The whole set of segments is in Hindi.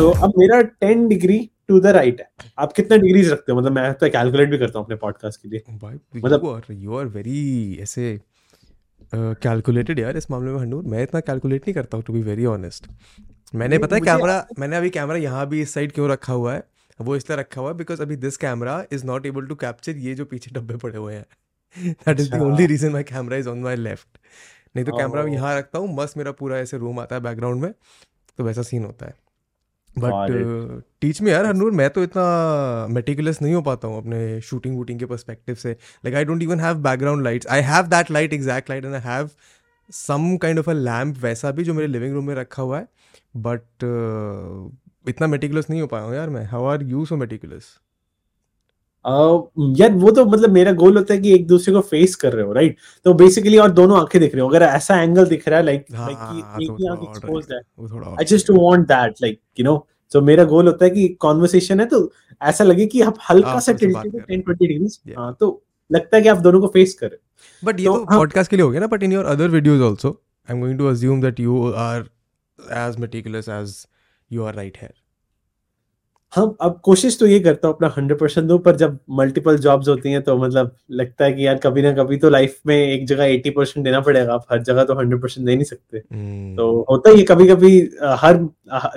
सो अब मेरा ten degree to the right है। आप कितना डिग्रीज रखते हो? मतलब मैं तो कैलकुलेट भी करता हूँ अपने पॉडकास्ट के लिए। भाई मतलब- यू आर वेरी ऐसे कैलकुलेटेड यार इस मामले में हनूर। मैं इतना कैलकुलेट नहीं करता हूँ टू बी वेरी ऑनेस्ट मैंने पता है कैमरा मैंने अभी कैमरा यहाँ भी इस साइड क्यों रखा हुआ है? वो इसलिए रखा हुआ है बिकॉज़ अभी this camera is not able to capture ये जो पीछे डब्बे पड़े हुए हैं। That is the. Only reason my camera is on my left नहीं तो कैमरा Oh. यहाँ रखता हूँ मस्त मेरा पूरा ऐसे रूम आता है बैकग्राउंड में तो वैसा सीन होता है। बट टीच में यार हनूर मैं तो इतना मेटिकुलस नहीं हो पाता हूँ अपने शूटिंग वूटिंग के परस्पेक्टिव से। Like I don't even have background lights I have that light exact light and I have some kind of a lamp वैसा भी जो मेरे लिविंग रूम में रखा हुआ है। बट uh, इतना मेटिकुलस नहीं हो पाया हूँ यार मैं। How are you so meticulous यार वो तो मतलब मेरा गोल होता है कि एक दूसरे को फेस कर रहे हो राइट तो बेसिकली और दोनों आँखें दिख रही हो। अगर ऐसा एंगल दिख रहा है लाइक हाँ, लाइक हाँ, कि तो एक ही आँख एक्सपोज्ड है। I just want that like you know so मेरा गोल होता है कि कॉन्वर्सेशन है तो ऐसा लगे कि आप हल्का सा टिल्टेड कर रहे टेन ट्वेंटी डिग्रीज हाँ तो लगता है कि आप दोनों को फेस कर रहे हो। बट ये तो तो हाँ। पॉडकास्ट के लिए हो गया ना but in your other videos also I am going to assume that you are as meticulous as you are right है हम अब कोशिश तो ये करता हूँ अपना हंड्रेड परसेंट दो पर जब मल्टीपल जॉब्स होती हैं तो मतलब लगता है कि यार कभी ना कभी तो लाइफ में एक जगह एटी परसेंट देना पड़ेगा। आप हर जगह तो हंड्रेड परसेंट दे नहीं सकते। Hmm. तो होता ही कभी कभी हर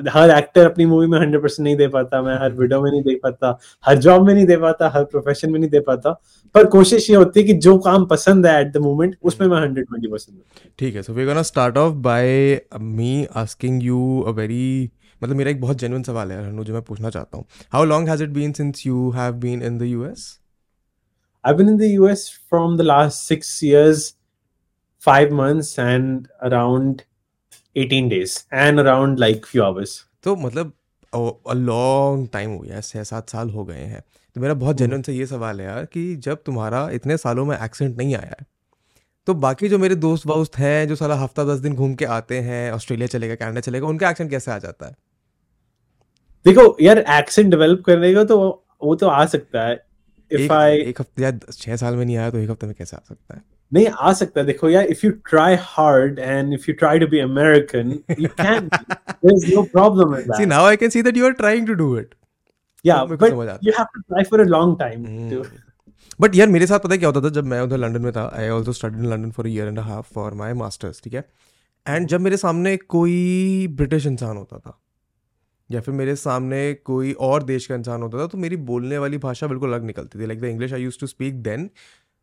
हर एक्टर अपनी मूवी में हंड्रेड परसेंट नहीं दे पाता मैं हर वीडियो में नहीं दे पाता हर जॉब में नहीं दे पाता हर प्रोफेशन में नहीं दे पाता। पर कोशिश ये होती है कि जो काम पसंद है एट द मोमेंट उसमें मैं हंड्रेड ट्वेंटी परसेंट ठीक है so we gonna start off by me asking you a very मतलब मेरा एक बहुत जेनुअन सवाल है हनु जो मैं पूछना चाहता हूँ। How long has it been since you have been in the US I've been in the US from the last six years, five months, and around 18 days, and around like few hours. तो मतलब अ लॉन्ग टाइम हो गया छः सात साल हो गए हैं। तो मेरा बहुत जेन्युइन से ये सवाल है यार कि जब तुम्हारा इतने सालों में एक्सेंट नहीं आया है तो बाकी जो मेरे दोस्त वोस्त हैं जो साला हफ़्ता दस दिन घूम के आते हैं ऑस्ट्रेलिया चलेगा कनाडा चलेगा उनका एक्सेंट कैसे आ जाता है? देखो यार एक्सेंट डेवलप करने का तो वो तो आ सकता है। इफ़ एक, आई एक हफ़्ते या छः साल में नहीं आया तो एक हफ़्ते में कैसे आ सकता है? नहीं आ सकता है। देखो यार if you try hard and if you try to be American you can there is no problem in that now I can see that you are trying to do it. Yeah but you have to try for a long time but यार मेरे साथ पता है क्या होता था? जब मैं उधर लंदन में था I also study in London for year and half for my masters ठीक है? एंड जब मेरे सामने कोई ब्रिटिश इंसान होता था या फिर मेरे सामने कोई और देश का इंसान होता था तो मेरी बोलने वाली भाषा बिल्कुल अलग निकलती थी। Like the English I used to speak then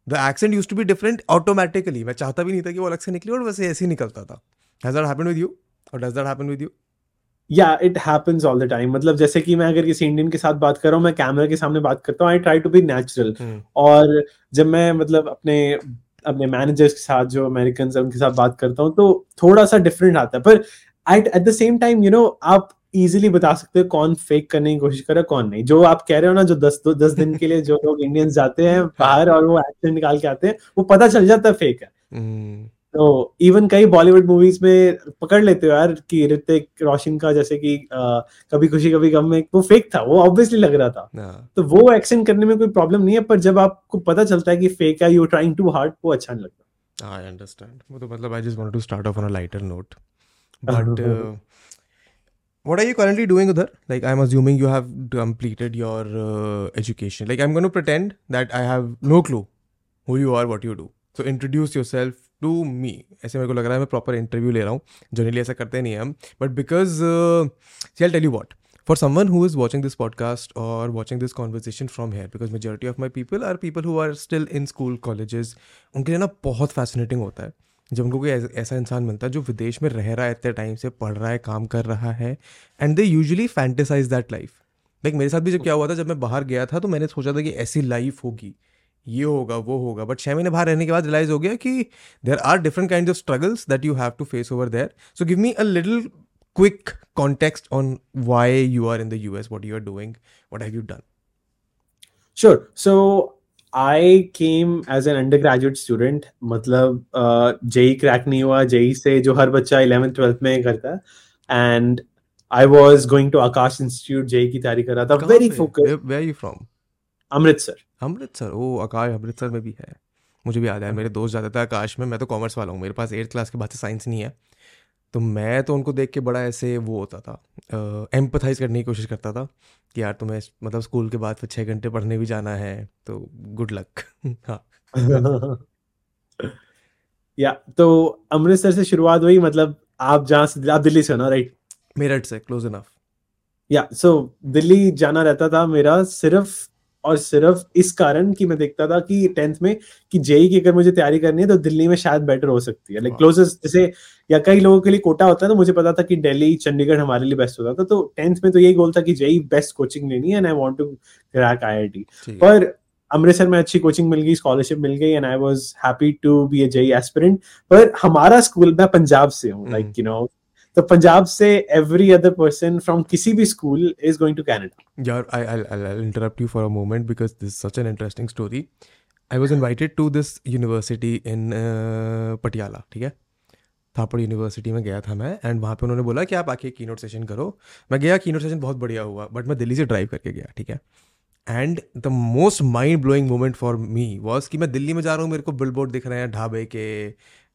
the accent used to be different automatically मैं चाहता भी नहीं था कि वो अलग से निकले और वैसे ऐसे ही निकलता था। Has that happen with you और does that happen with you या it happens all the time मतलब जैसे कि मैं अगर किसी इंडियन के साथ बात कर रहा हूँ मैं कैमरा के सामने बात करता हूँ I try to be natural और जब मैं मतलब अपने अपने मैनेजर्स के साथ जो अमेरिकन है उनके साथ बात करता हूँ तो थोड़ा सा डिफरेंट आता है। पर at at the same time you know आप इजीली बता सकते हो कौन फेक करने की कोशिश कर रहा है कौन नहीं जो आप कह रहे हो ना जो दस दो दस दिन के लिए जो लोग इंडियंस जाते हैं बाहर और वो एक्सेंट निकाल के आते हैं वो पता चल जाता है फेक है Hmm. तो इवन कई बॉलीवुड मूवीज़ में पकड़ लेते हो यार कि ऋतिक रोशन का जैसे कि अ, कभी खुशी कभी गम में वो फेक था वो ऑब्वियसली लग रहा था हाँ तो वो एक्सेंट करने में कोई प्रॉब्लम नहीं है पर जब आपको पता चलता है कि फेक है यू ट्राइंग टू हार्ड वो अच्छा नहीं लगता I understand. वो तो मतलब just wanted to start off on a lighter note. But uh, what are you currently doing udhar? Like I'm assuming you have completed your uh, education. Like I'm going to pretend that I have no clue who you are, what you do. So introduce yourself to me. ऐसे मेरे को लग रहा है मैं प्रॉपर इंटरव्यू ले रहा हूँ जनरली ऐसा करते नहीं हैं हम but because see I tell you what for someone who is watching this podcast or watching this conversation from here because majority of my people are people who are still in school colleges उनके लिए ना बहुत fascinating होता है जब उनको कोई ऐसा इंसान मिलता है जो विदेश में रह रहा है इतने टाइम से पढ़ रहा है काम कर रहा है and they usually fantasise that life like मेरे साथ भी जब क्या हुआ था जब मैं बाहर गया था तो मैंने सोचा था कि ऐसी लाइफ होगी ये होगा वो होगा बट छः महीने बाहर रहने के बाद रियलाइज़ हो गया कि there are different kind of struggles that you have to face over there so give me a little quick context on why you are in the US, what you are doing, what have you done? Sure. So came as an undergraduate student मतलब जेई क्रैक नहीं हुआ जेई से जो हर बच्चा 11th 12th में करता है and I was going to Aakash institute JEE की तैयारी कर रहा था very? Focus Where, where are you from? Amritsar. Amritsar? ओ आकाश अमृतसर में भी है। मुझे भी याद है मेरे दोस्त जाते थे आकाश में मैं तो कॉमर्स वाला हूँ मेरे पास एट्थ क्लास के बाद से साइंस नहीं है। तो मैं तो उनको देख के बड़ा ऐसे वो होता था एम्पथाइज करने की कोशिश करता था कि यार तुम्हें मतलब स्कूल के बाद फिर छः घंटे पढ़ने भी जाना है तो गुड लक हाँ। या तो अमृतसर से शुरुआत हुई मतलब आप जहाँ से आप दिल्ली से हो ना राइट मेरठ से क्लोज इनफ या सो दिल्ली जाना रहता था मेरा सिर्फ़ और सिर्फ़ इस कारण कि मैं देखता था कि टेंथ में कि जेई की अगर मुझे तैयारी करनी है तो दिल्ली में शायद बेटर हो सकती है। लाइक क्लोजेस्ट जैसे या कई लोगों के लिए कोटा होता है तो मुझे पता था कि दिल्ली चंडीगढ़ हमारे लिए बेस्ट होता था। तो टेंथ में तो यही गोल था कि जेई बेस्ट कोचिंग लेनी है and I want to crack IIT पर अमृतसर में अच्छी कोचिंग मिल गई स्कॉलरशिप मिल गई and I was happy to be a JEE aspirant पर हमारा स्कूल मैं पंजाब से हूँ लाइक यू नो तो पंजाब से एवरी अदर पर्सन फ्रॉम किसी भी school is going to Canada यार I I I interrupt you for a moment because this such an interesting story I was invited to this university in Patiala ठीक है? थापड़ यूनिवर्सिटी में गया था मैं एंड वहाँ पे उन्होंने बोला कि आप आके की नोट सेशन करो। मैं गया की नोट सेशन बहुत बढ़िया हुआ बट मैं दिल्ली से ड्राइव करके गया, ठीक है? And the most mind blowing moment for me was कि मैं दिल्ली में जा रहा हूँ, मेरे को बिल दिख रहे हैं ढाबे के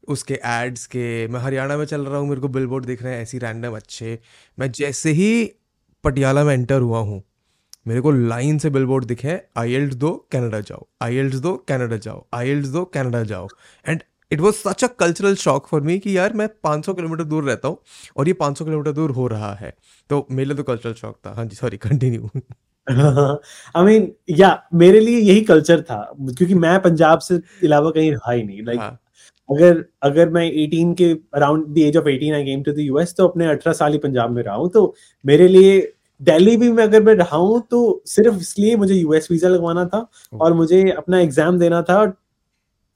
उसके एड्स के मैं हरियाणा में चल रहा हूँ मेरे को बिल बोर्ड दिख रहे हैं ऐसी रैंडम अच्छे। मैं जैसे ही पटियाला में एंटर हुआ हूँ मेरे को लाइन से बिल बोर्ड दिखे आई दो कैनेडा जाओ। आई दो कैनेडा जाओ। आई दो कैनेडा जाओ। And it was such a cultural shock for me कि यार मैं 500 किलोमीटर दूर रहता हूँ और ये 500 किलोमीटर दूर हो रहा है। तो मेरे लिए तो कल्चरल शॉक था। हाँ जी sorry continue I mean yeah मेरे लिए यही कल्चर था क्योंकि मैं पंजाब से अलावा कहीं रहा ही नहीं। लाइक like, हाँ. अगर अगर मैं 18 के around the age of 18 I came to the US तो अपने 18 साल ही पंजाब में रहा हूँ। तो मेरे लिए दिल्ली भी मैं अगर मैं रहा हूँ तो सिर्फ़ इसलिए मुझे यूएस वीज़ा लगवाना था और मुझे अपना एग्ज़ाम देना था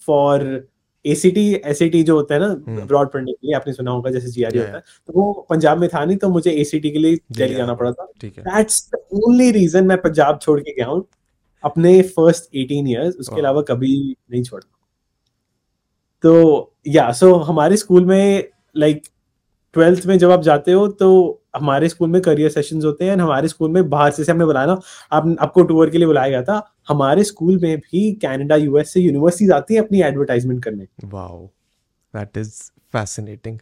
फॉर एसीटी एसएटी जो होता है ना ब्रॉड हम्म। पढ़ने के लिए आपने सुना होगा जैसे जीआरई होता है। तो वो पंजाब में था नहीं तो मुझे एसीटी के लिए दिल्ली जाना पड़ा था। दैट्स द ओनली रीजन मैं पंजाब छोड़ के गया हूँ। अपने फ़र्स्ट 18 इयर्स उसके अलावा कभी नहीं छोड़ा। तो या सो हमारे स्कूल में लाइक ट्वेल्थ में जब आप जाते हो तो हमारे स्कूल में करियर सेशंस होते हैं हमारे स्कूल में बाहर से हमने बुलाया ना आप आपको टूर के लिए बुलाया गया था। हमारे स्कूल में भी कनाडा यूएस से यूनिवर्सिटीज आती है अपनी एडवर्टाइजमेंट करने। वाओ दैट इज़ फैसिनेटिंग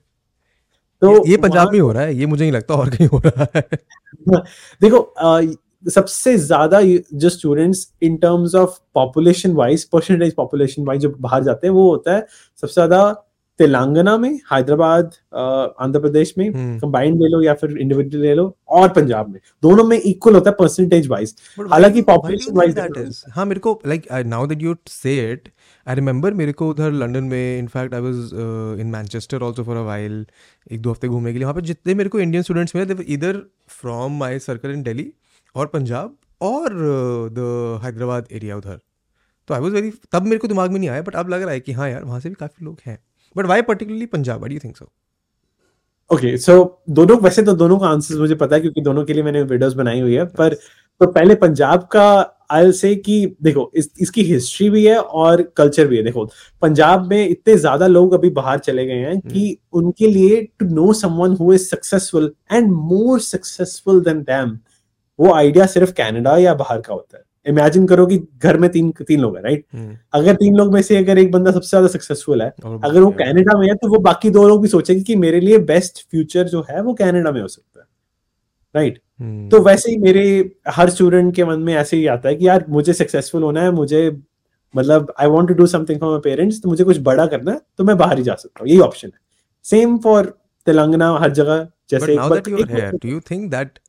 तो ये पंजाब में हो रहा है ये मुझे नहीं लगता और कहीं हो रहा है। देखो सबसे ज़्यादा जो students in terms of population wise percentage population wise जो बाहर जाते हैं वो होता है सबसे ज़्यादा तेलंगाना में हैदराबाद आंध्र प्रदेश में कंबाइंड हम्म। ले लो या फिर इंडिविजुअल ले लो और पंजाब में। दोनों में इक्वल होता है परसेंटेज वाइज हालाँकि पॉपुलेशन वाइज हाँ मेरे को like now that you say it I remember मेरे को उधर लंदन में in fact I was in Manchester also for a while एक दो हफ़्ते घूमने के लिए। वहाँ पर जितने मेरे को इंडियन स्टूडेंट्स मिले इधर from my circle in Delhi और पंजाब और द हैदराबाद एरिया उधर। तो आई वॉज़ वेरी तब मेरे को दिमाग में नहीं आया बट अब लग रहा है कि हाँ यार वहाँ से भी काफ़ी लोग हैं। But why particularly Punjab? I think so okay so दोनों वैसे तो दोनों का आंसर मुझे पता है क्योंकि दोनों के लिए मैंने वीडियोस बनाई हुई है पर तो पहले पंजाब का आई से कि देखो इस, इसकी हिस्ट्री भी है और कल्चर भी है। देखो पंजाब में इतने ज़्यादा लोग अभी बाहर चले गए हैं कि हम्म। उनके लिए to know someone who is successful and more successful than them वो आइडिया सिर्फ़ कनाडा या बाहर का होता है। इमेजिन करो कि घर में तीन तीन लोग हैं राइट हम्म। अगर तीन लोग में से अगर एक बंदा सबसे ज़्यादा सक्सेसफुल है अगर वो कनाडा में है तो वो बाकी दो लोग भी सोचेंगे कि मेरे लिए बेस्ट फ्यूचर जो है वो कनाडा में हो सकता है राइट हम्म। तो वैसे ही मेरे हर स्टूडेंट के मन में ऐसे ही आता है कि यार मुझे सक्सेसफुल होना है मुझे मतलब I want to do something for my parents तो मुझे कुछ बड़ा करना है तो मैं बाहर ही जा सकता हूँ यही ऑप्शन है। सेम फॉर तेलंगाना हर जगह जैसे do you think that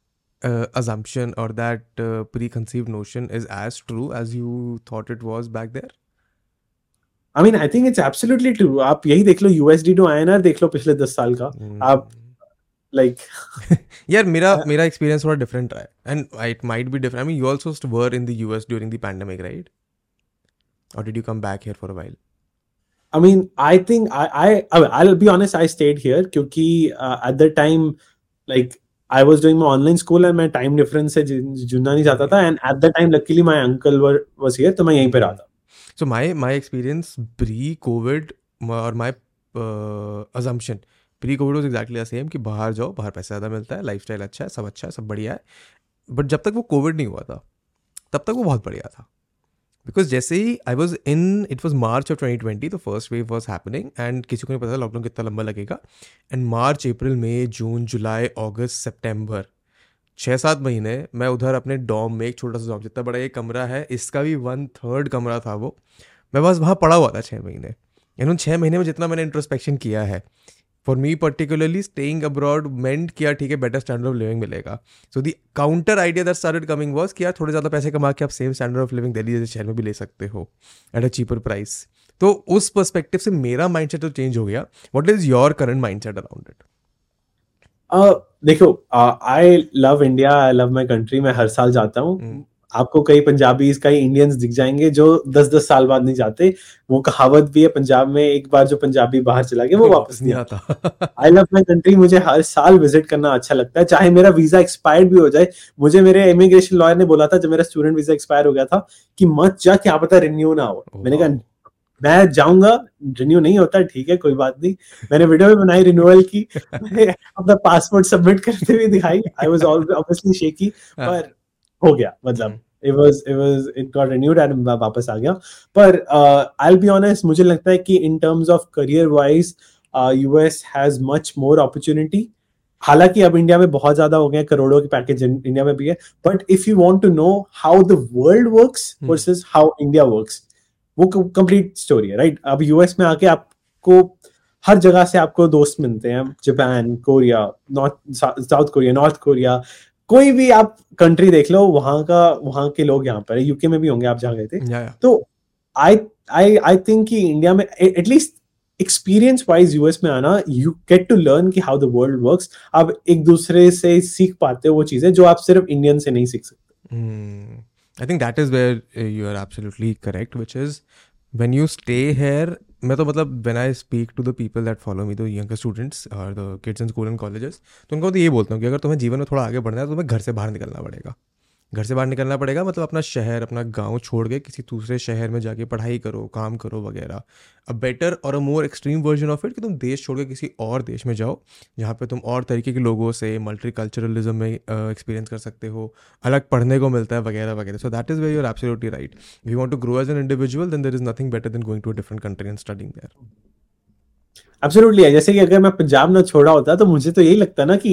uh, assumption or that uh, preconceived notion is as true as you thought it was back there? I mean, I think it's absolutely true. आप यही देख लो USD to INR देख लो पिछले दस साल का mm. आप like यार मेरा मेरा एक्सपीरियंस थोड़ा डिफरेंट रहा है and it might be different I mean you also were in the US during the pandemic right or did you come back here for a while I mean, I think I, I, I'll be honest, I stayed here क्योंकि uh, at the time, like I was doing my online school and मैं टाइम डिफरेंस से जुड़ना नहीं चाहता था and at the time luckily my uncle was here तो मैं यहीं पे रहा था। So my my experience pre covid और my assumption pre covid was exactly same कि बाहर जाओ, बाहर पैसा ज़्यादा मिलता है लाइफ अच्छा है, सब अच्छा है, सब बढ़िया है। बट जब तक वो कोविड नहीं हुआ था, तब तक वो बहुत बढ़िया था। बिकॉज़ जैसे ही I was in it was March of twenty twenty the first wave was happening and किसी को नहीं पता लॉकडाउन कितना लंबा लगेगा। And March April May June July August September छः सात महीने मैं उधर अपने डॉम में एक छोटा सा डॉम जितना बड़ा ये कमरा है, इसका भी वन थर्ड कमरा था वो। मैं बस वहाँ पड़ा हुआ था छः महीने। इन उन छः महीने में जितना मैंने इंट्रोस्पेक्शन किया है for me particularly staying abroad मेंट किया ठीक है बेटर स्टैंडर्ड ऑफ़ लिविंग मिलेगा। So the counter idea that started coming was कि यार थोड़े ज़्यादा पैसे कमा के आप same standard of living Delhi जैसे शहर में भी ले सकते हो एट अ चीपर प्राइस तो उस परस्पेक्टिव से मेरा माइंड सेट तो चेंज हो गया। What is your current mind set around it देखो I love India I love my country मैं हर साल जाता हूँ। हम्म। आपको कई पंजाबी कई इंडियंस दिख जाएँगे जो दस दस साल बाद नहीं जाते। वो कहावत भी है पंजाब में एक बार जो पंजाबी बाहर चला गया वो वापस नहीं आता। आई लव माई कंट्री मुझे हर साल विज़िट करना अच्छा लगता है। चाहे मेरा वीज़ा एक्सपायर्ड भी हो जाए मुझे मेरे इमिग्रेशन लॉयर ने बोला था जब मेरा स्टूडेंट वीज़ा एक्सपायर हो गया था कि मत जा क्या पता रिन्यू ना हो। मैंने कहा मैं जाऊँगा रिन्यू नहीं होता ठीक है कोई बात नहीं। मैंने वीडियो भी बनाई रिन्यूअल की। अपना पासपोर्ट सबमिट करते हुए दिखाई। आई वाज ऑब्वियसली शेकी पर हो गया मतलब it was it was it got renewed and वापस आ गया। पर आई बी ऑनेस्ट मुझे लगता है कि in terms of career wise US has much more opportunity हालाँकि अब इंडिया में बहुत ज़्यादा हो गए करोड़ों के पैकेज इंडिया में भी है। But if you want to know how the world works versus how India works वो कंप्लीट स्टोरी है राइट अब यूएस में आके आपको हर जगह से आपको दोस्त मिलते हैं Japan Korea North South Korea North Korea कोई भी आप कंट्री देख लो वहाँ का वहाँ के लोग यहाँ पर यूके में भी होंगे आप जहाँ गए थे। तो आई आई आई थिंक कि इंडिया में at least experience wise US में आना यू गेट टू लर्न कि हाउ द वर्ल्ड वर्क्स आप एक दूसरे से सीख पाते हो वो चीज़ें जो आप सिर्फ़ इंडियन से नहीं सीख सकते. I think that is where uh, you are absolutely correct, which is when you stay here मैं तो मतलब when I speak to the people that follow me the younger students और the kids in school and colleges तो उनको तो ये बोलता हूँ कि अगर तुम्हें जीवन में थोड़ा आगे बढ़ना है तो तुम्हें घर से बाहर निकलना पड़ेगा। घर से बाहर निकलना पड़ेगा मतलब अपना शहर, अपना गाँव छोड़ के किसी दूसरे शहर में जाके पढ़ाई करो, काम करो वगैरह। अ बेटर और a more extreme version of it कि तुम देश छोड़ के किसी और देश में जाओ, जहाँ पे तुम और तरीके के लोगों से मल्टी कल्चरलिज्म में एक्सपीरियंस कर सकते हो, अलग पढ़ने को मिलता है वगैरह वगैरह। So that is way you're absolutely right we want to grow as an individual then there is nothing better than going to different country and studying there absolutely जैसे कि अगर मैं पंजाब ना छोड़ा होता तो मुझे तो यही लगता ना कि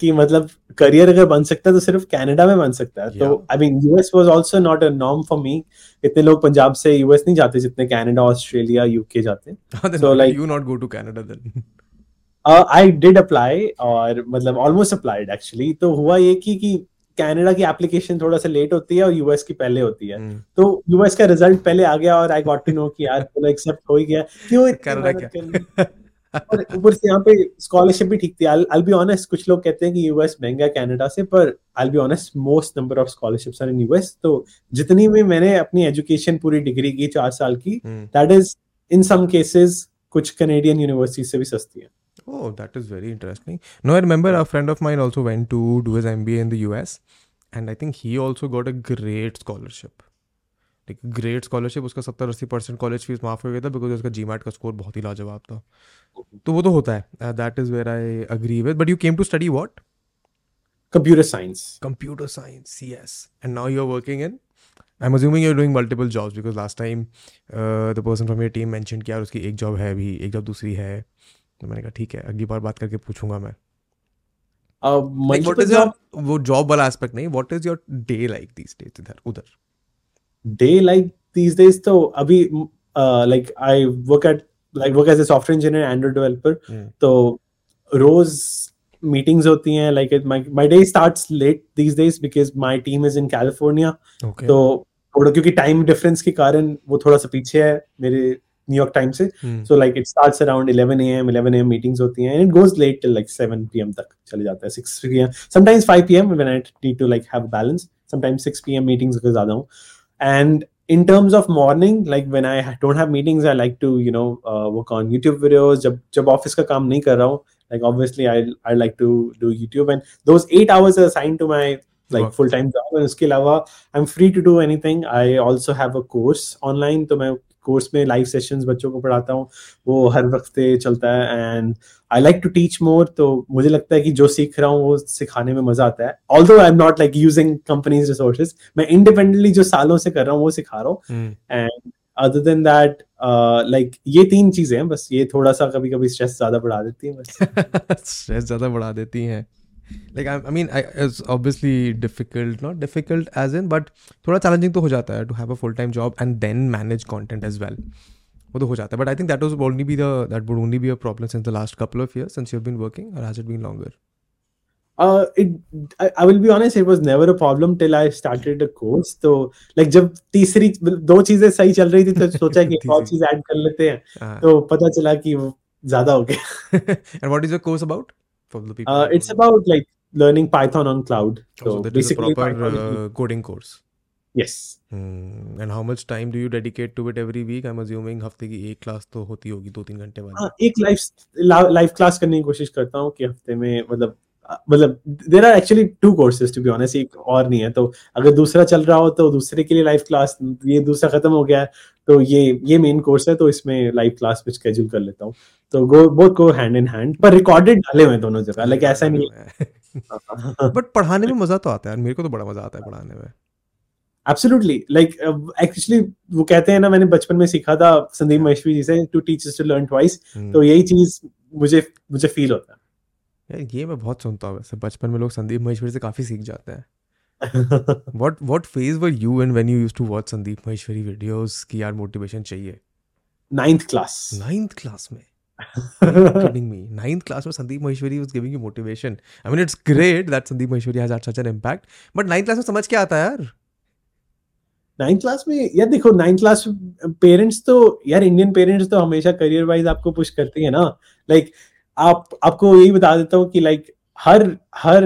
कि मतलब करियर अगर बन सकता है तो सिर्फ़ कनाडा में बन सकता है। तो I mean US was also not a norm for me इतने लोग पंजाब से यूएस नहीं जाते जितने कनाडा ऑस्ट्रेलिया यूके जाते so like you not go to Canada then I did apply और मतलब ऑलमोस्ट अप्लाइड एक्चुअली तो हुआ ये कि कि कनाडा की एप्लीकेशन थोड़ा सा लेट होती है और यूएस की पहले होती है। Hmm. तो यूएस का रिज़ल्ट पहले आ गया और आई गॉट टू नो कि यार चलो एक्सेप्ट हो ही गया। क्यों कनाडा क्या? और ऊपर से यहाँ पे स्कॉलरशिप भी ठीक थी आई बी ऑनेस्ट कुछ लोग कहते हैं कि यूएस महँगा कनाडा से पर I be honest most number of scholarships are in US तो जितनी भी मैंने अपनी एजुकेशन पूरी डिग्री की चार साल की that is in some cases कुछ कनेडियन यूनिवर्सिटी से भी सस्ती है Oh, that is very interesting. No, I remember a friend of mine also went to do his MBA in the US, and I think he also got a great scholarship. Like great scholarship उसका सत्तर अस्सी परसेंट कॉलेज फ़ीस माफ़ हो गया था बिकॉज़ उसका जी का स्कोर बहुत ही लाजवाब था तो वो तो होता है। That is where I agree with but you came to study what computer science computer science C S and now you are working in I am assuming you are doing multiple jobs because last time the person from your team mention किया उसकी एक जॉब है अभी एक जॉब दूसरी है। तो मैंने कहा ठीक है अगली बार बात करके पूछूँगा मैं। डे लाइक तो अभी like I work at work as a software engineer Android mm. तो रोज meetings होती हैं like it, my my day starts late these days because my team is in California. Okay. तो थोड़ा क्योंकि टाइम डिफरेंस के कारण वो थोड़ा सा पीछे है मेरे न्यूयॉर्क टाइम से। So like it starts around 11 AM 11 AM meetings होती हैं and it goes late till like 7 PM तक चले जाता है 6 PM sometimes 5 PM when I need to like have balance sometimes 6 PM meetings अगर ज़्यादा हूँ। And in terms of morning like when i don't have meetings i like to you know uh, work on youtube videos. Jab jab office ka kaam nahi kar raha hu like obviously i i like to do youtube. And those 8 hours are assigned to my like full time job. And uske alawa i'm free to do anything. I also have a course online. To my course में लाइव सेशंस बच्चों को पढ़ाता हूँ वो हर वक्त चलता है and I like to teach more तो मुझे लगता है कि जो सीख रहा हूँ वो सिखाने में मज़ा आता है। Although I am not like using companies resources मैं इंडिपेंडेंटली जो सालों से कर रहा हूँ वो सिखा रहा हूँ। And other than that like ये तीन चीज़ें हैं बस ये थोड़ा सा कभी कभी स्ट्रेस ज़्यादा बढ़ा देती है बस। स्ट्रेस ज़्यादा बढ़ा देती हैं। like I, I mean I, it's obviously difficult not difficult as in but थोड़ा challenging तो हो जाता है to have a full time job and then manage content as well वो तो हो जाता है but I think that was only be the that would only be a problem since the last couple of years since you've been working or has it been longer uh it I, I will be honest it was never a problem till I started a course तो like जब तीसरी दो चीज़ें सही चल रही थी तो सोचा कि एक और चीज़ ऐड कर लेते हैं तो पता चला कि वो ज़्यादा हो गया and what is your course about for the people uh, it's about like learning python on cloud so, so that basically is a proper uh, coding course yes hmm. and how much time do you dedicate to it every week i'm assuming हफ़्ते की एक क्लास तो होती होगी दो तीन घंटे वाली हाँ एक लाइव लाइव क्लास करने की कोशिश करता हूँ कि हफ़्ते में मतलब मतलब there are actually two courses to be honest एक और नहीं है तो अगर दूसरा चल रहा हो तो दूसरे के लिए लाइव क्लास ये दूसरा खत्म हो गया है तो ये ये मेन कोर्स है तो इसमें लाइव क्लास में स्केड्यूल कर लेता हूँ। तो go both go hand in hand पर रिकॉर्डेड डाले हुए दोनों जगह लाइक ऐसा नहीं है। बट पढ़ाने में मज़ा तो आता है मेरे को तो बड़ा मज़ा आता है पढ़ाने में। एब्सोल्युटली लाइक एक्चुअली वो कहते हैं ना मैंने बचपन में सीखा था संदीप महेश्वरी जी से two teachers to learn twice तो यही चीज़ मुझे मुझे फील होता है। यार ये मैं बहुत सुनता हूँ वैसे। बचपन में लोग संदीप महेश्वरी से काफ़ी सीख जाते हैं। What what phase were you and when you used to watch Sandeep Maheshwari videos की यार मोटिवेशन चाहिए? नाइन्थ क्लास नाइन्थ क्लास में? आपको पुश करती है ना। लाइक आप आपको यही बता देता हूँ कि लाइक हर हर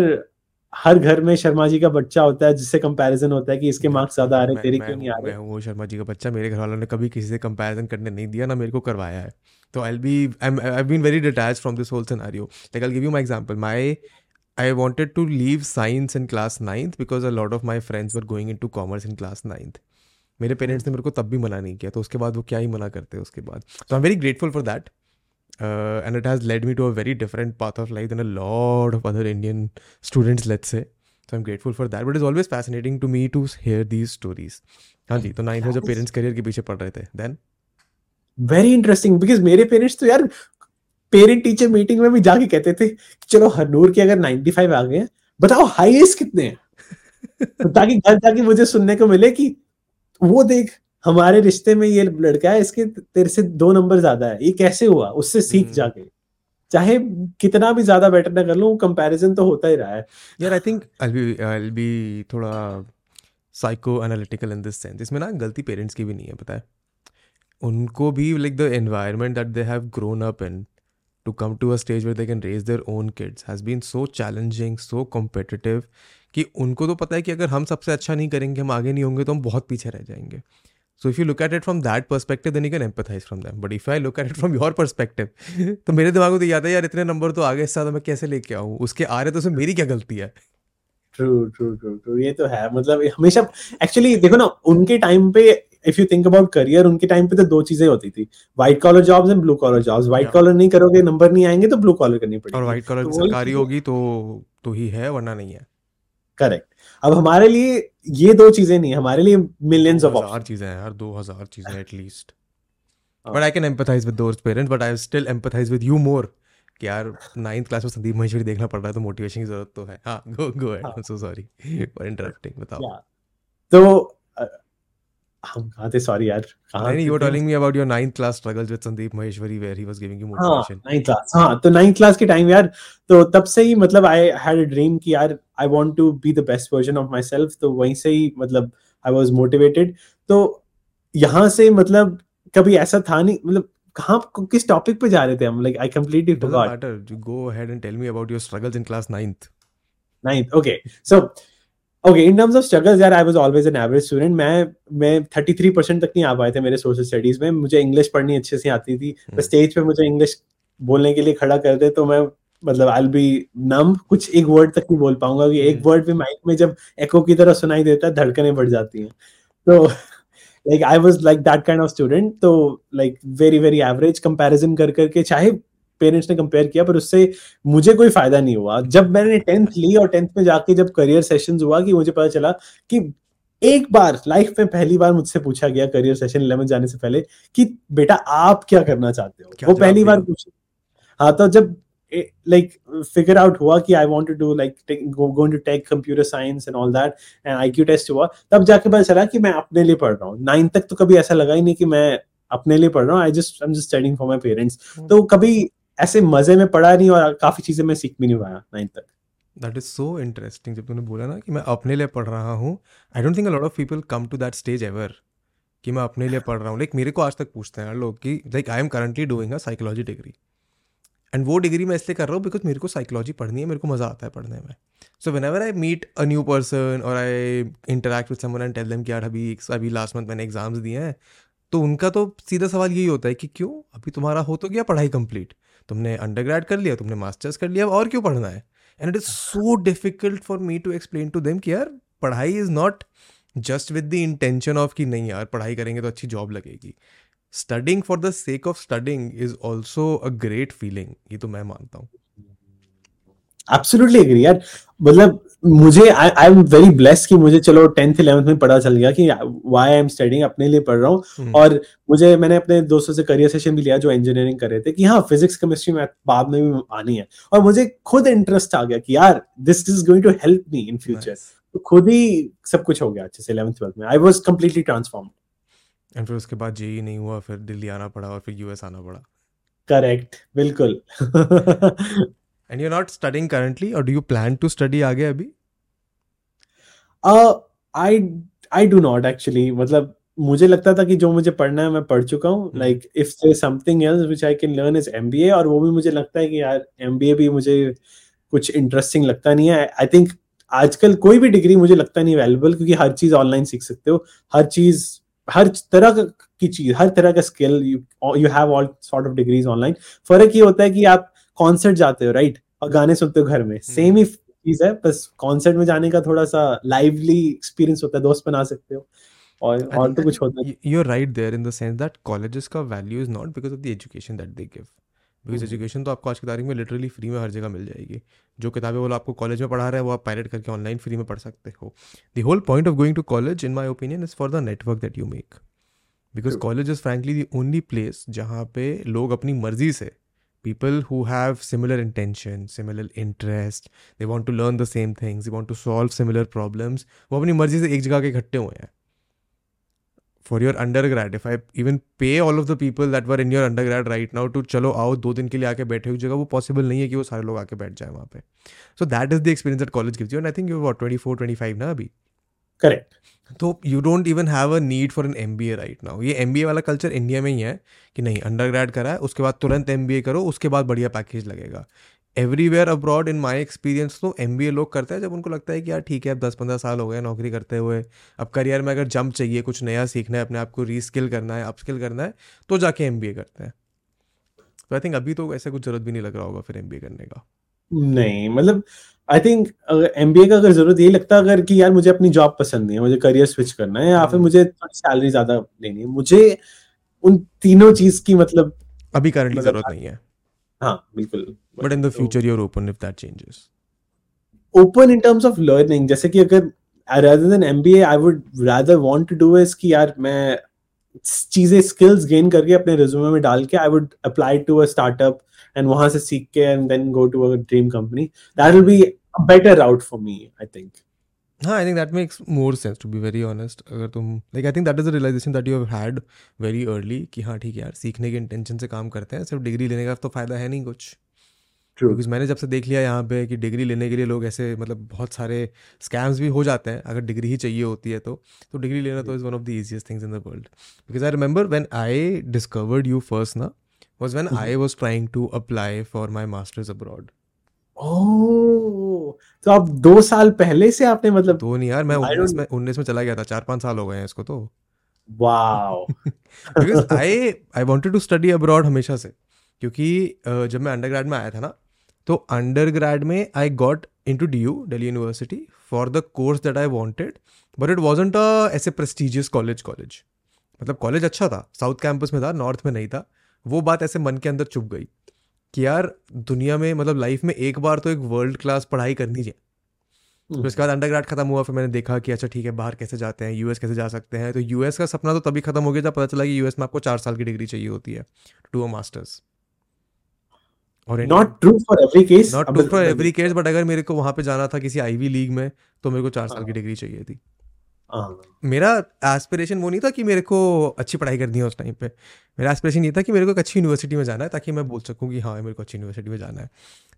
हर घर में शर्मा जी का बच्चा होता है जिससे कंपैरिजन होता है कि इसके मार्क्स ज़्यादा आ रहे तेरे क्यों नहीं आ रहे? मैं वो शर्मा जी का बच्चा मेरे घर वालों ने कभी किसी से कंपैरिजन करने नहीं दिया ना मेरे को करवाया है। तो I be I I been very detach from this whole scenario like I give you my example my I wanted to leave science in class ninth because a lot of my friends were going into commerce in class ninth. मेरे पेरेंट्स ने मेरे को तब भी मना नहीं किया तो उसके बाद वो क्या ही मना करते हैं उसके बाद? तो I am very grateful for that uh, and it has led me to a very different path of life than a lot of other Indian students, let's say. So I'm grateful for that. But it's always fascinating to me to hear these stories. हाँ जी तो नाइन्थ में जब पेरेंट्स करियर के पीछे पढ़ रहे थे देन वेरी इंटरेस्टिंग बिकॉज़ मेरे पेरेंट्स तो यार पेरेंट टीचर मीटिंग में भी जाके कहते थे चलो हरनूर के अगर 95 आ गए बताओ हाईएस्ट कितने हैं तो ताकि घर जाके मुझे सुनने को मिले कि वो देख हमारे रिश्ते में ये लड़का है इसके तेरे से दो नंबर ज़्यादा है। ये कैसे हुआ? उससे सीख हम्म। जाके। चाहे कितना भी ज़्यादा बेटर ना कर लो कंपैरिजन तो होता ही रहा है। यार I think I be I be थोड़ा psycho analytical in this sense इसमें ना गलती पेरेंट्स की भी नहीं है पता है? उनको भी like the environment that they have grown up in to come to a stage where they can raise their own kids has been so challenging so competitive कि उनको तो पता है कि अगर हम सबसे अच्छा नहीं करेंगे हम आगे नहीं होंगे तो हम बहुत पीछे रह जाएँगे। So if you look at it from that perspective, then you can empathize from them. But if I look at it from your perspective, तो मेरे दिमाग में तो याद है यार इतने नंबर तो आगे ज़्यादा मैं कैसे लेके आऊँ? उसके आ रहे तो उसमें मेरी क्या गलती है? ट्रू ट्रू ट्रू ट्रू ये तो है। मतलब हमेशा एक्चुअली देखो ना उनके टाइम पे if you think about career उनके टाइम पे तो दो चीज़ें होती थी। White collar jobs and blue collar jobs white collar नहीं करोगे नंबर नहीं आएँगे तो ब्लू कॉलर करनी पड़ेगी। और व्हाइट कॉलर सरकारी होगी तो तो ही है वरना नहीं है। करेक्ट अब हमारे लिए ये दो चीज़ें नहीं हमारे लिए मिलियंस ऑफ़ हज़ार चीज़ें हैं यार दो हज़ार चीज़ें at least but I can empathize with those parents but I still empathize with you more कि यार नाइन्थ क्लास में संदीप महेश्वरी देखना पड़ रहा है तो मोटिवेशन की ज़रूरत तो है। हाँ go go at so sorry for interrupting बताओ। तो हम कहाँ थे? सॉरी यार कहाँ नहीं you were telling me about your ninth class struggles with Sandeep Maheshwari where he was giving you motivation ninth class हाँ तो नाइन्थ क्लास के टाइम यार तो तब से ही मतलब आई हैड अ ड्रीम कि यार I want to be the best version of myself तो वहीं से ही मतलब आई वाज मोटिवेटेड तो यहाँ से मतलब कभी ऐसा था नहीं मतलब कहाँ किस टॉपिक पे जा रहे थे हम? Like I completely forgot go ahead and tell me about your struggles in class 9th 9th okay so okay in terms of struggles यार I was always an average student मैं मैं 33 परसेंट तक नहीं आ पाए थे मेरे सोशल स्टडीज़ में. मुझे इंग्लिश पढ़नी अच्छे से आती थी. तो स्टेज पे मुझे इंग्लिश बोलने के लिए खड़ा कर दे तो मैं मतलब आई बी नम कुछ एक वर्ड तक नहीं बोल पाऊँगा कि एक वर्ड भी माइक में जब एको की तरह सुनाई देता है धड़कने बढ़ जाती हैं. तो like I was like that kind of student तो like very very average comparison कर करके चाहे पेरेंट्स ने कंपेयर किया पर उससे मुझे कोई फ़ायदा नहीं हुआ। जब मैंने टेंथ ली और टेंथ में जाके जब करियर सेशन हुआ कि मुझे पता चला कि एक बार लाइफ में पहली बार मुझसे पूछा गया करियर सेशन इलेवन जाने से पहले कि बेटा आप क्या करना चाहते हो? वो पहली बार पूछा हाँ तो जब लाइक फिगर आउट हुआ कि I want to do like going to take computer science and all that and IQ test हुआ तब जाके पता चला कि मैं अपने लिए पढ़ रहा हूँ। नाइन्थ तक तो कभी ऐसा लगा ही नहीं कि मैं अपने लिए पढ़ रहा हूँ। I just I am just studying for my parents तो कभी ऐसे मज़े में पढ़ा नहीं और काफ़ी चीज़ें मैं सीख भी नहीं पाया नाइन्थ तक। दैट इज़ सो इंटरेस्टिंग जब तूने बोला ना कि मैं अपने लिए पढ़ रहा हूँ I don't think a lot of people come to that stage ever कि मैं अपने लिए पढ़ रहा हूँ। लाइक मेरे को आज तक पूछते हैं लोग कि like I am currently doing a psychology degree and वो डिग्री मैं इसलिए कर रहा हूँ बिकॉज़ मेरे को साइकोलॉजी पढ़नी है, मेरे को मज़ा आता है पढ़ने में। So whenever I meet a new person और I interact with someone and tell them कि यार अभी अभी लास्ट मंथ मैंने एग्ज़ाम्स दिए हैं तो उनका तो सीधा सवाल यही होता है कि क्यों? अभी तुम्हारा हो तो गया पढ़ाई कंप्लीट तुमने अंडर कर लिया, तुमने मास्टर्स कर लिया और क्यों पढ़ना है? And it is so difficult for me to explain to them कि यार, पढ़ाई is not just with the intention of कि नहीं यार, पढ़ाई करेंगे तो अच्छी जॉब लगेगी। Studying for the sake of studying is also a great feeling ये तो मैं मानता हूँ। एब्सोल्युटली एग्री यार। मतलब मुझे आई एम वेरी ब्लेस कि मुझे चलो टेंथ इलेवेंथ में पता चल गया कि वाई आई एम स्टडिंग अपने लिए पढ़ रहा हूँ। hmm. और मुझे मैंने अपने दोस्तों से करियर सेशन भी लिया जो इंजीनियरिंग कर रहे थे कि हाँ फिजिक्स केमिस्ट्री में बाद में भी आनी है। और मुझे खुद इंटरेस्ट आ गया कि यार this is going to help me in future तो खुद ही सब कुछ हो गया अच्छे से इलेवेंथ ट्वेल्थ में। I was completely transform and फिर उसके बाद जेई नहीं हुआ फिर दिल्ली आना पड़ा और फिर यूएस आना पड़ा। करेक्ट बिल्कुल। And you not studying currently और do you plan to study आगे अभी? I I do not actually मतलब मुझे लगता था कि जो मुझे पढ़ना है मैं पढ़ चुका हूँ। Like if there something else which I can learn is MBA और वो भी मुझे लगता है कि यार एमबीए भी मुझे कुछ इंटरेस्टिंग लगता नहीं है। आई थिंक आजकल कोई भी डिग्री मुझे लगता नहीं अवेलेबल क्योंकि हर चीज़ ऑनलाइन सीख सकते हो। हर चीज़ हर तरह की चीज़ हर तरह का skill you have all sort of degrees online फ़र्क ये होता है कि आप कॉन्सर्ट जाते हो राइट और गाने सुनते हो घर में। सेम हम्म। ही चीज़ है बस कॉन्सर्ट में जाने का थोड़ा सा लाइवली एक्सपीरियंस होता है दोस्त बना सकते हो। और और तो कुछ होता है you are right there in the sense that colleges का value is not because of the education that they give because education तो आपको आज की तारीख में लिटरली फ्री में हर जगह मिल जाएगी। जो किताबें वो आपको कॉलेज में पढ़ा रहे हैं वो आप पायलट करके ऑनलाइन फ्री में पढ़ सकते हो। The whole point of going to college in my opinion is for the network that you make because college is frankly the only place जहाँ पे लोग अपनी मर्ज़ी से people who have similar intention, similar interest, they want to learn the same things, they want to solve similar problems, वो अपनी मर्ज़ी से एक जगह के इकट्ठे हुए हैं। For your undergrad if I even pay all of the people that were in your undergrad right now to चलो आओ, दो दिन के लिए आके बैठे हुई जगह, वो पॉसिबल नहीं है कि वो सारे लोग आके बैठ जाए वहाँ पे। So that is the experience that college gives you and I think you what twenty four twenty five ना अभी? करेक्ट तो you don't even have a need for an M B A right now ये एम बी ए वाला कल्चर इंडिया में ही है कि नहीं अंडर ग्रेड करा है उसके बाद तुरंत एम बी ए करो, उसके बाद बढ़िया पैकेज लगेगा। Everywhere abroad in my experience तो एम बी ए लोग करते हैं जब उनको लगता है कि यार ठीक है, अब दस पंद्रह साल हो गए, नौकरी करते हुए, अब करियर में अगर जंप चाहिए, कुछ नया सीखना है, अपने आप को रीस्किल करना है अपस्किल करना है तो जाके एम बी ए करते हैं। तो आई थिंक अभी तो ऐसे कुछ ज़रूरत भी नहीं लग रहा होगा फिर एम बी ए करने का। नहीं मतलब I think M B A का अगर ज़रूरत यही लगता अगर कि यार मुझे अपनी जॉब पसंद नहीं है मुझे करियर स्विच करना है या फिर हम्म। मुझे सैलरी ज़्यादा लेनी है मुझे उन तीनों चीज़ की मतलब अभी करंटली ज़रूरत नहीं है। हाँ बिल्कुल। But in the future you are open if that changes open in terms of learning जैसे कि अगर rather than MBA I would rather want to do is कि यार मैं चीज़ें स्किल्स गेन करके अपने रिज्यूमे में डाल के I would apply to a startup and वहाँ से सीख के and then go to a dream company that will be a better route for me i think. हाँ I think that makes more sense to be very honest अगर तुम like I think that is a realization that you have had very early कि हाँ ठीक है यार सीखने के इंटेंशन से काम करते हैं सिर्फ़ डिग्री लेने का तो फ़ायदा है नहीं कुछ। बिकॉज़ मैंने जब से देख लिया यहाँ पे कि डिग्री लेने के लिए लोग ऐसे मतलब बहुत सारे स्कैम्स भी हो जाते हैं अगर डिग्री ही चाहिए होती है तो तो डिग्री लेना तो is one of the easiest things in the world because I remember when I discovered you first ना was when I was trying to apply for my masters abroad तो आप दो साल पहले से आपने मतलब दो नहीं यार मैं उन्नीस में उन्नीस में चला गया था चार पाँच साल हो गए हैं इसको तो। Wow because I I wanted to study abroad हमेशा से क्योंकि जब मैं अंडर में आया था ना तो अंडर में I got into D U Delhi university for the course that I wanted but it wasn't a ऐसे प्रेस्टिजियस कॉलेज कॉलेज मतलब कॉलेज अच्छा था साउथ कैंपस में था नॉर्थ में नहीं था वो बात ऐसे मन के अंदर चुप गई कि यार दुनिया में मतलब लाइफ में एक बार तो एक वर्ल्ड क्लास पढ़ाई करनी चाहिए फिर उसके बाद अंडर खत्म हुआ फिर मैंने देखा कि अच्छा ठीक है बाहर कैसे जाते हैं यूएस कैसे जा सकते हैं तो यूएस का सपना तो तभी खत्म हो गया जब पता चला कि यूएस में आपको चार साल की डिग्री चाहिए होती है टू अ मास्टर्स और not true for every case not true for every case but अगर मेरे को वहाँ पे जाना था किसी आईवी लीग में तो मेरे को चार साल की डिग्री हाँ। चाहिए थी। मेरा एस्पिरेशन वो नहीं था कि मेरे को अच्छी पढ़ाई करनी है उस टाइम पे। मेरा एस्पिरेशन ये था कि मेरे को एक अच्छी यूनिवर्सिटी में जाना है ताकि मैं बोल सकूँ कि हाँ मेरे को अच्छी यूनिवर्सिटी में जाना है।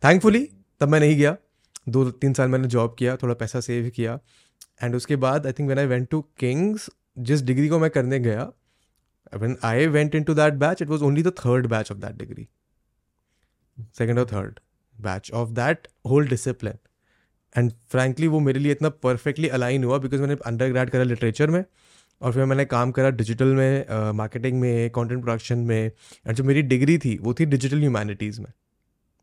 थैंकफुली तब मैं नहीं गया दो, तीन साल मैंने जॉब किया, थोड़ा पैसा सेव किया। एंड उसके बाद I think when I went to King's जिस डिग्री को मैं करने गया I went into that batch it was only the third batch of that degree second और third batch of that whole discipline and frankly वो मेरे लिए इतना परफेक्टली अलाइन हुआ बिकॉज़ मैंने अंडर ग्रेड करा लिटरेचर में और फिर मैंने काम करा डिजिटल में मार्केटिंग uh, में कंटेंट प्रोडक्शन में एंड जो मेरी डिग्री थी वो थी डिजिटल ह्यूमैनिटीज़ में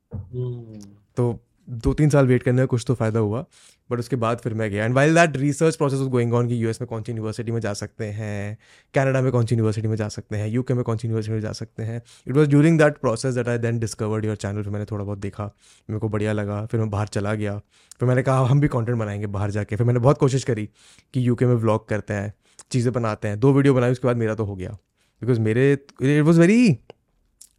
hmm. तो दो तीन साल वेट करने में कुछ तो फ़ायदा हुआ बट उसके बाद फिर मैं गया। And while that research process going on कि यूएस में कौन सी यूनिवर्सिटी में जा सकते हैं कनाडा में कौन सी यूनिवर्सिटी में जा सकते हैं यूके में कौन सी यूनिवर्सिटी में जा सकते हैं it was during that process that I then discovered your channel फिर मैंने थोड़ा बहुत देखा, मेरे को बढ़िया लगा, फिर मैं बाहर चला गया। फिर मैंने कहा हम भी कॉन्टेंट बनाएँगे बाहर जाके। फिर मैंने बहुत कोशिश करी कि यूके में व्लॉग करते हैं, चीज़ें बनाते हैं, दो वीडियो बनाई, उसके बाद मेरा तो हो गया। बिकॉज़ मेरे it was very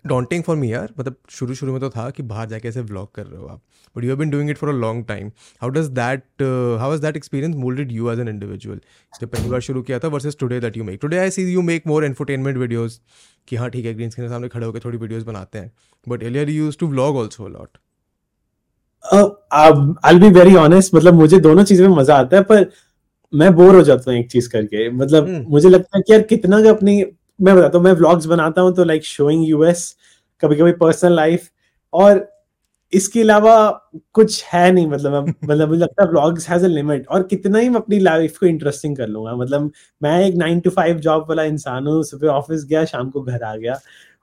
daunting for me यार। मतलब शुरू शुरू में तो था कि बाहर जाके ऐसे व्लॉग कर रहे हो आप। But you have been doing it for a long time how does that how is that experience moulded you as an individual जब पहली बार शुरू किया था versus today that you make today I see you make more entertainment videos कि हाँ ठीक है ग्रीन स्क्रीन के सामने खड़े होकर थोड़ी वीडियोज़ बनाते हैं। But earlier used to vlog also lot I be very honest मतलब मुझे दोनों चीज़ों में मज़ा आता है पर मैं बोर हो जाता हूँ एक चीज़ करके। मतलब hmm. मुझे लगता है कि यार कितना का अपनी मैं बताता हूँ मैं व्लॉग्स बनाता हूँ तो लाइक शोइंग यूएस कभी कभी पर्सनल लाइफ और इसके अलावा कुछ है नहीं मतलब मतलब मुझे लगता है व्लॉग्स हैज़ अ लिमिट और कितना ही मैं अपनी लाइफ को इंटरेस्टिंग कर लूँगा। मतलब मैं एक नाइन टू फाइव जॉब वाला इंसान हूँ सुबह ऑफ़िस गया शाम को घर आ गया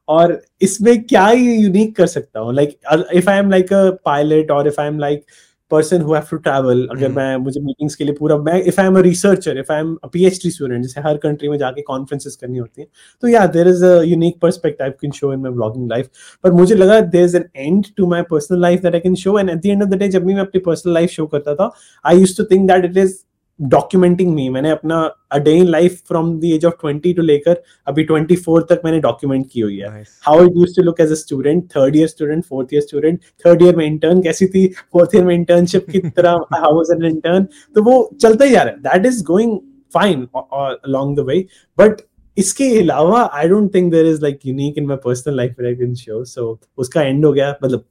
और इसमें क्या ही यूनिक कर सकता हूँ? Like if I am like a pilot और if I am like person who have to travel अगर hmm. मैं मुझे मीटिंग्स के लिए पूरा मैं if I am a researcher if I am a PhD student जैसे हर कंट्री में जाके कॉन्फ्रेंसेस करनी होती है तो या there is a unique perspective I can show in my blogging life पर मुझे लगा there is an end to my personal life that I can show and at the end of the day जब भी मैं अपनी पर्सनल लाइफ शो करता था I use to think that it is documenting me मैंने अपना a day in life from the age of 20 to लेकर अभी 24 तक मैंने डॉक्यूमेंट की हुई है। How it used to look as a student third year student fourth year student third year में इंटर्न कैसी थी फोर्थ ईयर में इंटर्नशिप की तरह हाउ वाज एन इंटर्न तो वो चलता ही जा रहा है। That is going fine along the way but इसके अलावा I don't think there is like unique in my personal life I can show so उसका एंड हो गया मतलब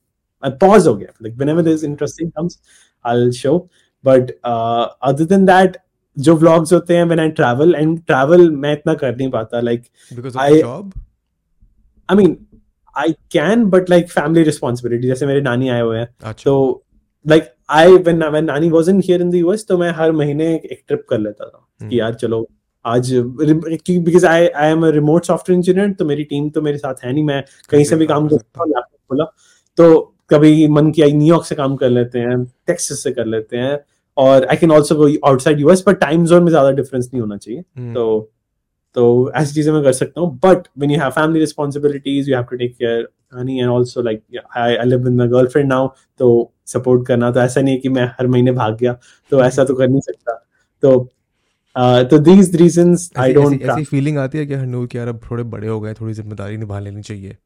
पॉज हो गया। Like whenever interesting comes I will show but other than that जो व्लॉग्स होते हैं when I travel and travel मैं इतना कर नहीं पाता like I job I mean I can but like family responsibility जैसे मेरे नानी आए हुए हैं अच्छा। तो लाइक आई व्हेन व्हेन नानी wasn't here in the US तो मैं हर महीने एक ट्रिप कर लेता था hmm. कि यार चलो आज because I I am a remote software engineer तो मेरी टीम तो मेरे साथ है नहीं मैं कहीं से भी काम करता हूँ लैपटॉप खोला तो कभी मन किया न्यूयॉर्क से काम कर लेते हैं टेक्सास से कर लेते हैं और I can also go outside US पर टाइम जोन में ज़्यादा डिफरेंस नहीं होना चाहिए। Hmm. तो तो ऐसी चीज़ें मैं कर सकता हूँ। But when you have family responsibilities you have to take care honey and also like I I live with my girlfriend now तो सपोर्ट करना। तो ऐसा नहीं है कि मैं हर महीने भाग गया तो ऐसा तो कर नहीं सकता। तो तो दीज रीजंस आई डोंट ऐसी फीलिंग आती है कि हनूर कि यार अब थोड़े बड़े हो गए थोड़ी ज़िम्मेदारी निभा लेनी चाहिए।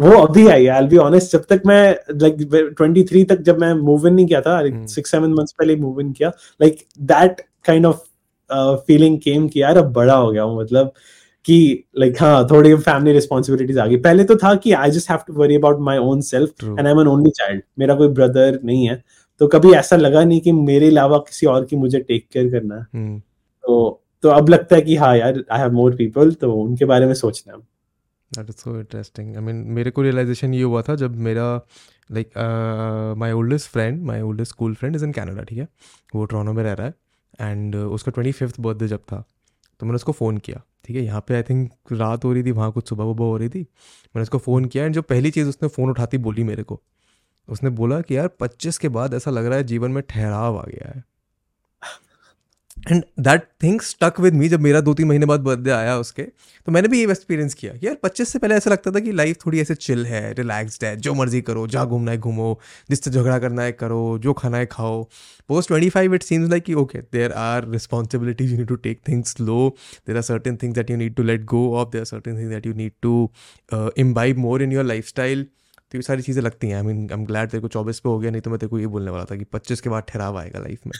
वो अभी आई आई बी ऑनेस्ट जब तक मैं लाइक ट्वेंटी थ्री तक जब मैं मूव इन नहीं किया था सिक्स सेवन मंथ्स पहले मूव इन किया like that kind of feeling came कि यार अब बड़ा हो गया हूँ मतलब कि लाइक हाँ थोड़ी फैमिली रिस्पॉन्सिबिलिटीज आ गई। पहले तो था कि I just have to worry about my own self and I am an only child मेरा कोई ब्रदर नहीं है। तो कभी ऐसा लगा नहीं कि मेरे अलावा किसी और की मुझे टेक केयर करना है। hmm. तो तो अब लगता है कि हाँ यार आई हैव मोर पीपल तो उनके बारे में सोचना है। That is so interesting I mean मेरे को रियलाइजेशन ये हुआ था जब मेरा like my oldest friend my oldest school friend is in Canada ठीक है? वो ट्रोनो में रह रहा है एंड uh, उसका ट्वेंटी फिफ्थ बर्थडे जब था तो मैंने उसको फ़ोन किया ठीक है? यहाँ पे आई थिंक रात हो रही थी वहाँ कुछ सुबह वुबह हो रही थी मैंने उसको फ़ोन किया एंड जो पहली चीज़ उसने फ़ोन उठाती बोली मेरे को उसने बोला कि यार पच्चीस के बाद ऐसा लग रहा है जीवन में ठहराव आ गया है। And that thing stuck with me जब मेरा दो तीन महीने बाद बर्थडे आया उसके तो मैंने भी ये एक्सपीरियंस किया यार पच्चीस से पहले ऐसा लगता था कि लाइफ थोड़ी ऐसे चिल है रिलैक्सड है, जो मर्ज़ी करो, जहाँ घूमना है घूमो जिससे झगड़ा करना है करो, जो खाना है खाओ। Post twenty five it seems like कि okay there are responsibilities you need to take things low there are certain things that you need to let go of there are certain things that you need to imbibe more in your lifestyle तो ये सारी चीज़ें लगती हैं। I mean I am glad तेरे को चौबीस पे हो गया, नहीं तो मैं तेरे को ये बोलने वाला था कि पच्चीस के बाद ठहराव आएगा लाइफ में।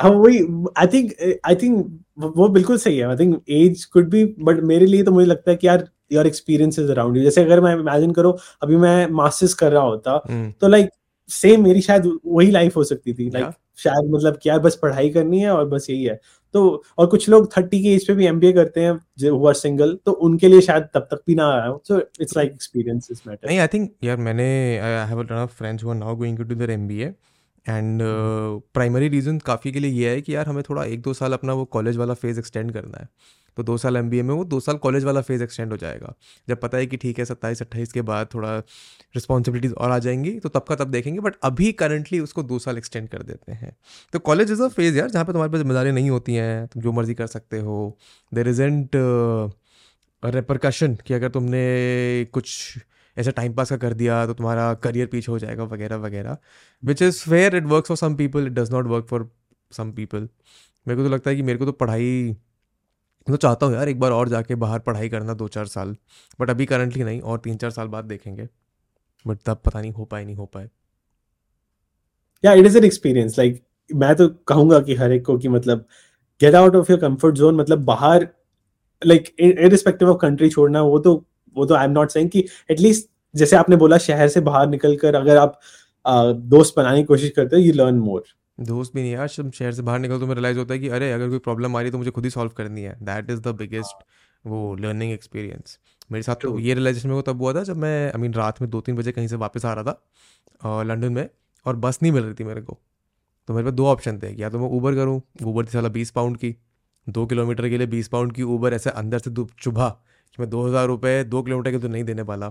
हाँ वही आई थिंक आई थिंक वो बिल्कुल सही है। I think age could be but मेरे लिए तो मुझे लगता है कि यार योर एक्सपीरियंसेस अराउंड यू जैसे अगर मैं इमेजिन करो अभी मैं मास्टर्स कर रहा होता hmm. तो लाइक like, सेम मेरी शायद वही लाइफ हो सकती थी। Like like, yeah. शायद मतलब क्या बस पढ़ाई करनी है और बस यही है। तो और कुछ लोग थर्टी के एज पे भी एमबीए करते हैं जो हुआ सिंगल तो उनके लिए शायद तब तक भी ना आया हो। So it's like experiences matter नहीं आई थिंक यार मैंने I have a lot of friends who are now going to do their MBA and primary reason काफ़ी के लिए ये है कि यार हमें थोड़ा एक दो साल अपना वो कॉलेज वाला फ़ेज़ एक्सटेंड करना है। तो दो साल एमबीए में वो दो साल कॉलेज वाला फ़ेज़ एक्सटेंड हो जाएगा। जब पता है कि ठीक है, सत्ताईस, अट्ठाईस के बाद थोड़ा रिस्पॉन्सिबिलिटीज़ और आ जाएँगी तो तब का तब देखेंगे बट अभी करंटली उसको दो साल एक्सटेंड कर देते हैं। तो कॉलेज इज़ अ फ़ेज़ यार, जहाँ पे तुम्हारे पास ज़िम्मेदारी नहीं होती हैं, तुम जो मर्ज़ी कर सकते हो। देर इजेंट रेपरकशन कि अगर तुमने कुछ ऐसा टाइम पास का कर दिया तो तुम्हारा करियर पीछे हो जाएगा, वगैरह वगैरह। Which is fair it work for some people it does not work for some people मेरे को तो लगता है कि मेरे को तो पढ़ाई तो चाहता हूँ यार एक बार और जाके बाहर पढ़ाई करना दो चार साल। बट अभी करंटली नहीं, और तीन चार साल बाद देखेंगे। बट तब पता नहीं हो पाए, नहीं हो पाए। या it is an experience like मैं तो कहूँगा कि हर एक को कि मतलब get out of your comfort zone मतलब बाहर लाइक इरिस्पेक्टिव ऑफ़ कंट्री छोड़ना, वो तो वो तो आई एम नॉट सेइंग कि एटलीस्ट जैसे आपने बोला शहर से बाहर निकल कर अगर आप आ, दोस्त बनाने की कोशिश करते हो यू लर्न मोर दोस्त भी नहीं यार जब शहर से बाहर निकल तो मैं रियलाइज़ होता है कि अरे अगर कोई प्रॉब्लम आ रही है तो मुझे खुद ही सॉल्व करनी है। दैट इज़ द बिगेस्ट वो लर्निंग एक्सपीरियंस मेरे साथ तो ये रियलाइजेशन मेरे को तब हुआ था जब मैं आई मीन रात में दो तीन बजे कहीं से वापस आ रहा था लंदन में और बस नहीं मिल रही थी मेरे को। तो मेरे पास दो ऑप्शन थे या तो मैं ऊबर करूँ ऊबर थी साला बीस पाउंड की दो किलोमीटर के लिए बीस पाउंड की ऊबर ऐसे अंदर से चुभा कि मैं दो हज़ार रुपये दो किलोमीटर के तो नहीं देने वाला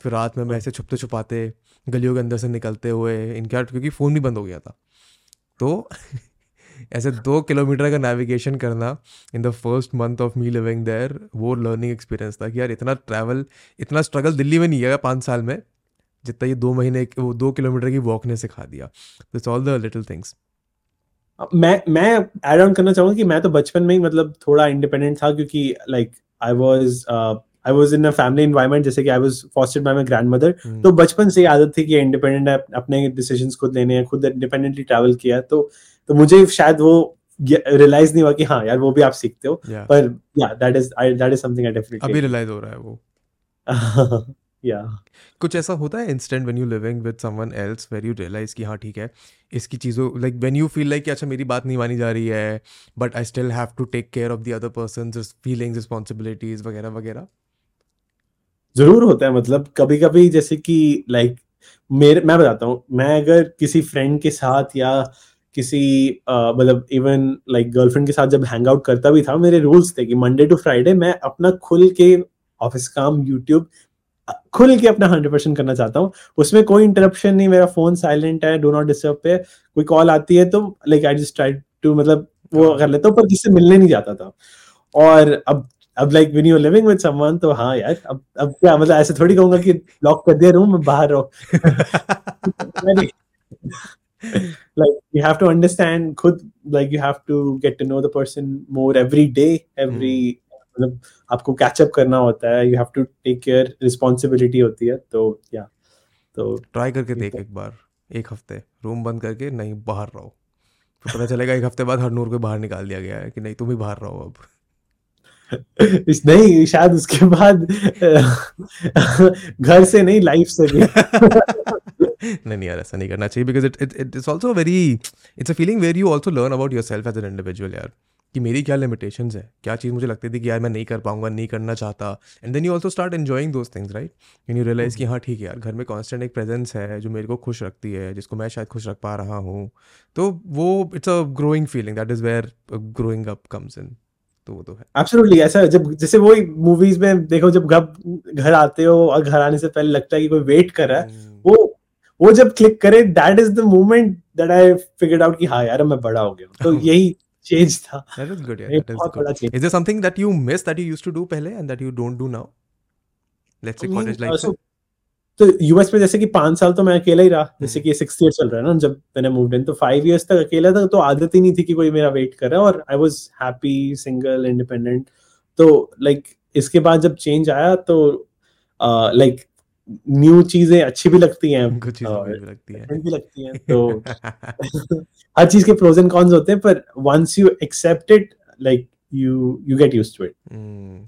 फिर रात में मैं ऐसे छुपते छुपाते, गलियों के अंदर से निकलते हुए इनका क्योंकि फ़ोन भी बंद हो गया था। तो ऐसे दो किलोमीटर का नेविगेशन करना in the first month of me living there वो लर्निंग एक्सपीरियंस था कि यार इतना ट्रैवल इतना स्ट्रगल दिल्ली में नहीं है पाँच साल में, जितना ये दो महीने वो दो किलोमीटर की वॉक ने सिखा दिया। That's all the little things मैं मैं एड ऑन करना चाहूँगा कि मैं तो बचपन में ही मतलब थोड़ा इंडिपेंडेंट था क्योंकि like I was I was in a family environment जैसे कि I was fostered by grandmother तो बचपन से आदत थी कि इंडिपेंडेंट अपने डिसीज़न खुद लेने हैं खुद इंडिपेंडेंटली ट्रेवल किया तो तो मुझे शायद वो रियलाइज़ नहीं हुआ कि हाँ यार वो भी आप सीखते हो। पर या that is that is something I definitely अभी रियलाइज़ हो रहा है वो। या कुछ ऐसा होता है instant when you living with someone else where you realise कि हाँ ठीक है इसकी चीज़ों like when you feel like कि अच्छा मेरी बात नहीं मानी जा रही है but I still have to take care of the other person feelings responsibilities वगैरह वगैरह? ज़रूर होता है मतलब कभी कभी जैसे कि लाइक मेरे मैं बताता हूँ मैं अगर किसी फ्रेंड के साथ या किसी मतलब इवन लाइक गर्लफ्रेंड के साथ जब हैंग आउट करता भी था मेरे रूल्स थे कि मंडे टू फ्राइडे मैं अपना खुल के ऑफ़िस काम यूट्यूब खुल के अपना हंड्रेड परसेंट करना चाहता हूँ। उसमें कोई इंटरप्शन नहीं मेरा फ़ोन साइलेंट है डो नॉट डिस्टर्ब पे। कोई कॉल आती है तो like I just try to मतलब वो कर लेता हूँ पर किससे मिलने नहीं जाता था। और अब अब like when you living with someone तो हाँ यार अब अब क्या मतलब ऐसे थोड़ी कहूँगा कि लॉक कर दिया रूम में बाहर रहो। Like you have to understand खुद like you have to get to know the person more every day every hmm. मतलब आपको कैचअप करना होता है you have to take care responsibility होती है तो या तो ट्राई करके देख एक बार एक हफ़्ते रूम बंद करके नहीं बाहर रहो। फिर पता चलेगा एक हफ़्ते बाद हर नूर को बाहर निकाल दिया गया है कि नहीं तुम ही बाहर रहो अब। इस नहीं शायद उसके बाद घर से नहीं लाइफ से भी। नहीं नहीं यार ऐसा नहीं करना चाहिए because it it it's also very it's a feeling where you also learn about yourself as an individual यार। कि मेरी क्या लिमिटेशन है? क्या चीज़ मुझे लगती थी कि यार मैं नहीं कर पाऊँगा नहीं करना चाहता? And then you also start enjoying those things right and you realise कि हाँ ठीक है यार घर में कॉन्स्टेंट एक प्रेजेंस है जो मेरे को खुश रखती है जिसको मैं शायद खुश रख पा रहा हूँ तो वो it's a growing feeling that is where growing up comes in तो वो तो है। एब्सोल्युटली ऐसा जब जैसे वो मूवीज़ में देखो जब घर घर आते हो और घर आने से पहले लगता है कि कोई वेट कर रहा है hmm. वो वो जब क्लिक करे that is the moment that I figured out कि हाँ यार मैं बड़ा हो गया तो यही चेंज था दैट इज़ गुड यार ये दैट इज़ बहुत बड़ा good change is there something that you miss that you used to do पहले and that you don't do now let's say I mean, college uh, life so तो यूएस में जैसे कि पाँच साल तो मैं अकेला ही रहा जैसे हम्म। कि सिक्स ईयर चल रहा है ना जब मैंने मूव इन तो फाइव इयर्स तक अकेला था तो आदत ही नहीं थी कि कोई मेरा वेट कर रहा है और I was happy single independent तो लाइक इसके बाद जब चेंज आया तो लाइक न्यू चीजें अच्छी भी लगती हैं कुछ चीजें और मुझे भी लगती है different भी लगती हैं तो हर चीज के प्रोज एंड कॉन्स होते हैं पर once you accept it like you you get used to it Mm.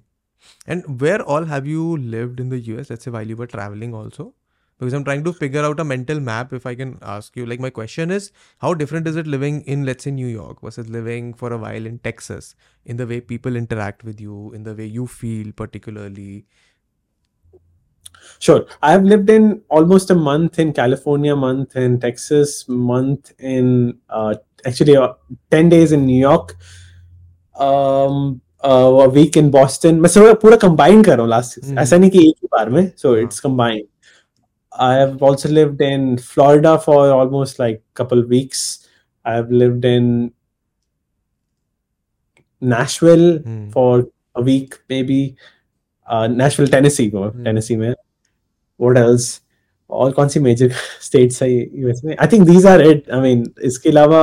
And where all have you lived in the US? Let's say while you were traveling also? Because I'm trying to figure out a mental map. If I can ask you, like my question is, how different is it living in let's say New York versus living for a while in Texas? In the way people interact with you, in the way you feel particularly. Sure. I've lived in almost a month in California, month in Texas, month in uh, actually uh, 10 days in New York, um, uh, a week in Boston. मैं सब पूरा combine कर रहा हूँ last हम्म। ऐसा नहीं कि एक ही बार में so हाँ। it's combined. I have also lived in Florida for almost like couple weeks. I've lived in Nashville Hmm. for a week maybe. Uh, Nashville, Tennessee, वो Hmm. Tennessee में. What else? और कौन सी मेजर स्टेट्स है यूएस में I think these are it I mean इसके अलावा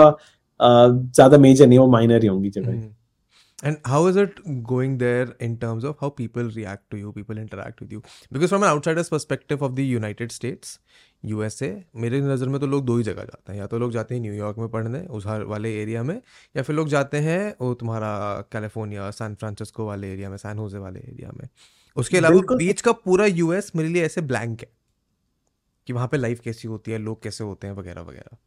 ज़्यादा मेजर नहीं वो माइनर ही होंगी जगह Mm. And how is it going there in terms of how people react to you, people interact with you? Because from an outsider's perspective of the United States, USA, मेरे नज़र में तो लोग दो ही जगह जाते हैं या तो लोग जाते हैं न्यूयॉर्क में पढ़ने उस वाले एरिया में या फिर लोग जाते हैं वो तुम्हारा कैलिफ़ोर्निया सैन फ्रांसिस्को वाले एरिया में सैन होजे वाले एरिया में उसके अलावा। बीच का पूरा यूएस मेरे लिए ऐसे ब्लैंक है कि वहाँ पे लाइफ कैसी होती है लोग कैसे होते हैं वगैरह वगैरह।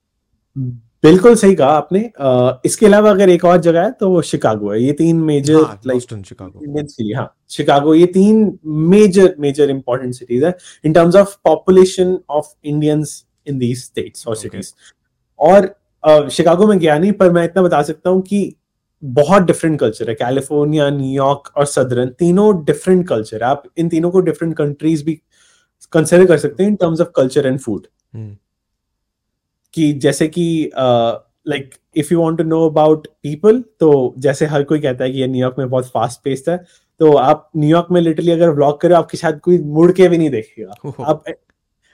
बिल्कुल सही कहा आपने। uh, इसके अलावा अगर एक और जगह है तो वो शिकागो है। ये तीन मेजर हाँ लाइक बोस्टन शिकागो हाँ। शिकागो ये तीन मेजर मेजर इंपॉर्टेंट सिटीज़ है in terms of population of Indians in these states और सिटीज़ और शिकागो में गया नहीं पर मैं इतना बता सकता हूँ कि बहुत डिफरेंट कल्चर है। कैलिफ़ोर्निया न्यूयॉर्क और सदरन तीनों डिफरेंट कल्चर है। आप इन तीनों को डिफरेंट कंट्रीज़ भी कंसिडर कर सकते हैं in terms of culture and food कि जैसे कि like if you want to know about people तो जैसे हर कोई कहता है कि ये न्यूयॉर्क में बहुत फास्ट पेस्ड है तो आप न्यूयॉर्क में लिटरली अगर व्लॉग करो आपके शायद कोई मुड़ के भी नहीं देखेगा। आप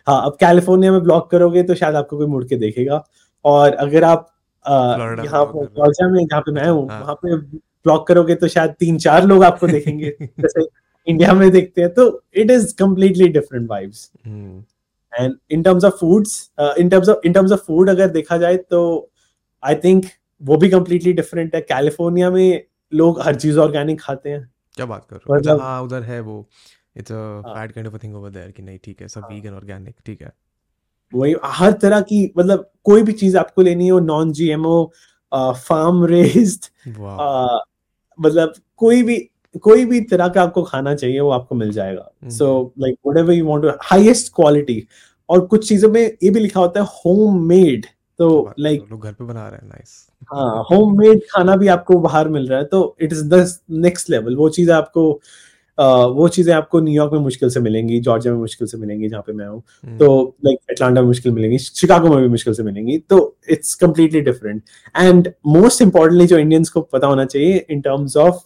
हाँ अब कैलिफ़ोर्निया में ब्लॉक करोगे तो शायद आपको कोई मुड़ के देखेगा। और अगर आप यहाँ पर जॉर्जिया में जहाँ पे मैं हूँ हाँ। वहाँ पे ब्लॉक करोगे तो शायद तीन चार लोग आपको देखेंगे। जैसे इंडिया में देखते हैं तो it is completely different vibes and in terms of foods in terms of in terms of food अगर देखा जाए तो आई थिंक वो भी कम्प्लीटली डिफरेंट है। कैलिफ़ोर्निया में लोग हर चीज़ ऑर्गेनिक खाते हैं। क्या बात कर रहे हो? अच्छा मतलब- हाँ उधर है वो। इट्स अ हाँ। Fat kind of a thing over there कि नहीं ठीक है सब हाँ। वीगन ऑर्गेनिक ठीक है। वही हर तरह की मतलब कोई भी चीज़ आपको लेनी हो नॉन जीएमओ फार्म रेस्ड मतलब कोई भी कोई भी तरह का आपको खाना चाहिए वो आपको मिल जाएगा। So like whatever you want to highest quality और कुछ चीज़ों में ये भी लिखा होता है होम मेड तो लाइक हो, लोग घर पे बना रहे हैं नाइस हाँ होम मेड खाना भी आपको बाहर मिल रहा है तो it is the next level वो चीज़ आपको वो चीज़ें आपको न्यूयॉर्क में मुश्किल से मिलेंगी जॉर्जिया में मुश्किल से मिलेंगी जहाँ पे मैं हूँ हम्म। तो लाइक एटलांटा में मुश्किल मिलेंगी शिकागो में भी मुश्किल से मिलेंगी तो it's completely different and most importantly जो इंडियंस को पता होना चाहिए इन टर्म्स ऑफ़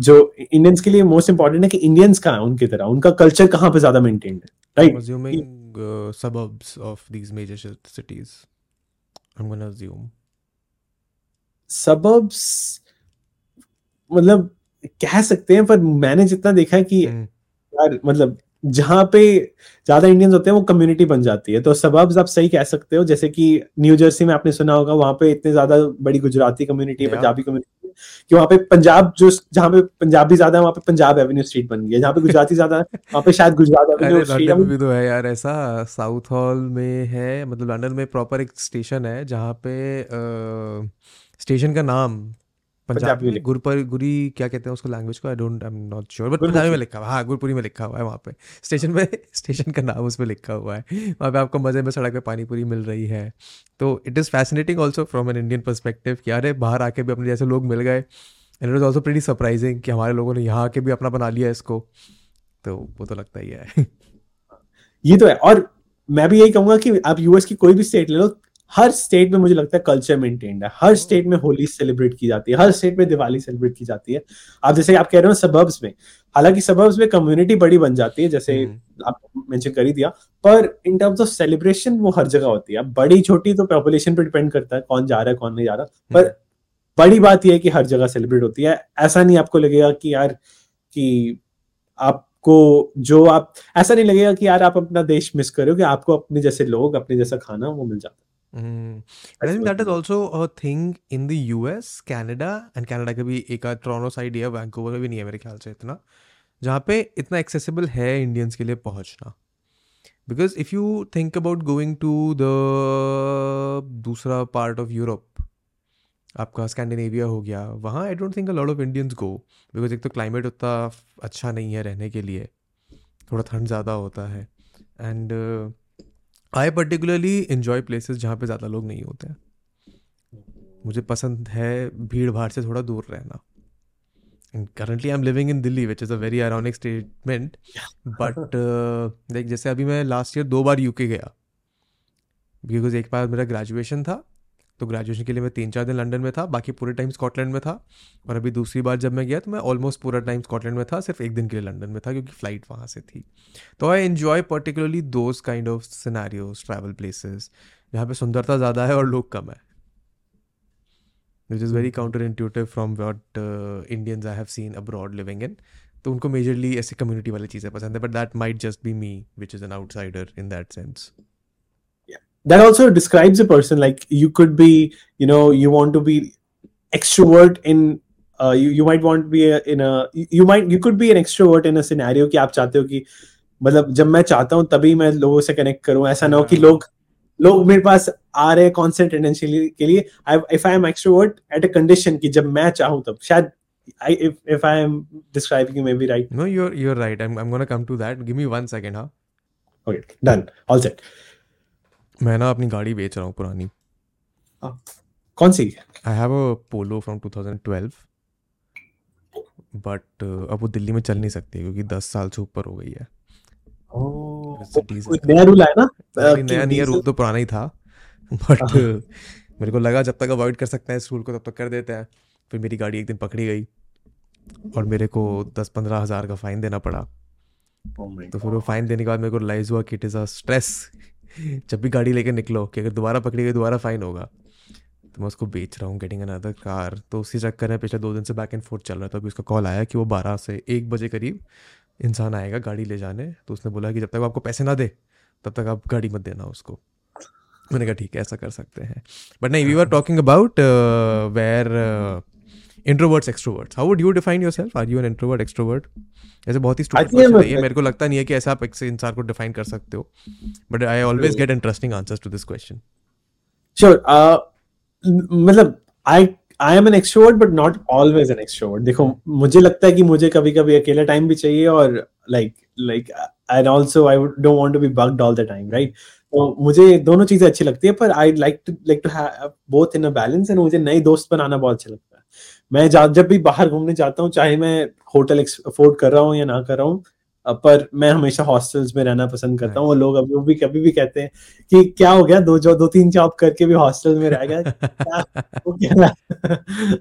जो इंडियंस के लिए मोस्ट इंपॉर्टेंट है कि इंडियंस कहाँ है उनकी तरह उनका कल्चर कहाँ पे ज़्यादा मेंटेन्ड है right cities. I'm gonna assume. Suburbs मतलब कह सकते हैं पर मैंने जितना देखा है कि हम्म, यार मतलब जहाँ पे ज़्यादा इंडियंस होते हैं वो कम्युनिटी बन जाती है। तो सबब्स आप सही कह सकते हो जैसे कि न्यू जर्सी में आपने सुना होगा वहाँ पे इतने ज़्यादा बड़ी गुजराती कम्युनिटी है पंजाबी कम्युनिटी कि वहाँ पे पंजाब जो जहाँ पे पंजाबी ज़्यादा है वहाँ पे पंजाब एवेन्यू स्ट्रीट बन गई है। जहाँ पे गुजराती ज़्यादा है वहाँ पे शायद गुजरात एवेन्यू स्ट्रीट भी तो है यार ऐसा। साउथ हॉल में है मतलब लंदन में प्रॉपर एक स्टेशन है जहाँ पे स्टेशन का नाम पंजाबी में। गुरपर गुरी क्या कहते हैं उसको लैंग्वेज को? I don't I am not sure but Punjabi में लिखा हुआ हाँ। गुरपुरी में लिखा हुआ है वहाँ पे। स्टेशन में स्टेशन का नाम उस पर लिखा हुआ है। वहाँ पे आपको मज़े में सड़क पे पानी पूरी मिल रही है। तो it is fascinating also from an Indian perspective कि अरे बाहर आके भी अपने जैसे लोग मिल गए। And it is also pretty surprising कि हमारे लोगों ने यहाँ आके भी अपना बना लिया इसको। तो वो तो लगता ही है। ये तो है। और मैं भी यही कहूँगा कि आप यूएस की कोई भी स्टेट ले लो हर स्टेट में मुझे लगता है कल्चर मेंटेन्ड है। हर स्टेट में होली सेलिब्रेट की जाती है। हर स्टेट में दिवाली सेलिब्रेट की जाती है। आप जैसे आप कह रहे हो सबर्ब्स में हालाँकि सबर्ब्स में कम्युनिटी बड़ी बन जाती है जैसे। आप मेंशन कर ही दिया पर इन टर्म्स ऑफ़ सेलिब्रेशन वो हर जगह होती है। बड़ी छोटी तो पॉपुलेशन पे डिपेंड करता है कौन जा रहा है कौन नहीं जा रहा। हम्म। पर बड़ी बात यह है कि हर जगह सेलिब्रेट होती है। ऐसा नहीं आपको लगेगा कि यार कि आपको जो आप ऐसा नहीं लगेगा कि यार आप अपना देश मिस कर रहे हो कि आपको अपने जैसे लोग अपने जैसा खाना वो मिल जाता है। Mm. I think that is also a thing in the US, Canada and Canada का भी एक टोरंटो साइड है वैंकूवर में भी नहीं है मेरे ख्याल से इतना जहाँ पे इतना एक्सेसिबल है इंडियंस के लिए पहुँचना because if you think about going to the दूसरा पार्ट ऑफ़ यूरोप आपका स्कैंडिनेविया हो गया वहाँ I don't think a lot of Indians go because एक तो क्लाइमेट उतना अच्छा नहीं है रहने के लिए थोड़ा ठंड ज़्यादा होता है and I particularly enjoy places जहाँ पे ज़्यादा लोग नहीं होते हैं। मुझे पसंद है भीड़ भाड़ से थोड़ा दूर रहना। Currently I am living in Delhi which is a very ironic statement but like जैसे अभी मैं लास्ट ईयर दो बार यूके गया। बिकॉज़ एक बार मेरा ग्रेजुएशन था तो ग्रेजुएशन के लिए मैं तीन चार दिन लंदन में था, बाकी पूरे टाइम स्कॉटलैंड में था। और अभी दूसरी बार जब मैं गया तो मैं ऑलमोस्ट पूरा टाइम स्कॉटलैंड में था, सिर्फ़ एक दिन के लिए लंदन में था क्योंकि फ़्लाइट वहाँ से थी। तो I enjoy particularly those kind of scenarios travel places जहाँ पे सुंदरता ज़्यादा है और लोग कम है। Which is very counterintuitive from what Indians I have seen abroad living in तो उनको मेजरली ऐसी कम्युनिटी वाली चीज़ें पसंद है but that might just be me which is an outsider in that sense that also describes a person like you could be you know you want to be extrovert in uh, you, you might want to be a, in a you might you could be an extrovert in a scenario कि आप चाहते हो कि मतलब जब मैं चाहता हूँ तभी मैं लोगों से कनेक्ट करूँ ऐसा ना हो कि लोग लोग मेरे पास आ रहे हैं कॉन्सेंट टेंडेंसी के लिए if I am extrovert at a condition कि जब मैं चाहूँ तब शायद I, if if I am describing you maybe right. No, you're you're right. I'm I'm gonna come to that. Give me one second, huh? Okay, done. All set. मैं ना अपनी गाड़ी बेच रहा हूँ पुरानी। कौन सी? I have a polo from 2012 but अब वो दिल्ली में चल नहीं सकती क्योंकि दस साल से ऊपर हो गई है। नया रूल है ना? नया नया रूल तो पुराना ही था बट मेरे को लगा जब तक अवॉइड कर सकते हैं इस रूल को तब तक कर देते हैं। फिर मेरी गाड़ी एक दिन पकड़ी गई और मेरे को दस पंद्रह हज़ार का फ़ाइन देना पड़ा। Oh तो फिर वो फाइन देने के बाद मेरे को रिलाइज हुआ कि इट इज़ अ स्ट्रेस जब भी गाड़ी लेकर निकलो कि अगर दोबारा पकड़ी गई, दोबारा फाइन होगा। तो मैं उसको बेच रहा हूँ गेटिंग अनदर कार तो उसी चक्कर में पिछले दो दिन से बैक एंड फोर्थ चल रहा था। अभी उसका कॉल आया कि वो बारह से एक बजे करीब इंसान आएगा गाड़ी ले जाने। तो उसने बोला कि जब तक आपको पैसे ना दे, तब तक आप गाड़ी मत देना उसको। मैंने कहा, ठीक है, ऐसा कर सकते हैं। बट नहीं we are talking about where introverts extroverts how would you define yourself are you an introvert extrovert ऐसे बहुत ही स्टूपिड है। ये मेरे को लगता नहीं है कि ऐसा आप एक इंसान को डिफाइन कर सकते हो। But I always get interesting answers to this question sure मतलब I I am an extrovert but not always an extrovert देखो मुझे लगता है कि मुझे कभी कभी अकेला टाइम भी चाहिए और like like and also I don't want to be bugged all the time right तो मुझे दोनों चीज़ें अच्छी लगती है पर I like to like to have both in a balance and मुझे नए दोस्त बनाना बहुत अच्छा लगता है। मैं जब भी बाहर घूमने जाता हूँ, चाहे मैं होटल अफोर्ड कर रहा हूँ या ना कर रहा हूँ पर मैं हमेशा हॉस्टल्स में रहना पसंद करता हूँ। लोग अभी भी कभी भी कहते हैं कि क्या हो गया? दो जो दो तीन जॉब करके भी हॉस्टल में रह गया।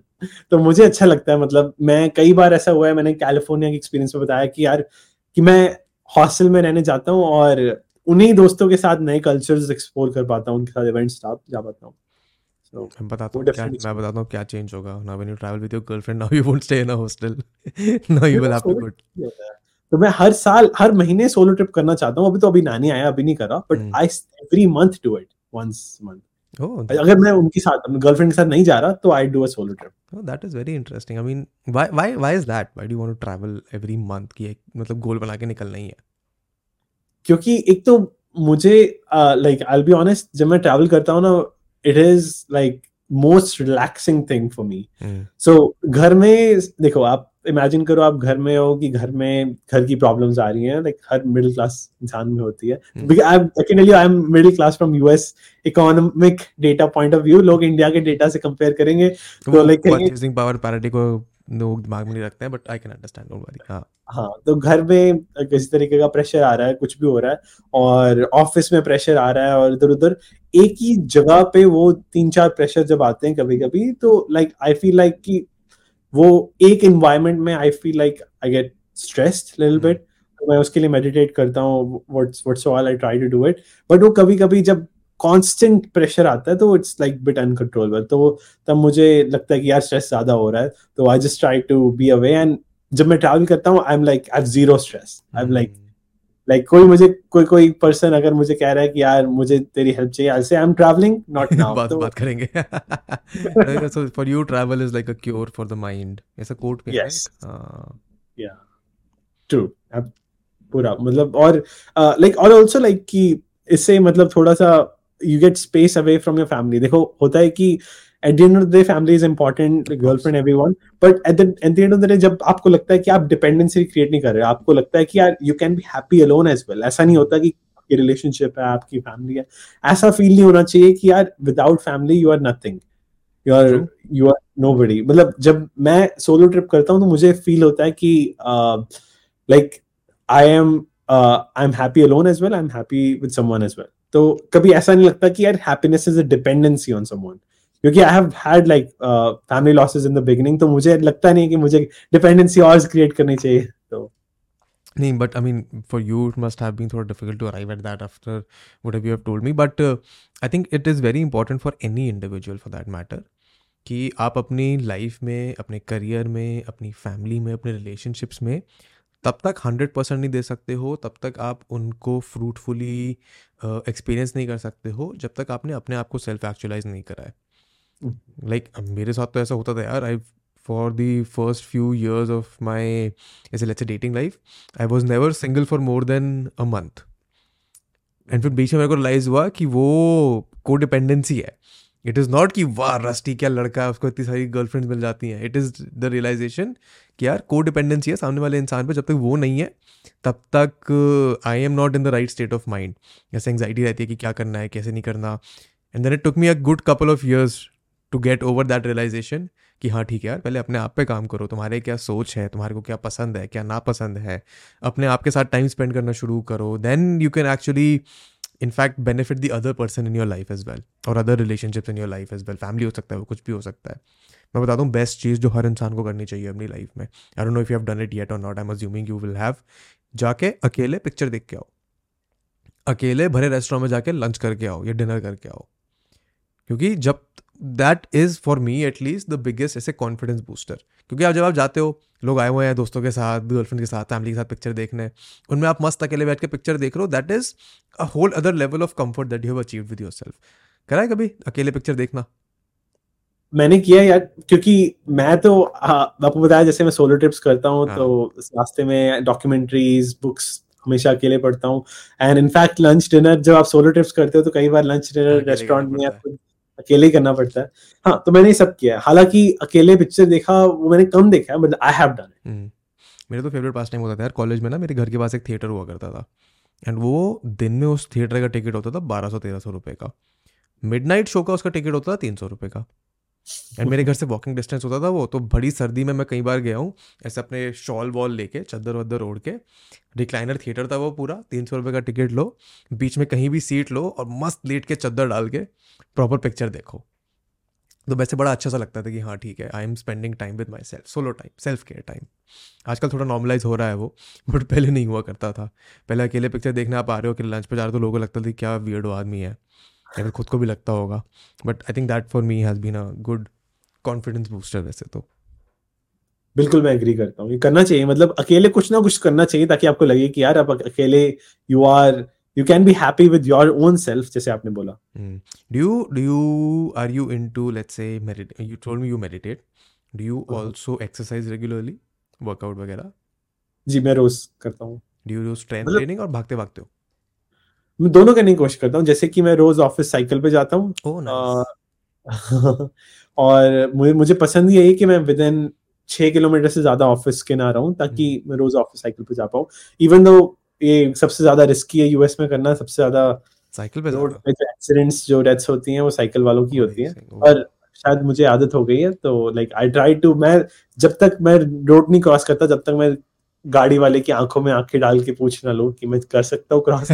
तो मुझे अच्छा लगता है मतलब मैं कई बार ऐसा हुआ है, मैंने कैलिफ़ोर्निया के एक्सपीरियंस में बताया कि यार, कि मैं हॉस्टल में रहने जाता हूँ और उन्हीं दोस्तों के साथ नए कल्चर्स एक्सप्लोर कर पाता हूँ, उनके साथ इवेंट्स जा पाता हूँ। So, मैं बताता हूँ क्या मैं बताता हूँ क्या चेंज होगा। now when you travel with your girlfriend now you won't stay in a hostel. Now you will have to go. तो मैं हर साल हर महीने सोलो ट्रिप करना चाहता हूँ। अभी तो अभी नानी आया अभी नहीं कर but I every month do it once month अगर मैं उनके साथ अपने गर्लफ्रेंड के साथ नहीं जा रहा तो I do a solo trip oh that is very interesting. I mean why why why is that? Why do you want to travel every month की एक मतलब गोल बना के निकलना ही है? क्योंकि एक तो मुझे like I will be honest जब मैं ट्रैवल करता हूँ ना it is like most relaxing thing for me so घर में देखो आप इमेजिन करो आप घर में हो कि घर में घर की प्रॉब्लम्स आ रही हैं लाइक हर मिडिल क्लास इंसान में होती है। I am middle class from US economic data point of view लोग इंडिया के डेटा से कंपेयर करेंगे तो लाइक पावर पैरिटी को लोग दिमाग में नहीं रखते हैं but I can understand don't worry हाँ। हाँ तो घर में किसी तरीके का प्रेशर आ रहा है कुछ भी हो रहा है और ऑफ़िस में प्रेशर आ रहा है और इधर उधर एक ही जगह पे वो तीन चार प्रेशर जब आते हैं कभी कभी तो लाइक आई फील लाइक कि वो एक इन्वायरमेंट में I feel like I get stressed little bit मैं उसके लिए मेडिटेट करता हूँ what's what's all I try to do it but वो कभी कभी जब कांस्टेंट प्रेशर आता है तो इट्स लाइक बिट अनकंट्रोलेबल तो तब मुझे लगता है कि यार स्ट्रेस ज़्यादा हो रहा है तो I just try to be away and जब मैं ट्रैवल करता हूँ I am like I zero stress I am like like कोई मुझे कोई कोई पर्सन अगर मुझे कह रहा है कि यार मुझे तेरी हेल्प चाहिए I say I am travelling not now बात तो बात करेंगे। So for you travel is like a cure for the mind ऐसा कोट है। यस या ट्रू पूरा मतलब और लाइक और आल्सो लाइक कि इससे मतलब थोड़ा सा you get space away from your family देखो होता है कि at the end of the day family is important girlfriend everyone but at the at the end of the day जब आपको लगता है कि आप डिपेंडेंसी क्रिएट नहीं कर रहे आपको लगता है कि यार you can be happy alone as well ऐसा नहीं होता कि आपकी रिलेशनशिप है आपकी फैमिली है। ऐसा फील नहीं होना चाहिए कि यार without family you are nothing you are you are nobody मतलब जब मैं सोलो ट्रिप करता हूँ तो मुझे फील होता है कि like I am I am happy alone as well I am happy with someone as well तो कभी ऐसा नहीं लगता कि यार happiness is a dependency on someone क्योंकि I have had like family losses in the beginning तो मुझे लगता नहीं कि मुझे डिपेंडेंसी और क्रिएट करनी चाहिए तो। नहीं but I mean for you it must have been थोड़ा difficult to arrive at that after what have you have told me but I think it is very important for any individual for that matter कि आप अपनी लाइफ में अपने करियर में अपनी फैमिली में अपने रिलेशनशिप्स में तब तक हंड्रेड परसेंट नहीं दे सकते हो तब तक आप उनको फ्रूटफुली एक्सपीरियंस uh, नहीं कर सकते हो जब तक आपने अपने आप को सेल्फ एक्चुअलाइज नहीं करा है। लाइक like, मेरे साथ तो ऐसा होता था यार I for the first few years of my ऐसे let's dating life I was never single for more than a month and फिर बीच में मेरे को रिलाइज हुआ कि वो को डिपेंडेंसी है। इट इज़ नॉट कि वाह रस्टी क्या लड़का है उसको इतनी सारी गर्लफ्रेंड्स मिल जाती हैं। इट इज़ द रियलाइजेशन कि यार को डिपेंडेंसी है सामने वाले इंसान पर जब तक वो नहीं है तब तक I am not in the right state of mind जैसे एंगजाइटी रहती है कि क्या करना है कैसे नहीं करना। And then it took me a good couple of years to get over that realisation कि हाँ ठीक है यार, पहले अपने आप पे काम करो, तुम्हारे क्या सोच है, तुम्हारे को क्या पसंद है, क्या नापसंद है? अपने आप के साथ टाइम स्पेंड करना शुरू करो then you can actually in fact benefit the other person in your life as well और other relationships in your life as well family हो सकता है कुछ भी हो सकता है। मैं बता दूँ बेस्ट चीज़ जो हर इंसान को करनी चाहिए अपनी लाइफ में I don't know if you have done it yet और not I am assuming you will have जाके अकेले पिक्चर देख के आओ। अकेले भरे रेस्टोरेंट में जाके लंच करके आओ या डिनर करके आओ। क्योंकि जब that is for me at least the biggest ऐसे कॉन्फिडेंस बूस्टर क्योंकि आप जब आप जाते हो लोग आए हुए हैं दोस्तों के साथ गर्लफ्रेंड के साथ फैमिली के साथ पिक्चर देखने उनमें आप मस्त अकेले बैठ के पिक्चर देख रहे हो that is a whole other level of comfort that you have achieve with yourself करा है कभी अकेले पिक्चर देखना? मैंने किया यार क्योंकि मैं तो आपको बताया जैसे मैं सोलो ट्रिप्स करता हूँ हाँ. तो रास्ते में डॉक्यूमेंट्रीज बुक्स हमेशा अकेले पढ़ता हूँ। एंड इनफैक्ट लंच डिनर जब आप सोलो ट्रिप्स करते हो तो कई बार लंच डिनर रेस्टोरेंट में अकेले ही करना पड़ता है। हाँ तो मैंने सब किया है। हालाँकि अकेले पिक्चर देखा, वो मैंने कम देखा बट आई हैव डन मेरे तो फेवरेट पास टाइम होता था यार कॉलेज में ना, मेरे घर के पास एक थिएटर हुआ करता था। एंड वो दिन में उस थिएटर का टिकट होता था बारह सौ तेरह सौ रुपये का। मिड शो का उसका टिकट होता था तीन सौ रुपये का। एंड मेरे घर से वॉकिंग डिस्टेंस होता था वो तो बड़ी सर्दी में मैं कई बार गया हूँ, ऐसे अपने शॉल वॉल लेके चद्दर वद्दर ओढ़ के रिक्लाइनर थिएटर था वो पूरा, तीन सौ रुपये का टिकट लो, बीच में कहीं भी सीट लो और मस्त लेट के चद्दर डाल के प्रॉपर पिक्चर देखो। तो वैसे बड़ा अच्छा सा लगता था कि हाँ ठीक है I am spending time with myself solo time self care time आजकल थोड़ा नॉर्मलाइज हो रहा है वो बट पहले नहीं हुआ करता था। पहले अकेले पिक्चर देखने आप आ रहे हो कि लंच पे जा रहे हो तो लोगों को लगता था क्या वियर्ड आदमी है। या खुद को भी लगता होगा। But I think that for me has been a good confidence booster वैसे तो। बिल्कुल मैं एग्री करता हूँ। करना चाहिए मतलब अकेले कुछ ना कुछ करना चाहिए ताकि आपको लगे कि यार आप अकेले you are you can be happy with your own self जैसे आपने बोला। Do you do you are you into let's you told me you meditate do you also exercise regularly workout वगैरह? जी मैं रोज करता हूँ। डू यू डू ट्रेनिंग और भागते भागते हो? मैं दोनों करने की कोशिश करता हूँ जैसे कि मैं रोज ऑफ़िस साइकिल पे जाता हूँ। oh, nice. और मुझे मुझे पसंद ये है कि मैं विद इन छह किलोमीटर से ज़्यादा ऑफ़िस के ना रहूँ ताकि hmm. मैं रोज ऑफ़िस साइकिल पे जा पाऊँ। इवन दो ये सबसे ज़्यादा रिस्की है यूएस में करना सबसे ज़्यादा साइकिल पे रोड पे जो एक्सीडेंट्स जो डेथ्स होती हैं वो साइकिल वालों की होती हैं। और शायद मुझे आदत हो गई है तो लाइक आई ट्राई टू मैं जब तक मैं रोड नहीं क्रॉस करता जब तक मैं गाड़ी वाले की आँखों में आँखें डाल के पूछ ना लो कि मैं कर सकता हूँ क्रॉस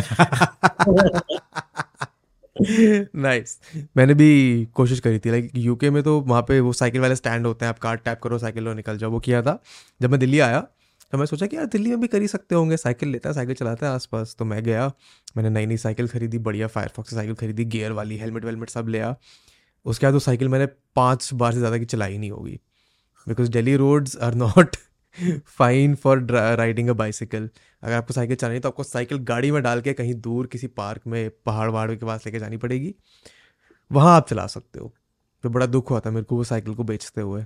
नाइस मैंने भी कोशिश करी थी लाइक यूके में तो वहाँ पे वो साइकिल वाले स्टैंड होते हैं, आप कार्ड टैप करो, साइकिल लो, निकल जाओ, वो किया था। जब मैं दिल्ली आया तो मैं सोचा कि यार दिल्ली में भी कर ही सकते होंगे, साइकिल लेता है, साइकिल चलाता है आसपास। तो मैं गया, मैंने नई नई साइकिल खरीदी, बढ़िया फायरफॉक्स साइकिल खरीदी गियर वाली हेलमेट वेलमेट सब लिया उसके बाद वो साइकिल मैंने पाँच बार से ज़्यादा की चलाई नहीं होगी। Because daily roads are not fine for riding a bicycle अगर आपको साइकिल चलानी तो आपको साइकिल गाड़ी में डाल के कहीं दूर किसी पार्क में पहाड़ वहाड़ के पास लेके जानी पड़ेगी। वहाँ आप चला सकते हो। तो बड़ा दुख हुआ था मेरे को वो साइकिल को बेचते हुए।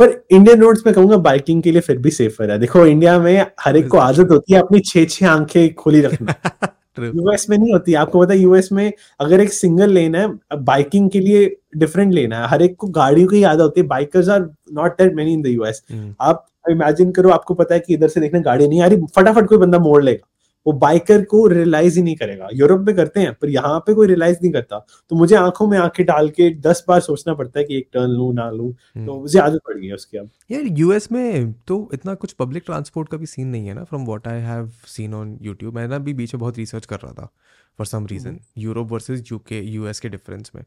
पर इंडियन रोड्स में कहूँगा बाइकिंग के लिए फिर भी सेफर है। देखो इंडिया में हर एक को आदत होती है अपनी छह छह आँखें खोली रखना। यूएस में नहीं होती। आपको पता है यूएस में अगर एक सिंगल लेन है बाइकिंग के लिए डिफरेंट लेन है। हर एक को गाड़ियों की याद होती है। Bikers are not that many in the US आप इमेजिन करो आपको पता है कि इधर से देखना गाड़ी नहीं आ रही। फटाफट कोई बंदा मोड़ लेगा। वो बाइकर को रियलाइज़ ही नहीं करेगा। यूरोप में करते हैं पर यहाँ पे कोई रियलाइज़ नहीं करता। तो मुझे आँखों में आँखें डाल के दस बार सोचना पड़ता है कि एक टर्न लू ना लू हम्म। तो मुझे आदत पड़ गई है उसकी अब। यार यूएस में तो इतना कुछ पब्लिक ट्रांसपोर्ट का भी सीन नहीं है ना from what I have seen on YouTube मैं ना भी बीच में बहुत रिसर्च कर रहा था for some reason Europe versus UK US के डिफरेंस में।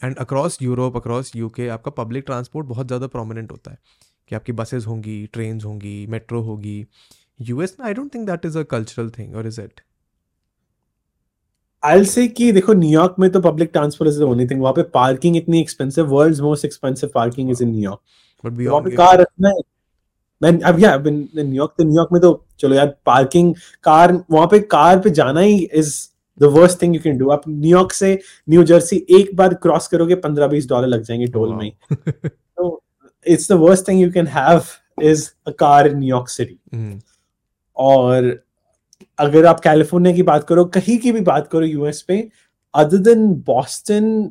And across Europe across UK आपका पब्लिक ट्रांसपोर्ट बहुत ज़्यादा प्रोमिनेंट होता है कि आपकी बसेज होंगी ट्रेन होंगी मेट्रो होगी। यूएस में I don't think that is a cultural thing और इज़ इट I'll say कि देखो न्यूयॉर्क में तो public transport is the only thing वहाँ पे पार्किंग इतनी expensive world's most expensive parking is in New York but वहाँ पे कार रखना है। मैं अब या न्यूयॉर्क तो न्यूयॉर्क में तो चलो यार पार्किंग कार वहाँ पे कार पे जाना ही is the worst thing you can do आप न्यूयॉर्क से न्यू जर्सी एक बार क्रॉस करोगे पंद्रह बीस डॉलर लग जाएँगे टोल में तो it's the worst thing you can have is a car in New York city और अगर आप कैलिफ़ोर्निया की बात करो कहीं की भी बात करो यूएस पे अदर देन बॉस्टन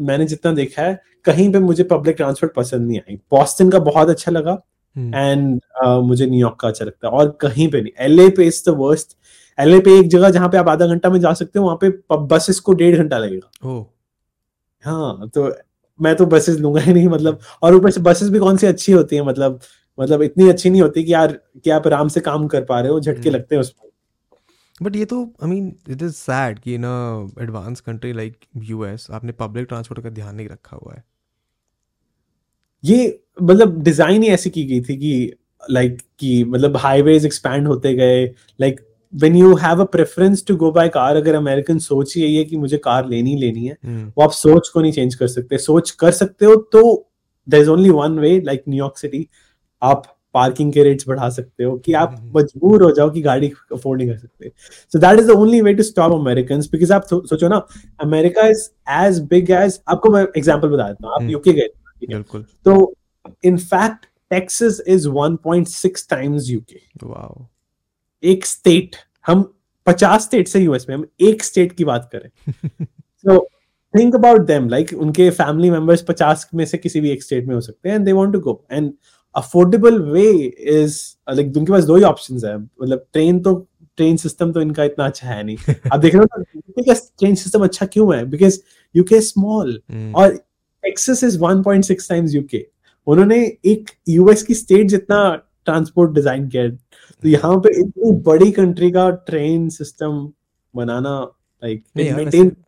मैंने जितना देखा है कहीं पे मुझे पब्लिक ट्रांसपोर्ट पसंद नहीं आई बॉस्टन का बहुत अच्छा लगा एंड hmm. uh, मुझे न्यूयॉर्क का अच्छा लगता है और कहीं पे नहीं एलए पे इज़ द वर्स्ट एलए पे एक जगह जहाँ पे आप आधा घंटा में जा सकते हो वहाँ पे बसेस को डेढ़ घंटा लगेगा oh. हाँ तो मैं तो बसेस लूँगा ही नहीं मतलब और ऊपर से बसेस भी कौन सी अच्छी होती है मतलब मतलब इतनी अच्छी नहीं होती कि यार कि आप आराम से काम कर पा रहे हो झटके हम्म। लगते हैं उसमें बट ये तो I mean it is sad कि in advance country like US आपने पब्लिक ट्रांसपोर्ट का ध्यान नहीं रखा हुआ है। ये मतलब डिज़ाइन ही ऐसी की गई थी कि लाइक कि मतलब हाईवेज एक्सपैंड होते गए। Like when you have a preference to go by car अगर अमेरिकन सोच यही है कि मुझे कार लेनी लेनी है hmm. वो आप सोच को नहीं चेंज कर सकते। सोच कर सकते हो तो there is only one way like New York city आप पार्किंग के रेट्स बढ़ा सकते हो कि आप हम्म। मजबूर हो जाओ कि गाड़ी अफोर्ड नहीं कर सकते। So that is the only way to stop American because आप सोचो ना America is as big as आपको मैं एग्ज़ाम्पल बता देता हूँ आप यूके हम्म। गए बिल्कुल। तो in fact Texas is 1.6 times UK wow एक स्टेट हम 50 स्टेट से यूएस में हम एक स्टेट की बात करें। So think about them like उनके फैमिली मेंबर्स 50 में से किसी भी एक स्टेट में हो सकते हैं and they want to go and affordable way is like उनके पास दो ही ऑप्शंस है। मतलब ट्रेन तो ट्रेन सिस्टम तो इनका इतना अच्छा है नहीं। आप देख रहे हो ना ट्रेन सिस्टम अच्छा क्यों है? बिकॉज़ यूके स्मॉल और टेक्सास इज़ 1.6 टाइम्स यूके उन्होंने एक यूएस की स्टेट जितना ट्रांसपोर्ट डिज़ाइन किया तो यहाँ पे इतनी बड़ी कंट्री का ट्रेन सिस्टम बनाना लाइक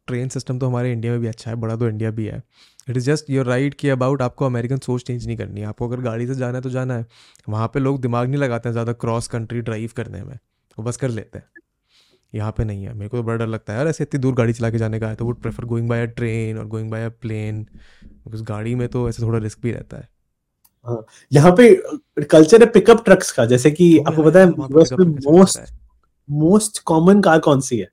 ट्रेन सिस्टम तो हमारे इंडिया में भी अच्छा है बड़ा तो इंडिया भी है। It is just your right कि अबाउट आपको अमेरिकन सोच चेंज नहीं करनी है। आपको अगर गाड़ी से जाना है तो जाना है। वहाँ पे लोग दिमाग नहीं लगाते हैं ज़्यादा क्रॉस कंट्री ड्राइव करने में। वो बस कर लेते हैं। यहाँ पे नहीं है। मेरे को तो बड़ा डर लगता है। यार ऐसे इतनी दूर गाड़ी चला के जाने का है तो would prefer going by a train और going by a plane because गाड़ी में तो ऐसे थोड़ा रिस्क भी रहता है। हाँ, यहाँ पे कल्चर है पिकअप ट्रक्स का। जैसे कि आपको पता है मोस्ट मोस्ट कॉमन कार कौन सी है?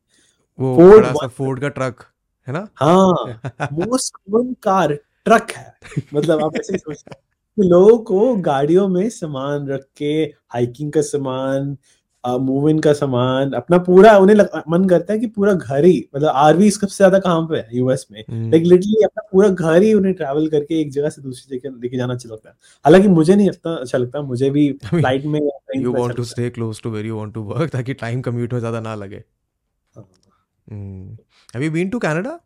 वो फोर्ड सा फोर्ड का ट्रक है ना? हाँ मोस्ट कॉमन कार ट्रक है। मतलब आप ऐसे सोचते लोगों को गाड़ियों में सामान रख के हाइकिंग का सामान मूव इन का सामान अपना पूरा उन्हें लग, मन करता है कि पूरा घर ही मतलब आरवी सबसे ज़्यादा कहाँ पे है यूएस में। लाइक हम्म। लिटरली अपना पूरा घर ही उन्हें ट्रैवल करके एक जगह से दूसरी जगह लेके जाना अच्छा लगता है। हालाँकि मुझे नहीं लगता अच्छा लगता मुझे भी फ़्लाइट में you want to stay close to where you want to work ताकि टाइम कम्यूट में ज़्यादा ना लगे। Have you been to Canada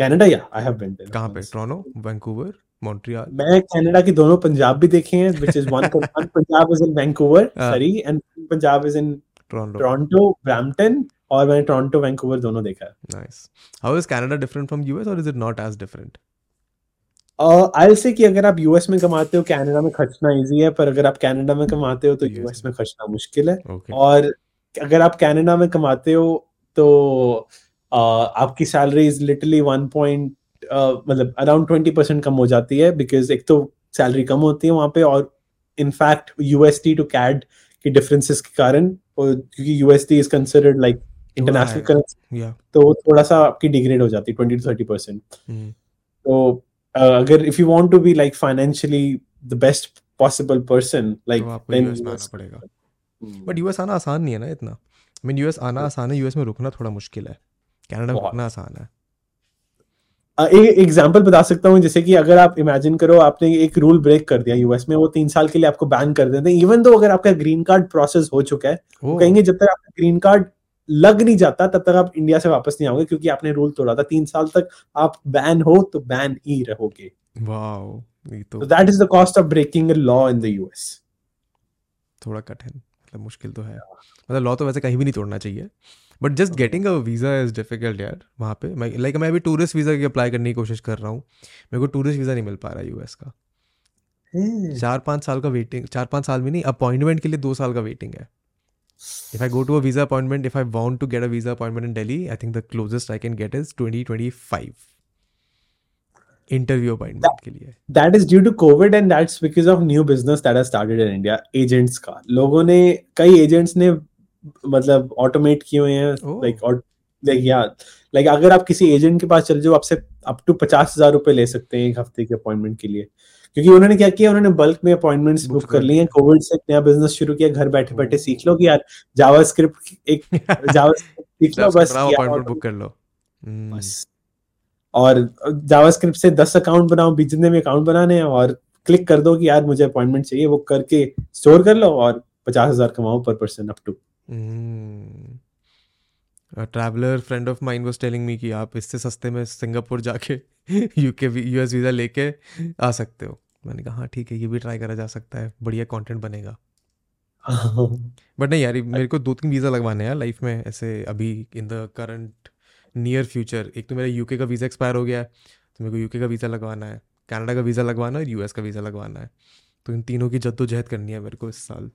Canada या आई हैव बीन कहाँ पे? टोरंटो वैंकूवर मॉन्ट्रियल मैं कनाडा के दोनों पंजाब भी देखे हैं which is one Punjab is in Vancouver sorry and Punjab is in Toronto Toronto Brampton और मैंने टोरंटो वैंकूवर दोनों देखा है। Nice how is Canada different from US और is it not as different I say कि अगर आप यूएस में कमाते हो कनाडा में खर्चना इजी है पर अगर आप कनाडा में कमाते हो तो. यूएस में खर्चना मुश्किल है। और अगर आप कनाडा में कमाते हो तो uh, आपकी salary is literally one point मतलब अराउंड ट्वेंटी परसेंट कम हो जाती है बिकॉज़ एक तो सैलरी कम होती है वहाँ पे और in fact USD to CAD की डिफरेंसेस के कारण और क्योंकि USD is considered like international currency तो वो थोड़ा सा आपकी डिग्रेड हो जाती है ट्वेंटी टू थर्टी परसेंट तो uh, अगर if you want to be like financially the best possible person like but US आना आसान नहीं है ना इतना। मीन यूएस आना आसान है यूएस में रुकना थोड़ा मुश्किल है। कनाडा में रुकना आसान है। एक एग्जांपल बता सकता हूँ जैसे कि अगर आप इमेजिन करो आपने एक रूल ब्रेक कर दिया यूएस में वो तीन साल के लिए आपको बैन कर देते हैं। इवन तो अगर आपका ग्रीन कार्ड प्रोसेस हो चुका है वो कहेंगे जब तक आपका ग्रीन कार्ड लग नहीं जाता तब तक आप इंडिया से वापस नहीं आओगे क्योंकि आपने रूल तोड़ा था। तीन साल तक आप बैन हो तो बैन ही रहोगे। वाओ ये तो So that is the cost of breaking a law in the US. थोड़ा कठिन। मतलब मुश्किल तो है। मतलब लॉ तो वैसे कहीं भी नहीं तोड़ना चाहिए। But just getting a visa is difficult यार वहाँ पे। मैं लाइक मैं अभी टूरिस्ट वीज़ा की अप्लाई करने की कोशिश कर रहा हूँ। मेरे को टूरिस्ट वीज़ा नहीं मिल पा रहा यूएस का। hmm. चार पाँच साल का वेटिंग चार पाँच साल में नहीं अपॉइंटमेंट के लिए दो साल का वेटिंग है। If I go to as a appointment if I i to get a a in Delhi I think the think I can get is twenty twenty five interview appointment के लिए। That is due to Covid and that's because of new business that has started in India agents का लोगों ने कई एजेंट्स ने मतलब ऑटोमेट किए हुए हैं oh। लाइक और like yeah like अगर आप किसी एजेंट के पास चल जाओ आपसे अप टू पचास हज़ार रुपए ले सकते हैं एक हफ़्ते के अपॉइंटमेंट के लिए। क्योंकि उन्होंने क्या किया उन्होंने बल्क में अपॉइंटमेंट्स बुक कर ली हैं। कोविड से नया बिज़नेस शुरू किया घर बैठे oh। बैठे सीख लो कि यार जावास्क्रिप्ट एक जावास्क्रिप्ट सीख लो बस अपॉइंटमेंट बुक कर लो। हम्म। बस। और जावास्क्रिप्ट से दस अकाउंट बनाओ बीच भी अकाउंट बनाने हैं और क्लिक कर दो कि यार मुझे अपॉइंटमेंट चाहिए वो करके स्टोर कर लो और पचास हज़ार कमाओ per person up to traveller friend of mine was telling me कि आप इससे सस्ते में सिंगापुर जाके यूके यूएस वीज़ा लेके आ सकते हो। मैंने कहा हाँ ठीक है ये भी ट्राई करा जा सकता है बढ़िया कंटेंट बनेगा। बट नहीं यार मेरे को दो तीन वीज़ा लगवाने हैं लाइफ में ऐसे अभी in the current near future एक तो मेरा यूके का वीज़ा एक्सपायर हो गया है तो मेरे को यूके का वीज़ा लगवाना है कनाडा का वीज़ा लगवाना है और यूएस का वीज़ा लगवाना है। तो इन तीनों की जद्दोजहद करनी है मेरे को इस साल।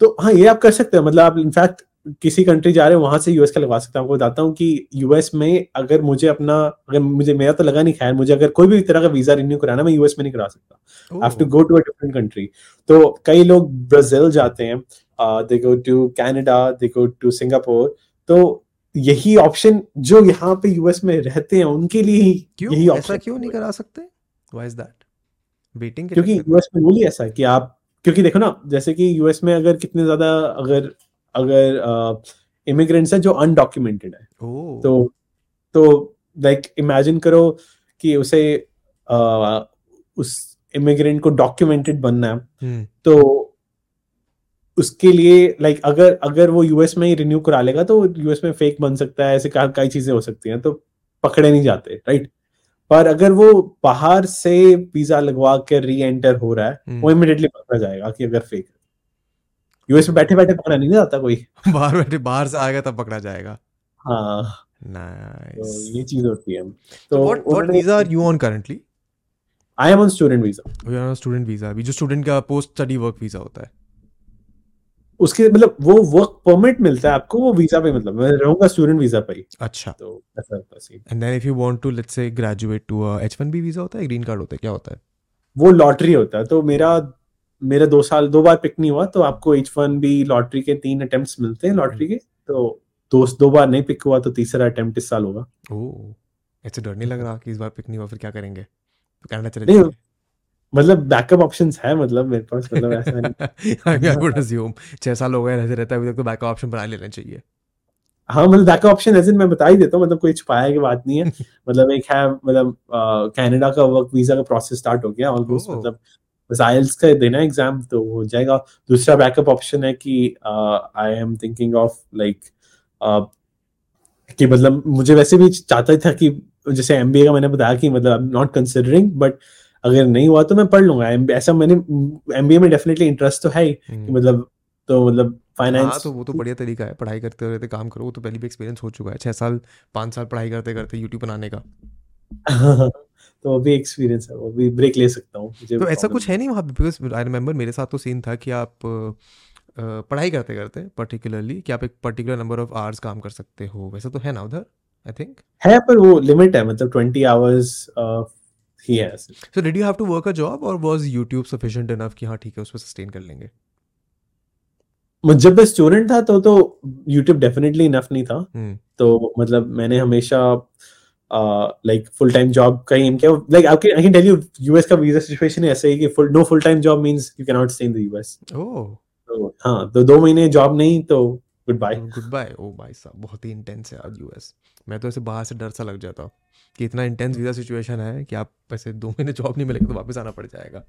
तो हाँ ये आप कर सकते हो। मतलब आप इनफैक्ट किसी कंट्री जा रहे हो वहाँ से यूएस का लगवा सकते हो। आपको बताता हूँ कि यूएस में अगर मुझे अपना अगर मुझे मेरा तो लगा नहीं खैर मुझे अगर कोई भी तरह का वीज़ा रिन्यू कराना मैं यूएस में नहीं करा सकता। Have to go to a different country तो कई लोग ब्राज़ील जाते हैं they go to Canada they go to Singapore तो यही ऑप्शन जो यहाँ पे यूएस में रहते हैं उनके लिए ही क्यों? यही ऐसा ऑप्शन क्यों नहीं करा सकते? व्हाई इज़ दैट वेटिंग क्योंकि? यूएस में। रूल ही ऐसा है कि आप क्योंकि देखो ना जैसे कि यूएस में अगर कितने ज़्यादा अगर अगर इमिग्रेंट्स हैं जो अनडॉक्यूमेंटेड है तो तो लाइक इमेजिन करो कि उसे अ, उस इमिग्रेंट को डॉक्यूमेंटेड बनना है। हम्म। तो उसके लिए लाइक अगर अगर वो यूएस में ही रिन्यू करा लेगा तो यूएस में फेक बन सकता है ऐसे कई चीज़ें हो सकती हैं तो पकड़े नहीं जाते राइट पर अगर वो बाहर से वीज़ा लगवा के री एंटर हो रहा है हम्म। वो इमिडिएटली पकड़ा जाएगा कि अगर फेक यूएस में बैठे बैठे पकड़ा नहीं जाता कोई। बाहर बैठे बाहर से आएगा तब पकड़ा जाएगा। हाँ। Nice. तो ये चीज़ होती है। so what what visa are you on currently? I am on student visa are on a student visa अभी जो स्टूडेंट का पोस्ट स्टडी वर्क वीज़ा होता है। उसके मतलब वो वर्क परमिट मिलता है आपको वो वीज़ा पे मतलब मैं रहूँगा स्टूडेंट वीज़ा पे ही। अच्छा। तो ऐसा है scene। And then if you want to let's say graduate to H one B visa होता है ग्रीन कार्ड होता है क्या होता है? वो लॉटरी होता है तो मेरा मेरा दो साल दो बार पिक नहीं हुआ तो आपको एच वन बी लॉटरी के तीन अटेम्प्ट मिलते हैं लॉटरी के तो दो दो बार नहीं पिक हुआ तो तीसरा अटेम्प्ट इस साल होगा। ओह ऐसे डर नहीं लग रहा कि इस बार पिक नहीं हुआ फिर क्या करेंगे? तो कनाडा चले जाएँगे। मतलब बैकअप ऑप्शंस है मतलब मेरे पास मतलब ऐसा नहीं। आई वुड अज्यूम छह साल हो गए रहते रहते अभी तक तो बैकअप ऑप्शन बना लेना चाहिए। हाँ मतलब बैकअप ऑप्शन ऐसे मैं बता ही देता हूँ मतलब कोई छुपाया की बात नहीं है। मतलब एक है मतलब कनाडा का वर्क वीज़ा का प्रोसेस स्टार्ट हो गया ऑलमोस्ट मतलब बस का देना एग्ज़ाम तो हो जाएगा। दूसरा बैकअप ऑप्शन है कि I am thinking of like कि मतलब मुझे वैसे भी चाहता था कि जैसे एमबीए का मैंने बताया कि मतलब नॉट कंसिडरिंग बट अगर नहीं हुआ तो मैं पढ़ लूँगा। ऐसा मैंने एमबीए में डेफिनेटली इंटरेस्ट तो है ही हम्म। मतलब तो मतलब फाइनेंस हाँ तो वो तो बढ़िया तरीका है। पढ़ाई करते रहते काम करो वो तो पहले भी एक्सपीरियंस हो चुका है। छह साल पाँच साल पढ़ाई करते करते यूट्यूब बनाने का। तो वो भी एक्सपीरियंस है वो भी ब्रेक ले सकता हूँ तो ऐसा कुछ है। नहीं वहाँ बिकॉज़ आई रिमेंबर मेरे साथ तो सीन था कि आप पढ़ाई करते करते पर्टिकुलरली कि आप एक पर्टिकुलर नंबर ऑफ़ आवर्स काम कर सकते हो। वैसा तो है ना उधर आई थिंक है पर वो लिमिट है मतलब ट्वेंटी आवर्स ही है so did you have to work a job और वाज यूट्यूब सफिशिएंट इनफ कि हाँ ठीक है उसको सस्टेन कर लेंगे? जब मैं स्टूडेंट था तो तो यूट्यूब डेफिनेटली इनफ नहीं था। hmm. तो मतलब मैंने हमेशा लाइक फुल टाइम जॉब का एम किया। Like I can tell you US का वीज़ा सिचुएशन ऐसे है कि full no full time job means you can not stay in the US तो हाँ तो दो महीने जॉब नहीं तो गुड बाय गुड बाय ओ भाई साहब बहुत ही इंटेंस है आज यूएस मैं तो ऐसे बाहर से डर सा लग जाता। कि इतना इंटेंस वीज़ा सिचुएशन है कि आप ऐसे दो महीने जॉब नहीं मिलेगा तो वापस आना पड़ जाएगा।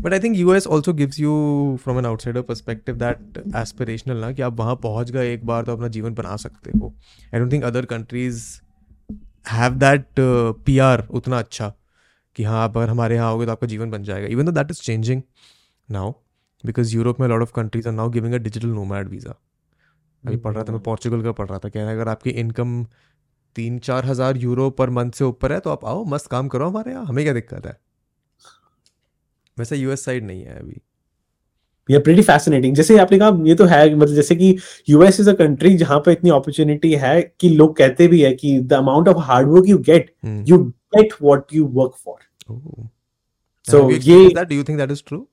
But I think US also gives you from an outsider perspective that aspirational ना कि आप वहाँ पहुँच गए एक बार तो अपना जीवन बना सकते हो। I don't think other countries have that P R उतना अच्छा कि हाँ आप अगर हमारे यहाँ आओगे तो आपका जीवन बन जाएगा। Even though that is changing now because Europe में lot of countries are now giving a digital nomad visa अभी पढ़ रहा था मैं पोर्चुगल का पढ़ रहा था कह रहा है अगर आपकी इनकम तीन चार हज़ार यूरो पर मंथ से ऊपर है तो आप आओ मस्त काम करो हमारे यहाँ। हमें क्या दिक्कत है? वैसे यूएस साइड नहीं है अभी। ये प्रीटी फैसिनेटिंग जैसे आपने कहा ये तो है मतलब जैसे कि यूएस इज़ अ कंट्री जहाँ पे इतनी अपॉर्चुनिटी है कि लोग कहते भी है कि the amount of hard work you get you get what you work for so ये that do you think that is true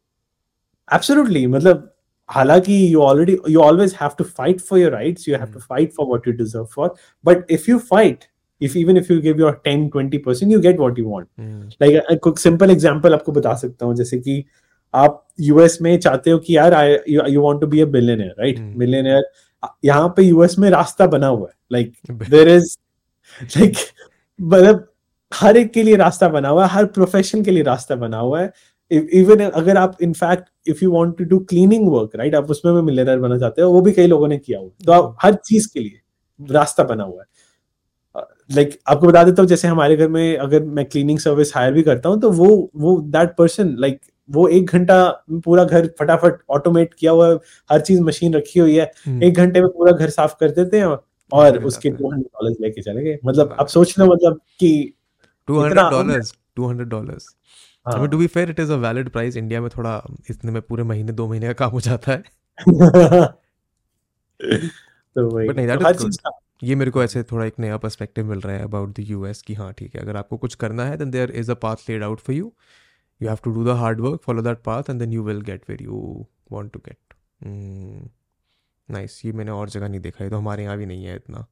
absolutely मतलब हालाँकि you already you always have to fight for your rights you have to fight for what you deserve for but if you fight if even if you give your 10 20% you get what you want. Mm. like a, a simple example आपको बता सकता हूँ जैसे कि आप यूएस में चाहते हो कि यार you want to be a right billionaire यहाँ पे यूएस में रास्ता बना हुआ है। लाइक देर इज़ लाइक मतलब हर एक के लिए रास्ता बना हुआ है हर प्रोफेशन के लिए रास्ता बना हुआ है। इवन अगर आप in fact if you want to do cleaning work right आप उसमें भी मिलियनर बनना चाहते हो वो भी कई लोगों ने किया हुआ तो आप हर चीज़ के लिए रास्ता बना हुआ है। लाइक like, आपको बता देता हूँ जैसे हमारे घर में अगर मैं क्लीनिंग सर्विस हायर भी करता हूँ तो वो वो दैट पर्सन लाइक वो एक घंटा पूरा घर फटाफट ऑटोमेट किया हुआ है हर चीज़ मशीन रखी हुई है। हम्म। एक घंटे में पूरा घर साफ़ कर देते हैं और उसके टू हंड्रेड डॉलर लेके चले गए। मतलब आप सोच लो मतलब कि two hundred dollar two hundred dollar to be fair it is a valid price India में थोड़ा इतने में पूरे महीने दो महीने का काम हो जाता है। तो बट नहीं दैट इज़ ये मेरे को ऐसे थोड़ा एक नया पर्सपेक्टिव मिल रहा है अबाउट द यूएस कि हाँ ठीक है अगर आपको कुछ करना है then there is a path laid out for you you have to do the hard work follow that path and then you will get where you want to get nice ये मैंने और जगह नहीं देखा है तो हमारे यहाँ भी नहीं है इतना।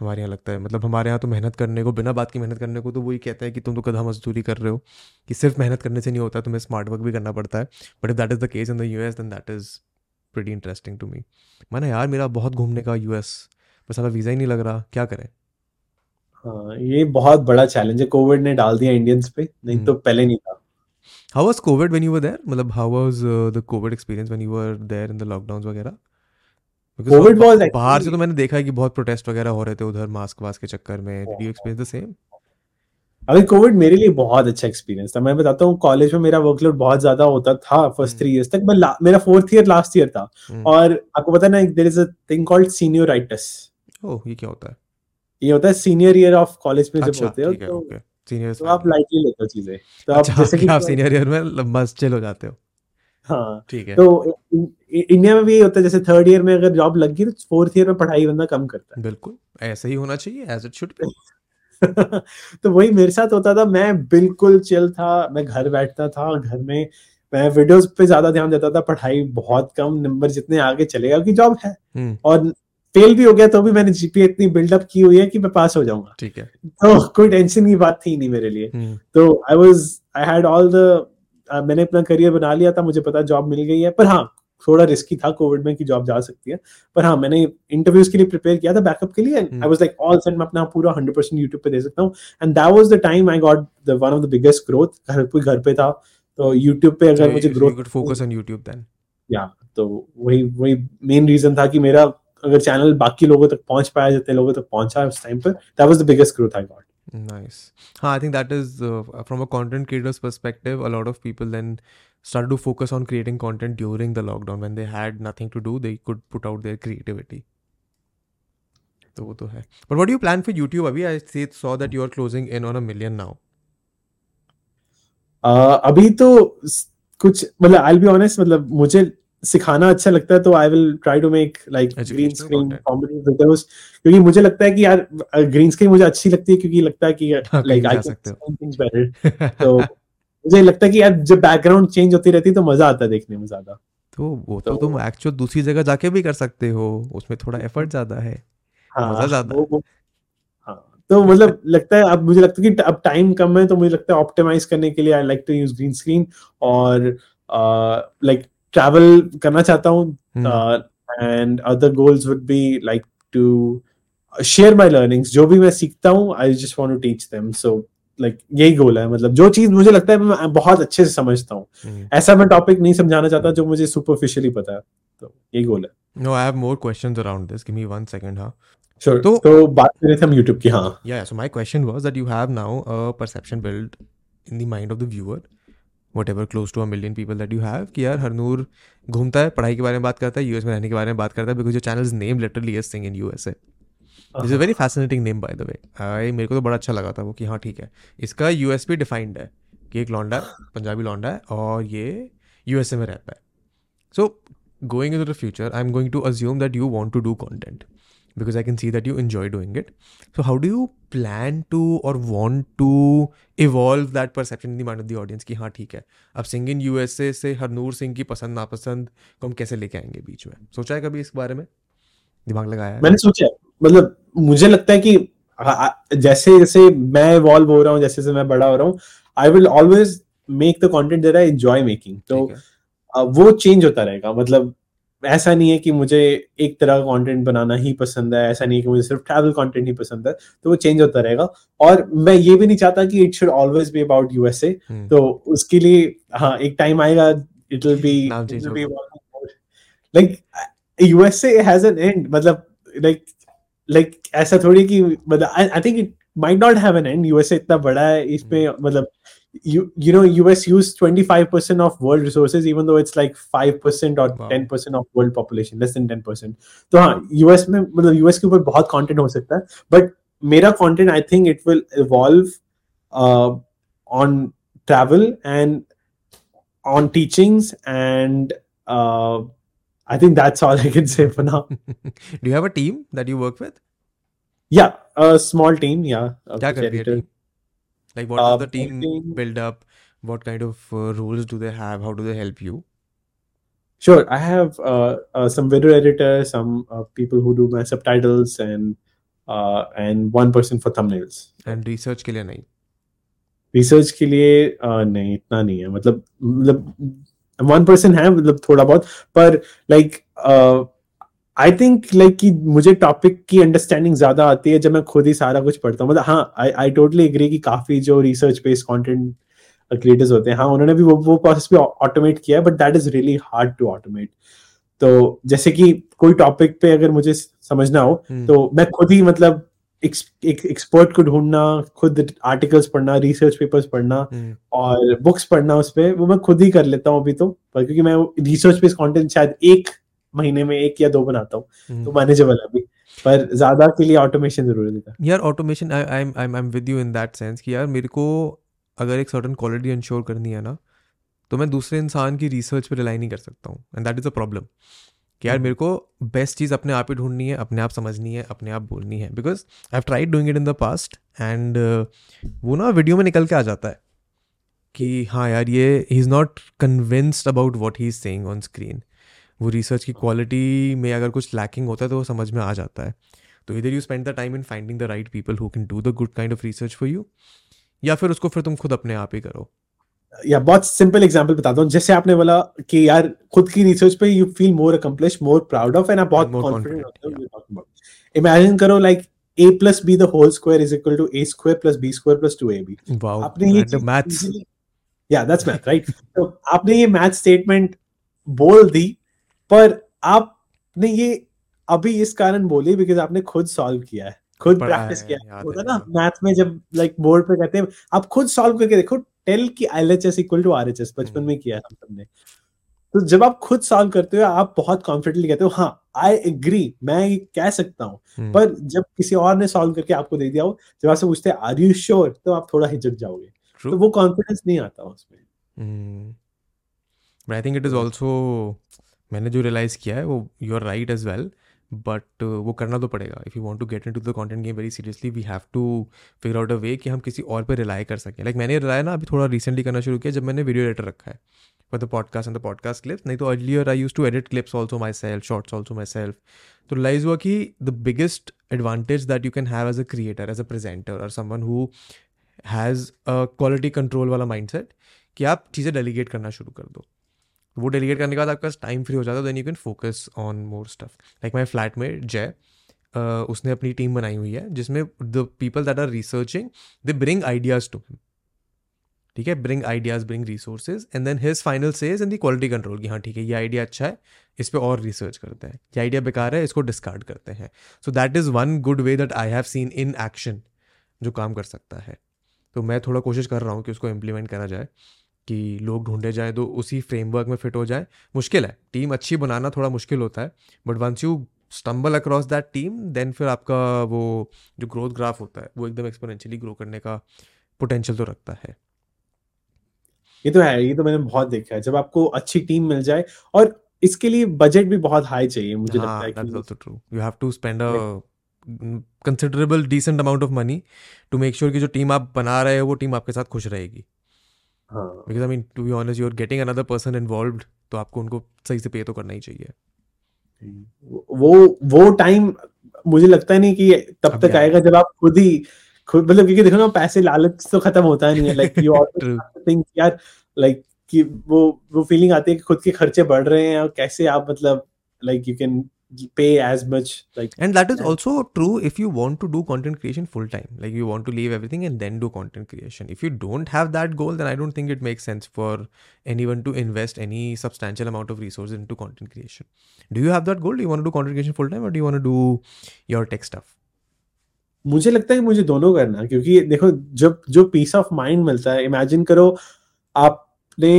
हमारे यहाँ लगता है। मतलब हमारे यहाँ तो मेहनत करने को बिना बात की मेहनत करने को तो वही कहता है कि तुम तो कदा मजदूरी कर रहे हो कि सिर्फ़ मेहनत करने से नहीं होता तुम्हें स्मार्ट वर्क भी करना पड़ता है। But if that is the case in the U S then that is pretty interesting to me मैंने यार मेरा बहुत घूमने का यू एस बस अगर वीज़ा ही नहीं लग रहा क्या करें? हाँ ये बहुत बड़ा चैलेंज है। कोविड ने डाल दिया इंडियंस पे नहीं तो हम्म। पहले नहीं था। How was COVID when you were there मतलब how was the COVID experience when you were there in the lockdown वगैरह? कोविड वाज बाहर से तो मैंने देखा है कि बहुत प्रोटेस्ट वगैरह हो रहे थे उधर मास्क वास्क के चक्कर में। Did you experience the same अभी कोविड मेरे लिए बहुत अच्छा एक्सपीरियंस था। मैं बताता हूँ कॉलेज में मेरा वर्कलोड बहुत ज़्यादा होता था फ़र्स्ट थ्री इयर्स तक मैं मेरा फोर्थ ईयर लास्ट ईयर था। हम्म। और आपको पता ना there is a thing called senioritis oh ये क्या होता है? ये होता है सीनियर ईयर ऑफ़ कॉलेज में जब होते हो तो सीनियर तो आप लाइटली लेते हो चीज़ें। तो आप अच्छा, जैसे कि आप सीनियर ईयर में लंबा चिल हो जाते हो। हाँ। ठीक है। तो इंडिया में भी यही होता है जैसे थर्ड ईयर में अगर जॉब लग गई तो फोर्थ ईयर में पढ़ाई बंदा कम करता है। बिल्कुल ऐसे ही होना चाहिए एज इट शुड तो वही मेरे साथ होता था मैं बिल्कुल चिल था मैं घर बैठता था घर में मैं वीडियोस पे ज़्यादा ध्यान देता था पढ़ाई बहुत कम नंबर जितने आगे चलेगा क्योंकि जॉब है। हम्म। और फेल भी हो गया तो भी मैंने जीपीए इतनी बिल्डअप की हुई है कि मैं पास हो जाऊँगा। ठीक है। तो कोई टेंशन की बात थी नहीं मेरे लिए। हम्म। तो I was I had all the मैंने अपना करियर बना लिया था मुझे पता जॉब मिल गई है। पर हाँ थोड़ा रिस्की था कोविड में कि जॉब जा सकती है। पर हाँ मैंने इंटरव्यूज़ के लिए प्रिपेयर किया था बैकअप के लिए। I was like all set मैं अपना पूरा 100% यूट्यूब पे दे सकता हूँ। And that was the time I got the one of the biggest growth घर पे घर पे था तो यूट्यूब पे अगर मुझे growth focus on YouTube then या तो वही वही मेन रीजन था कि मेरा अगर चैनल बाकी लोगों तक पहुँच पाया जितने लोगों तक पहुँचा उस टाइम पर that was the biggest growth I got Nice. Huh, I think that is uh, from a content creator's perspective. A lot of people then started to focus on creating content during the lockdown when they had nothing to do. They could put out their creativity. तो वो तो है but what do you plan for YouTube अभी I see saw that you are closing in on a million now अभी तो कुछ मतलब आई बी ऑनेस्ट मतलब मुझे सिखाना अच्छा लगता है तो I will try to make like green screen videos क्योंकि मुझे लगता है कि यार ग्रीन स्क्रीन मुझे अच्छी लगती है क्योंकि लगता है कि like I can things better तो मुझे लगता है कि यार जब बैकग्राउंड चेंज होती रहती है तो मज़ा आता है देखने में ज़्यादा। तो वो तो, तो तुम एक्चुअल दूसरी जगह जाके भी कर सकते हो उसमें थोड़ा एफर्ट ज़्यादा है। हाँ, मज़ा ज़्यादा हाँ। तो मतलब लगता है अब मुझे लगता है कि अब टाइम कम है तो मुझे लगता है ऑप्टिमाइज करने के लिए I like to use green screen और लाइक ट्रैवल करना चाहता हूँ and other goals would be like to share my learnings जो भी मैं सीखता हूँ I just want to teach them so like यही गोल है मतलब जो चीज़ मुझे लगता है मैं बहुत अच्छे से समझता हूँ hmm. ऐसा मैं टॉपिक नहीं समझाना चाहता जो मुझे सुपरफिशियली पता है तो यही गोल है No, I have more questions around this. Give me one second, huh? Sure. तो तो बात कर रहे थे हम YouTube की हाँ. Yeah. So my question was that you have now a perception built in the mind of the viewer, whatever close to a million people that you have, कि यार हरनूर घूमता है, पढ़ाई के बारे में बात करता है यूएस में रहने के बारे में बात करता है because your channel name literally is Singh in USA is a very fascinating name by the way I मेरे को तो बड़ा अच्छा लगा था वो, कि हाँ ठीक है। इसका यू एस पी डिफाइंड है, कि एक लौंडा, पंजाबी लौंडा है, और ये यू एस ए में रहता है। So going in the future I am going to assume that you want to do content. Because I can see that you enjoy doing it. So, how do you plan to or want to evolve that perception in the mind of the audience कि हाँ ठीक है अब सिंग इन यूएसए से हरनूर सिंह की पसंद नापसंद को हम कैसे लेके आएँगे बीच में? सोचा है कभी इस बारे में? दिमाग लगाया है? मैंने सोचा मतलब मुझे लगता है कि जैसे जैसे मैं इवॉल्व हो रहा हूँ जैसे जैसे मैं बड़ा हो रहा हूँ I will always make the content that I enjoy making तो वो चेंज होता रहेगा। मतलब ऐसा नहीं है कि मुझे एक तरह का कंटेंट बनाना ही पसंद है ऐसा नहीं है कि मुझे सिर्फ़ ट्रैवल कंटेंट ही पसंद है तो वो चेंज होता रहेगा। और मैं ये भी नहीं चाहता कि it should always be about USA तो उसके लिए हाँ एक टाइम आएगा it will be like USA has an end मतलब लाइक लाइक ऐसा थोड़ी कि मतलब I think it might not have an end USA इतना बड़ा है इसमें hmm. मतलब you you know us use 25% of world resources even though it's like 5% or wow. 10% of world population less than 10% तो हाँ us में मतलब us के ऊपर बहुत content हो सकता है but मेरा content I think it will evolve uh, on travel and on teachings and uh, I think that's all I can say for now. Do you have a team that you work with? Yeah, a small team. Yeah. क्या करती है team? Like, what uh, does the team building, build up? What kind of uh, roles do they have? How do they help you? Sure, I have uh, uh, some video editors, some uh, people who do my subtitles, and uh, and one person for thumbnails. And research के लिए नहीं. Research के लिए uh, नहीं इतना नहीं है मतलब मतलब one person है मतलब थोड़ा बहुत पर like uh, I think like कि मुझे टॉपिक की अंडरस्टैंडिंग ज़्यादा आती है जब मैं खुद ही सारा कुछ पढ़ता हूँ मतलब हाँ आई आई टोटली एग्री कि काफ़ी जो रिसर्च बेस्ड कंटेंट क्रिएटर्स होते हैं हाँ उन्होंने भी वो वो प्रोसेस भी ऑटोमेट किया है but that is really hard to automate तो जैसे कि कोई टॉपिक पे अगर मुझे समझना हो hmm. तो मैं खुद ही मतलब एक एक्सपर्ट को ढूंढना खुद आर्टिकल्स पढ़ना रिसर्च पेपर्स पढ़ना hmm. और बुक्स पढ़ना उस पर वो मैं खुद ही कर लेता हूँ अभी तो क्योंकि मैं रिसर्च बेस्ड कंटेंट शायद एक महीने में एक या दो बनाता हूँ। तो मैनेजेबल है अभी। पर ज़्यादा के लिए ऑटोमेशन ज़रूरी है यार automation I I I am with you in that sense कि यार मेरे को अगर एक सर्टन क्वालिटी इंश्योर करनी है ना तो मैं दूसरे इंसान की रिसर्च पे रिलाई नहीं कर सकता हूँ। And that is a problem कि यार मेरे को बेस्ट चीज़ अपने आप ही ढूंढनी है अपने आप समझनी है अपने आप बोलनी है। Because I have tried doing it in the past and वो ना वीडियो में निकल के आ जाता है कि हाँ यार ये he is not convinced about what he is saying on screen वो रिसर्च की क्वालिटी में अगर कुछ लैकिंग होता है तो वो समझ में आ जाता है। तो इधर you spend the time in finding the right people who can do the good kind of research for you या फिर उसको फिर तुम खुद अपने आप ही करो। या बहुत सिंपल एग्जांपल बताता हूँ जैसे आपने बोला कि यार खुद की रिसर्च पे you feel more accomplish more proud of and आप बहुत कॉन्फिडेंट इमेजिन करो like a plus b the whole square is equal to a square plus b square plus 2ab wow आपने ये maths. yeah that's math right? तो आपने ये मैथ स्टेटमेंट बोल दी पर आपने ये अभी इस कारण बोली बिकॉज़ आपने खुद सॉल्व किया है। खुद प्रैक्टिस किया होता ना मैथ में जब लाइक बोर्ड पे कहते हैं आप खुद सॉल्व करके देखो टेल की L H S equal to R H S बचपन हम्म। में किया हम सबने। तो जब आप खुद सॉल्व करते हो आप बहुत कॉन्फिडेंटली कहते हो हाँ आई एग्री मैं ये कह सकता हूँ। हम्म। पर जब किसी और ने सॉल्व करके आपको दे दिया हो जब आपसे पूछते हैं आर यू श्योर तो आप थोड़ा हिचक जाओगे। तो वो कॉन्फिडेंस नहीं आता उसमें। I think it is also मैंने जो रियलाइज़ किया है वो you are right as well but वो करना तो पड़ेगा। If you want to get into the content game very seriously we have to figure out a way कि हम किसी और पर रिलाई कर सकें। लाइक like, मैंने रिलाई ना अभी थोड़ा रिसेंटली करना शुरू किया जब मैंने वीडियो एडिटर रखा है for the podcast and the podcast clips नहीं तो earlier I use to edit clips also myself shorts also myself तो रिलाइज हुआ कि the biggest advantage that you can have as a creator as a presenter और someone who has quality control वाला माइंड सेट कि आप चीज़ें डेलीगेट करना शुरू कर दो। वो डेलीगेट करने के बाद आपका टाइम फ्री हो जाता है then you can focus on more stuff like my flat में जय उसने अपनी टीम बनाई हुई है, जिसमें the people that are researching they bring ideas to him ठीक है? Bring ideas bring resources and then his final says in the quality control की हाँ ठीक है, ये आइडिया अच्छा है, इस पर और रिसर्च करते हैं। ये आइडिया बेकार है, इसको डिस्कार्ड करते हैं। So that is one good way that I have seen in action जो काम कर सकता है। तो मैं थोड़ा कोशिश कर रहा हूँ कि उसको इम्प्लीमेंट करा जाए। कि लोग ढूंढे जाए तो उसी फ्रेमवर्क में फिट हो जाए। मुश्किल है। टीम अच्छी बनाना थोड़ा मुश्किल होता है। But once you stumble across that team then फिर आपका वो जो ग्रोथ ग्राफ होता है वो एकदम एक्सपोनेंशियली ग्रो करने का पोटेंशियल तो रखता है। ये तो है ये तो मैंने बहुत देखा है। जब आपको अच्छी टीम मिल जाए और इसके लिए बजट भी बहुत हाई चाहिए मुझे हाँ, लगता है कि true you have to spend a considerable decent amount of money to make sure कि जो टीम आप बना रहे हो वो टीम आपके साथ खुश रहेगी। Because I mean to be honest you are getting another person involve तो आपको उनको सही से पे तो करना ही चाहिए। वो वो टाइम मुझे लगता है नहीं कि तब तक आएगा जब आप खुद ही खुद मतलब क्योंकि देखो ना पैसे लालच तो खत्म होता नहीं है लाइक यू थिंक यार लाइक कि वो वो फीलिंग आती है कि खुद के खर्चे बढ़ रहे हैं और कैसे आप मतलब like you can pay as much like and that is also true if you want to do content creation full time like you want to leave everything and then do content creation if you don't have that goal then i don't think it makes sense for anyone to invest any substantial amount of resources into content creation do you have that goal do you want to do content creation full time or do you want to do your tech stuff मुझे लगता है मुझे दोनों करना क्योंकि देखो जब जो पीस ऑफ़ माइंड मिलता है इमेजिन करो आपने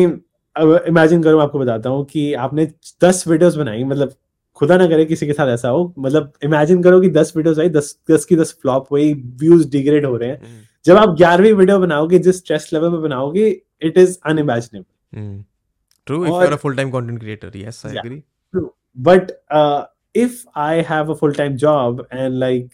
इमेजिन करो आपको बताता हूँ कि आपने दस वीडियोस बनाई मतलब खुदा ना करे किसी के साथ ऐसा हो। मतलब इमेजिन करो कि दस वीडियोस आई दस दस की दस फ्लॉप हुई व्यूज़ डिग्रेड हो रहे हैं। हम्म। जब आप ग्यारहवीं वीडियो बनाओगे जिस स्ट्रेस लेवल में बनाओगे it is unimaginable true if you are a full time content creator yes I agree true but if I have a full time job and like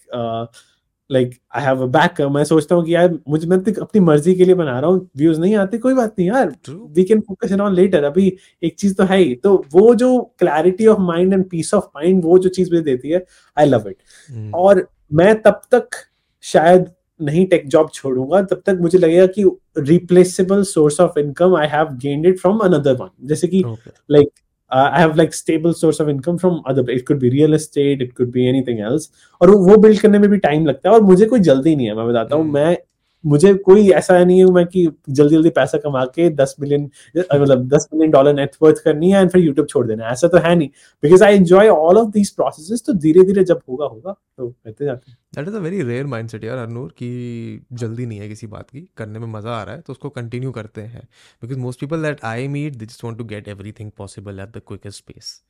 like I have a backup मैं सोचता हूँ कि यार मुझे मैं तो अपनी मर्ज़ी के लिए बना रहा हूँ। व्यूज़ नहीं आते कोई बात नहीं यार। We can focus in on later अभी एक चीज़ तो है ही। तो वो जो clarity of mind and peace of mind वो जो चीज़ मुझे देती है आई लव इट और मैं तब तक शायद नहीं टेक जॉब छोड़ूँगा तब तक मुझे लगेगा कि replaceable source of income I have gained it from another one जैसे कि like okay. Uh, I have like stable source of income from other it could be real estate it could be anything else और वो build करने में भी time लगता है और मुझे कोई जल्दी नहीं है मैं बताता हूँ hmm. मैं मुझे कोई ऐसा नहीं है मैं कि जल्दी जल्दी पैसा कमा के दस मिलियन मतलब दस मिलियन डॉलर नेटवर्थ करनी है एंड फिर यूट्यूब छोड़ देना ऐसा तो है नहीं। Because I enjoy all of these process तो धीरे धीरे जब होगा होगा तो कहते जाते हैं। That is a very rare mindset यार अनूर कि जल्दी नहीं है किसी बात की, करने में मज़ा आ रहा है तो उसको कंटिन्यू करते हैं। Because most people that I meet they just want to get everything possible at the quickest space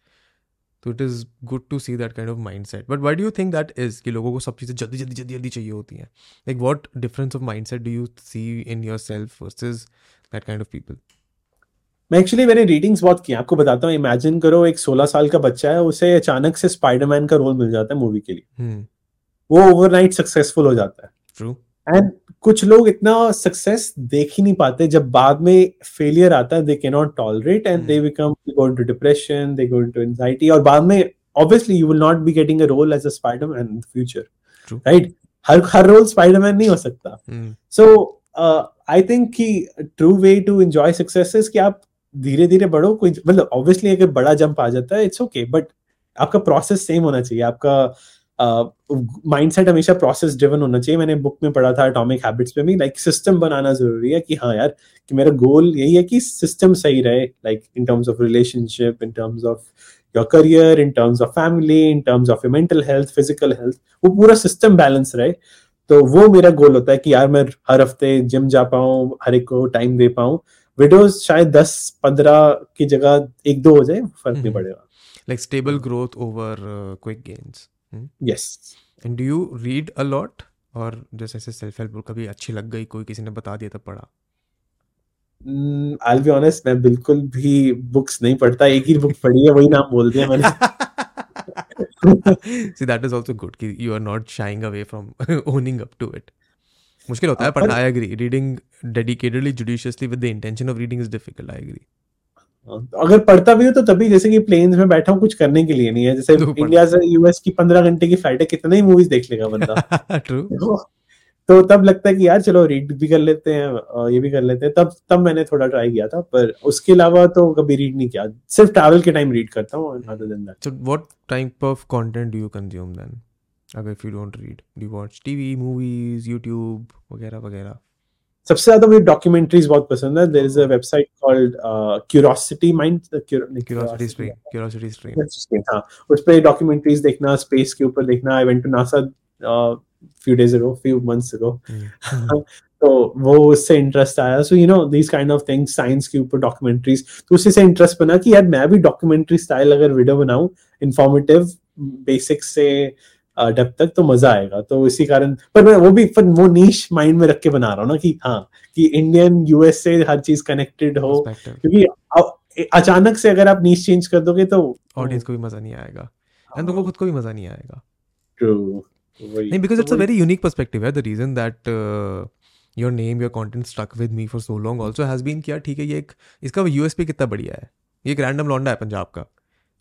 तो it is good to see that kind of mind set but why do you think that is कि लोगों को सब चीज़ें जल्दी जल्दी जल्दी जल्दी चाहिए होती हैं? Like what difference of mind set do you see in yourself versus that kind of people मैं एक्चुअली मैंने रीडिंग्स बहुत की आपको बताता हूँ इमेजिन करो एक 16 साल का बच्चा है उसे अचानक से स्पाइडरमैन का रोल मिल जाता है मूवी के लिए। hmm. वो ओवरनाइट सक्सेसफुल हो जाता है। ट्रू एंड कुछ लोग इतना सक्सेस देख ही नहीं पाते। जब बाद में फेलियर आता है they can not tolerate and they become go into depression they go into anxiety और बाद में obviously you will not be getting a role as a Spiderman in the future right हर हर रोल स्पाइडरमैन नहीं हो सकता। सो आई थिंक कि true way to enjoy success is कि आप धीरे धीरे बढ़ो कोई मतलब ऑब्वियसली अगर बड़ा जंप आ जाता है इट्स ओके बट आपका प्रोसेस सेम होना चाहिए। आपका माइंडसेट uh, हमेशा प्रोसेस ड्रिवन होना चाहिए। मैंने बुक में पढ़ा था एटॉमिक हैबिट्स पे भी लाइक सिस्टम बनाना ज़रूरी है कि हाँ यार कि मेरा गोल यही है कि सिस्टम सही रहे like in terms of relationship in terms of your career in terms of family in terms of mental health physical health वो पूरा सिस्टम बैलेंस रहे। तो वो मेरा गोल होता है कि यार मैं हर हफ़्ते जिम जा पाऊँ हर एक को टाइम दे पाऊँ। विडोज शायद दस पंद्रह की जगह एक दो हो जाए फ़र्क नहीं पड़ेगा। Like stable growth over quick gains yes and do you read a lot और जैसे ऐसे सेल्फ हेल्प बुक कभी अच्छी लग गई कोई किसी ने बता दिया तब पढ़ा? आई बी ऑनेस्ट मैं बिल्कुल भी बुक्स नहीं पढ़ता एक ही बुक पढ़ी है वही नाम बोल दिया मैंने। See that is also good कि you are not shying away from owning up to it. मुश्किल होता है पढ़ना I agree reading dedicatedly judiciously with the intention of reading is difficult I agree अगर पढ़ता भी हो तो तभी जैसे कि प्लेन्स में बैठा हूँ कुछ करने के लिए नहीं है। जैसे इंडिया से यूएस की पंद्रह घंटे की फ़्लाइट है कितने ही मूवीज़ देख लेगा बंदा। ट्रू तो तब लगता है कि यार चलो रीड भी कर लेते हैं ये भी कर लेते हैं। तब तब मैंने थोड़ा ट्राई किया था पर उसके अलावा तो कभी रीड नहीं किया। सिर्फ़ ट्रैवल के टाइम रीड करता हूँ other than that so what type of content do you consume then अगर if you don't read do you watch TV movies YouTube वगैरह वगैरह? सबसे ज़्यादा मुझे डॉक्यूमेंट्रीज बहुत पसंद है। There is a website called curiosity mind curiosity stream curiosity stream हाँ। उस पे डॉक्यूमेंट्रीज देखना स्पेस के ऊपर देखना। I went to NASA few days ago few months ago mm-hmm. तो वो उससे इंटरेस्ट आया। So you know this kind of things science के ऊपर डॉक्यूमेंट्रीज तो उसी से इंटरेस्ट बना कि यार मैं भी डॉक्यूमेंट्री स्टाइल अगर वीडियो बनाऊँ इंफॉर्मेटिव बेसिक्स से डेप्थ तक तो मज़ा आएगा। तो इसी कारण पर मैं वो भी पर वो नीश माइंड में रख के बना रहा हूँ ना कि हाँ कि इंडियन यूएस से हर चीज़ कनेक्टेड हो। क्योंकि अचानक से अगर आप नीच चेंज कर दोगे तो ऑडियंस को भी मज़ा नहीं आएगा। एंड तुमको खुद को भी मज़ा नहीं आएगा। ट्रू नहीं because it's a very unique perspective है the reason that your name your content stuck with me for so long also has been किया ठीक है ये एक इसका यूएसपी कितना बढ़िया है? ये एक रैंडम लॉन्डा है पंजाब का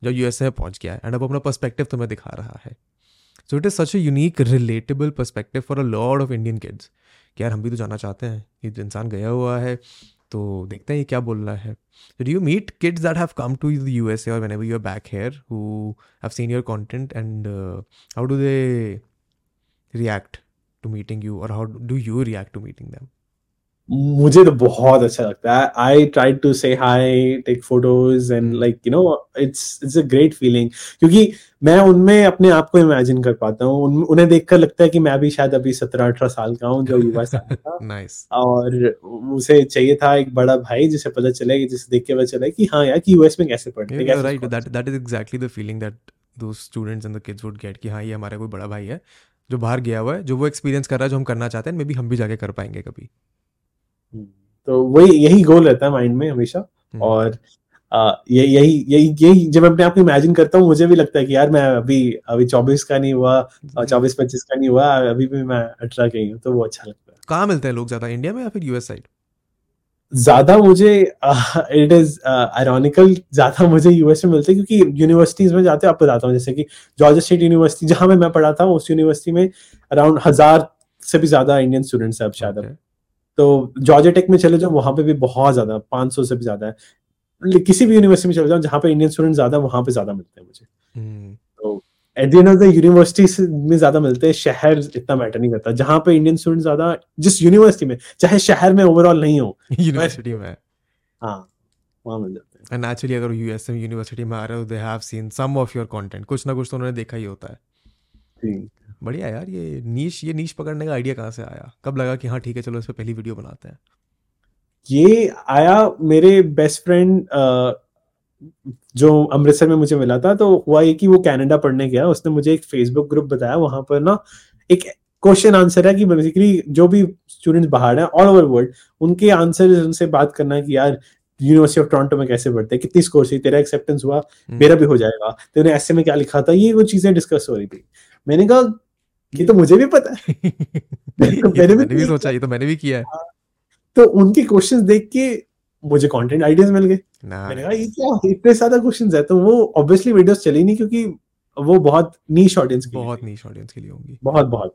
जो यूएसए में पहुँच गया है। एंड अब अपना पर्सपेक्टिव तुम्हें दिखा रहा है। So it is such a unique relatable perspective for a lot of Indian kids कि यार हम भी तो जाना चाहते हैं। ये इंसान गया हुआ है तो देखते हैं ये क्या बोल रहा है। Do you meet kids that have come to the U S A और whenever you are back here who have seen your content and how do they react to meeting you और how do you react to meeting them? मुझे तो बहुत अच्छा लगता है। I try to say hi take photos and like you know it's it's a great feeling क्योंकि मैं उनमें अपने आप को इमेजिन कर पाता हूँ। उन, उन्हें देखकर लगता है कि मैं भी शायद अभी सत्रह अठारह साल का हूँ जो युवा साल था। Nice. और उसे चाहिए था एक बड़ा भाई जिसे पता चले कि जिसे देख के पता चले कि हाँ यार कि यूएस में कैसे पढ़ते हैं right that that is exactly the feeling that those students and the kids would get कि हाँ ये हमारा कोई बड़ा भाई है जो बाहर गया हुआ है जो वो एक्सपीरियंस कर रहा है जो हम करना चाहते हैं मे बी हम भी जाके कर पाएँगे कभी। तो वही यही गोल रहता है माइंड में हमेशा। हम्म। और ये यही यही यही जब मैं अपने आप को इमेजिन करता हूँ मुझे भी लगता है कि यार मैं अभी अभी चौबीस का नहीं हुआ चौबीस पच्चीस का नहीं हुआ अभी भी मैं अठारह का ही हूँ तो वो अच्छा लगता है। कहाँ मिलते हैं लोग ज़्यादा इंडिया में या फिर यूएस साइड ज़्यादा मुझे इट इज़ आयरॉनिकल ज़्यादा मुझे यूएस में मिलते हैं क्योंकि यूनिवर्सिटीज में जाते हैं आपको बताता हूँ जैसे कि जॉर्ज स्टेट यूनिवर्सिटी जहाँ में मैं पढ़ा था उस यूनिवर्सिटी में अराउंड हज़ार से भी ज़्यादा इंडियन स्टूडेंट्स है अब शायद okay. तो जॉर्ज टेक में चले जाओ वहाँ पे भी बहुत ज़्यादा पाँच सौ से भी ज़्यादा है। किसी भी यूनिवर्सिटी में चले जाओ जहाँ पे इंडियन स्टूडेंट ज़्यादा वहाँ पे ज़्यादा मिलते हैं मुझे। hmm. At the end of the university में ज़्यादा मिलते हैं शहर इतना मैटर नहीं करता। जहाँ पे इंडियन स्टूडेंट ज़्यादा जिस यूनिवर्सिटी में चाहे शहर में ओवरऑल नहीं हो यूनिवर्सिटी में। हाँ वहाँ मिल जाते हैं। एंड एक्चुअली अगर यूएस यूनिवर्सिटी में आ रहे हो they have seen some of your content कुछ ना कुछ तो उन्होंने देखा ही होता है। बढ़िया यार ये नीच ये नीच पकड़ने का आइडिया कहाँ से आया? कब लगा कि हाँ ठीक है चलो इस पर पहली वीडियो बनाते हैं? ये आया मेरे बेस्ट फ्रेंड जो अमृतसर में मुझे मिला था तो हुआ ये कि वो कनाडा पढ़ने गया उसने मुझे एक फेसबुक ग्रुप बताया वहाँ पर ना एक क्वेश्चन आंसर है कि बेसिकली जो भी स्टूडेंट्स बाहर हैं ऑल ओवर वर्ल्ड उनके आंसर उनसे बात करना है कि यार यूनिवर्सिटी ऑफ़ टोरंटो में कैसे पढ़ते हैं कितनी स्कोर से तेरा एक्सेप्टेंस हुआ हम्म। मेरा भी हो जाएगा तेरे ऐसे में क्या लिखा था ये वो चीज़ें डिस्कस हो रही थी। मैंने कहा ये तो मुझे भी पता है। मैंने भी, भी सोचा ये तो मैंने भी किया है। हाँ। तो उनके क्वेश्चंस देख के मुझे कंटेंट आइडियाज़ मिल गए। मैंने कहा ये क्या इतने ज़्यादा क्वेश्चंस है। तो वो ऑब्वियसली वीडियोस चली नहीं क्योंकि वो बहुत नीश ऑडियंस के बहुत नीश ऑडियंस के लिए होंगी। बहुत बहुत।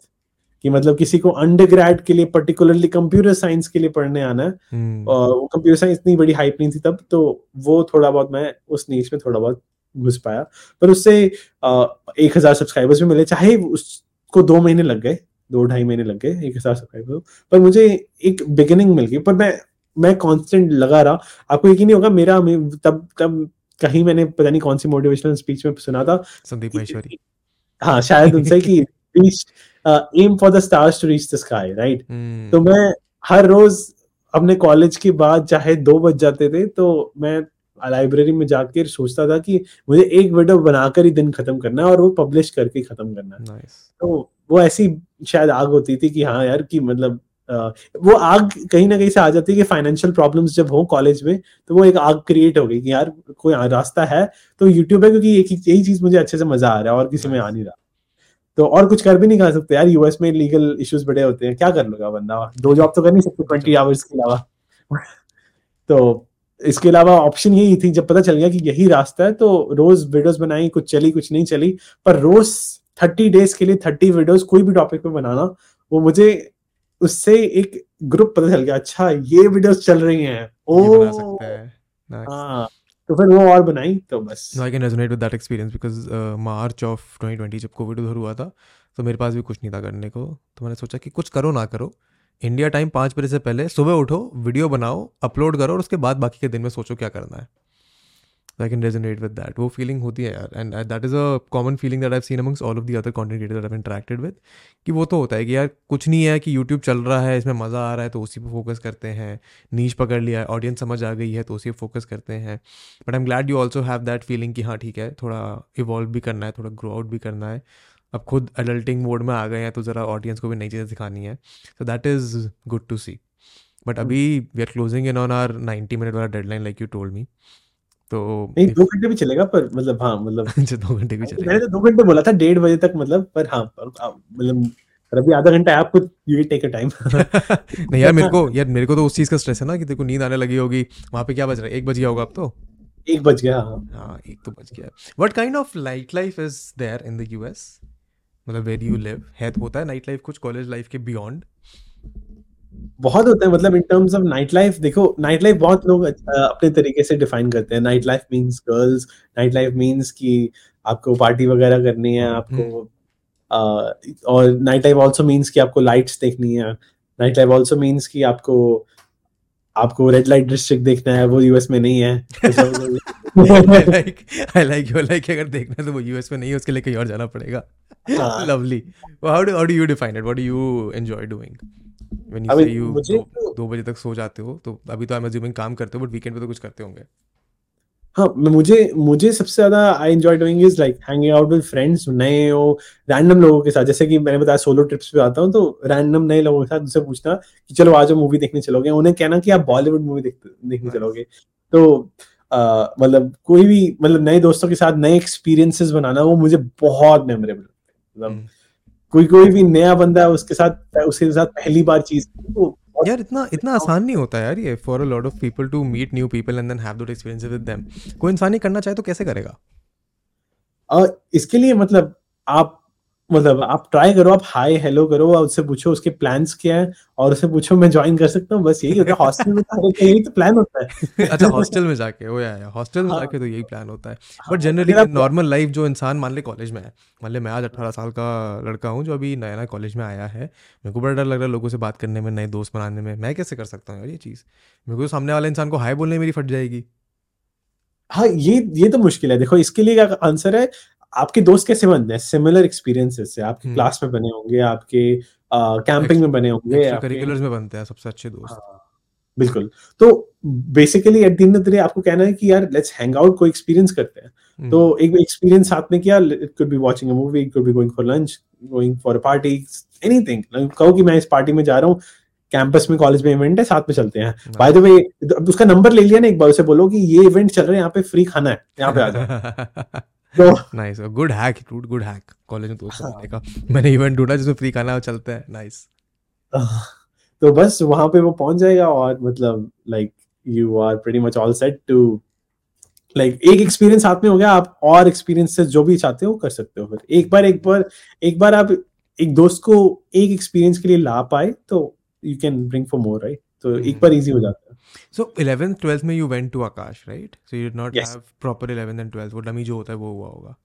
कि मतलब किसी को अंडर के लिए पर्टिकुलरली कंप्यूटर साइंस के लिए पढ़ने आना है। हम्म। और कंप्यूटर साइंस इतनी बड़ी हाइप नहीं थी तब तो वो थोड़ा बहुत मैं उस नीच में थोड़ा बहुत घुस पाया। पर उससे एक हज़ार सब्सक्राइबर्स भी मिले चाहे उसको दो महीने लग गए दो ढाई महीने लग गए एक हज़ार सब्सक्राइबर पर मुझे एक बिगिनिंग मिल गई पर मैं मैं कांस्टेंट लगा रहा। आपको यकीन नहीं होगा मेरा तब तब कहीं मैंने पता नहीं कौन सी मोटिवेशनल स्पीच में सुना था संदीप महेश्वरी। हाँ शायद उनसे कि reach aim for the stars to reach the sky right तो मैं हर रोज अपने कॉलेज के बाद चाहे दो बज जाते थे तो मैं लाइब्रेरी में जाकर सोचता था कि मुझे एक वीडियो बनाकर ही दिन खत्म करना है और वो पब्लिश करके खत्म करना है। Nice. तो वो ऐसी शायद आग होती थी कि हाँ यार कि मतलब वो आग कहीं ना कहीं से आ जाती है कि फाइनेंशियल प्रॉब्लम्स जब हो कॉलेज में तो वो एक आग क्रिएट हो गई कि यार कोई रास्ता है तो यूट्यूब है क्योंकि एक यही चीज़ मुझे अच्छे से मज़ा आ रहा है और किसी में आ नहीं रहा। तो और कुछ कर भी नहीं कर सकते यार यूएस में लीगल इश्यूज़ बड़े होते हैं क्या कर लोगा बंदा? दो जॉब तो कर नहीं सकते ट्वेंटी आवर्स के अलावा। तो इसके अलावा ऑप्शन यही थी जब पता चल गया कि यही रास्ता है तो रोज वीडियोस बनाई कुछ चली कुछ नहीं चली पर रोज थर्टी डेज़ के लिए थर्टी वीडियोस कोई भी टॉपिक पे बनाना वो मुझे उससे एक ग्रुप पता चल गया अच्छा ये वीडियोस चल रही हैं। ओ हाँ। तो फिर वो और बनाई तो बस। I can resonate with that experience because March of 2020 जब कोविड उधर हुआ था तो मेरे पास भी कुछ नहीं था करने को तो मैंने सोचा कि कुछ करो ना करो इंडिया टाइम पाँच बजे से पहले सुबह उठो, वीडियो बनाओ, अपलोड करो और उसके बाद बाकी के दिन में सोचो क्या करना है। I can resonate with that वो फीलिंग होती है यार। And that is a common feeling that I seen amongst all of the other content creator interacted with कि वो तो होता है कि यार कुछ नहीं है कि यूट्यूब चल रहा है, इसमें मज़ा आ रहा है तो उसी पर फोकस करते हैं। नीच पकड़ लिया है ऑडियंस समझ आ गई है तो उसी पर फोकस करते हैं। But I am glad you also have that feeling कि हाँ ठीक है, थोड़ा इवॉल्व भी करना है, थोड़ा ग्रो आउट भी करना है। अब खुद अडल्टिंग मोड में आ गए हैं तो ज़रा ऑडियंस को भी नई चीज़ें सिखानी है। So that is good to see but अभी we are closing in on our ninety minute वाला deadline like you told me तो नहीं दो घंटे भी चलेगा पर मतलब हाँ मतलब अच्छा दो घंटे भी चलेगा। मैंने तो दो घंटे बोला था डेढ़ बजे तक मतलब पर हाँ मतलब अभी आधा घंटा है आपको यू टेक अ टाइम नहीं यार मेरे को यार मेरे को तो उस चीज़ का स्ट्रेस है ना कि को नींद आने लगी होगी वहाँ पे क्या बज रहा है? एक बज गया होगा अब तो? एक बज गया हाँ। हाँ एक तो बज गया। What kind of light life is there in the US मतलब वेर यू लिव है तो होता है नाइट लाइफ कुछ कॉलेज लाइफ के बियॉन्ड बहुत होता है मतलब in terms of night life देखो नाइट लाइफ बहुत लोग अपने तरीके से डिफाइन करते हैं. Night life means girls night life means कि आपको पार्टी वगैरह करनी है आपको uh, और नाइट लाइफ आल्सो मींस कि आपको लाइट्स देखनी है. नाइट लाइफ आल्सो मींस कि आपको आपको रेड लाइट डिस्ट्रिक्ट देखना है वो यूएस में नहीं है. Like I like you like अगर देखना है तो वो यूएस में नहीं है उसके लिए कहीं और जाना पड़ेगा. Lovely how do how do you define it what do you enjoy doing when you say you दो बजे तक सो जाते हो तो अभी तो आई एम अज्यूमिंग काम करते हो बट वीकेंड पे तो कुछ करते होंगे। हाँ मुझे मुझे सबसे ज़्यादा I enjoy doing is like hanging out with friends नए हो रैंडम लोगों के साथ। जैसे कि मैंने बताया सोलो ट्रिप्स पे आता हूँ तो रैंडम नए लोगों के साथ उनसे पूछना कि चलो आज मूवी देखने चलोगे। उन्हें कहना कि आप बॉलीवुड मूवी देखने चलोगे। तो मतलब कोई भी मतलब नए दोस्तों के साथ नए एक्सपीरियंसेस बनाना वो मुझे बहुत मेमोरेबल मतलब हम्म। कोई कोई भी नया बंदा है उसके साथ उसके साथ पहली बार चीज़ तो यार इतना इतना आसान नहीं होता यार ये for a lot of people to meet new people and then have that experience with them कोई इंसान ही करना चाहे तो कैसे करेगा और इसके लिए मतलब आप मतलब आप ट्राई करो आप हाय हेलो करो और उससे पूछो उसके प्लान्स क्या है और उससे पूछो मैं ज्वाइन कर सकता हूँ बस यही होता है। हॉस्टल में तो यही तो प्लान होता है। अच्छा हॉस्टल में जाके वो या हॉस्टल में। जाके तो यही प्लान होता है। बट जनरली नॉर्मल लाइफ जो इंसान मान ले कॉलेज में है मान ले मैं आज अट्ठारह साल का लड़का हूँ जो अभी नया नया कॉलेज में आया है मेरे को बड़ा डर लग रहा है लोगों से बात करने में नए दोस्त बनाने में मैं कैसे कर सकता हूँ यार ये चीज़? मेरे को तो सामने वाले इंसान को हाई बोलने मेरी फट जाएगी। हाँ ये ये तो मुश्किल है। देखो इसके लिए का आंसर है? आपके दोस्त कैसे बनते हैं? सिमिलर एक्सपीरियंसेस से आपके क्लास हम्म। में बने होंगे आपके कैंपिंग में बने होंगे करिकुलर्स में बनते हैं सबसे अच्छे दोस्त। हाँ, बिल्कुल। तो basically at the end of the day आपको कहना है कि यार लेट्स हैंग आउट कोई एक्सपीरियंस करते हैं। हम्म। तो एक एक्सपीरियंस साथ में किया it could be watching a movie it could be going for lunch going for a party anything कहो कि मैं इस पार्टी में जा रहा हूँ कैंपस में कॉलेज में इवेंट है साथ में चलते हैं। बाय द वे उसका नंबर ले लिया ना एक बार उसे बोलो कि ये इवेंट चल रहे हैं यहाँ पे फ्री खाना है यहाँ पे आ जाओ। Nice good hack dude good hack college में दोस्त बनाने का। मैंने इवेंट ढूंढा जिसमें फ्री खाना चलता है। नाइस तो बस वहाँ पे वो पहुँच जाएगा और मतलब like you are pretty much all set to like एक एक्सपीरियंस साथ में हो गया। आप और एक्सपीरियंस से जो भी चाहते हो कर सकते हो। फिर एक बार एक बार एक बार आप एक दोस्त को एक एक्सपीरियंस के लिए ला पाए तो you can bring for more right तो एक बार इजी हो जाता है। So 11th 12th में you went to Akash right? So you did not yes. have proper 11th and 12th. वो डमी जो होता है वो हुआ होगा.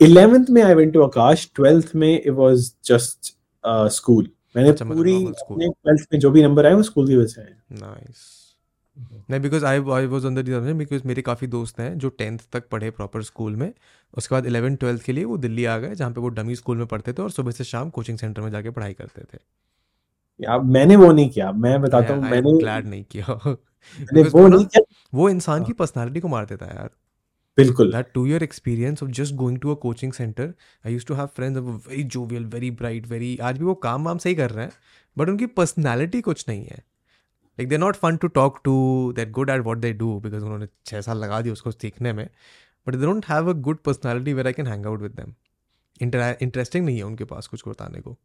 11th में I went to Akash. 12th में it was just uh, school. मैंने अच्छा, पूरी अपने 12th में जो भी नंबर आए वो स्कूल की वजह से आए. Nice. नहीं बिकॉज़ आई आई वॉज़ अंदर दी बिकॉज़ मेरे काफ़ी दोस्त हैं जो टेंथ तक पढ़े प्रॉपर स्कूल में उसके बाद इलेवन ट्वेल्थ के लिए वो दिल्ली आ गए जहाँ पे वो डमी स्कूल में पढ़ते थे और सुबह से शाम कोचिंग सेंटर में जाके पढ़ाई करते थे या मैंने वो नहीं किया मैं बताता हूँ मैंने ग्लैड नहीं किया। मैंने वो नहीं किया। वो इंसान की पर्सनालिटी को मार देता है यार। बिल्कुल। That two year experience of just going to a coaching center i used to have friends who were very jovial very bright very आज भी वो काम वाम सही कर रहे हैं बट उनकी पर्सनैलिटी कुछ नहीं है। Like they not fun to talk to they're good at what they do because उन्होंने छः साल लगा दिया उसको सीखने में but they don't have a good personality where I can hang out with them interesting नहीं है उनके पास कुछ बताने को।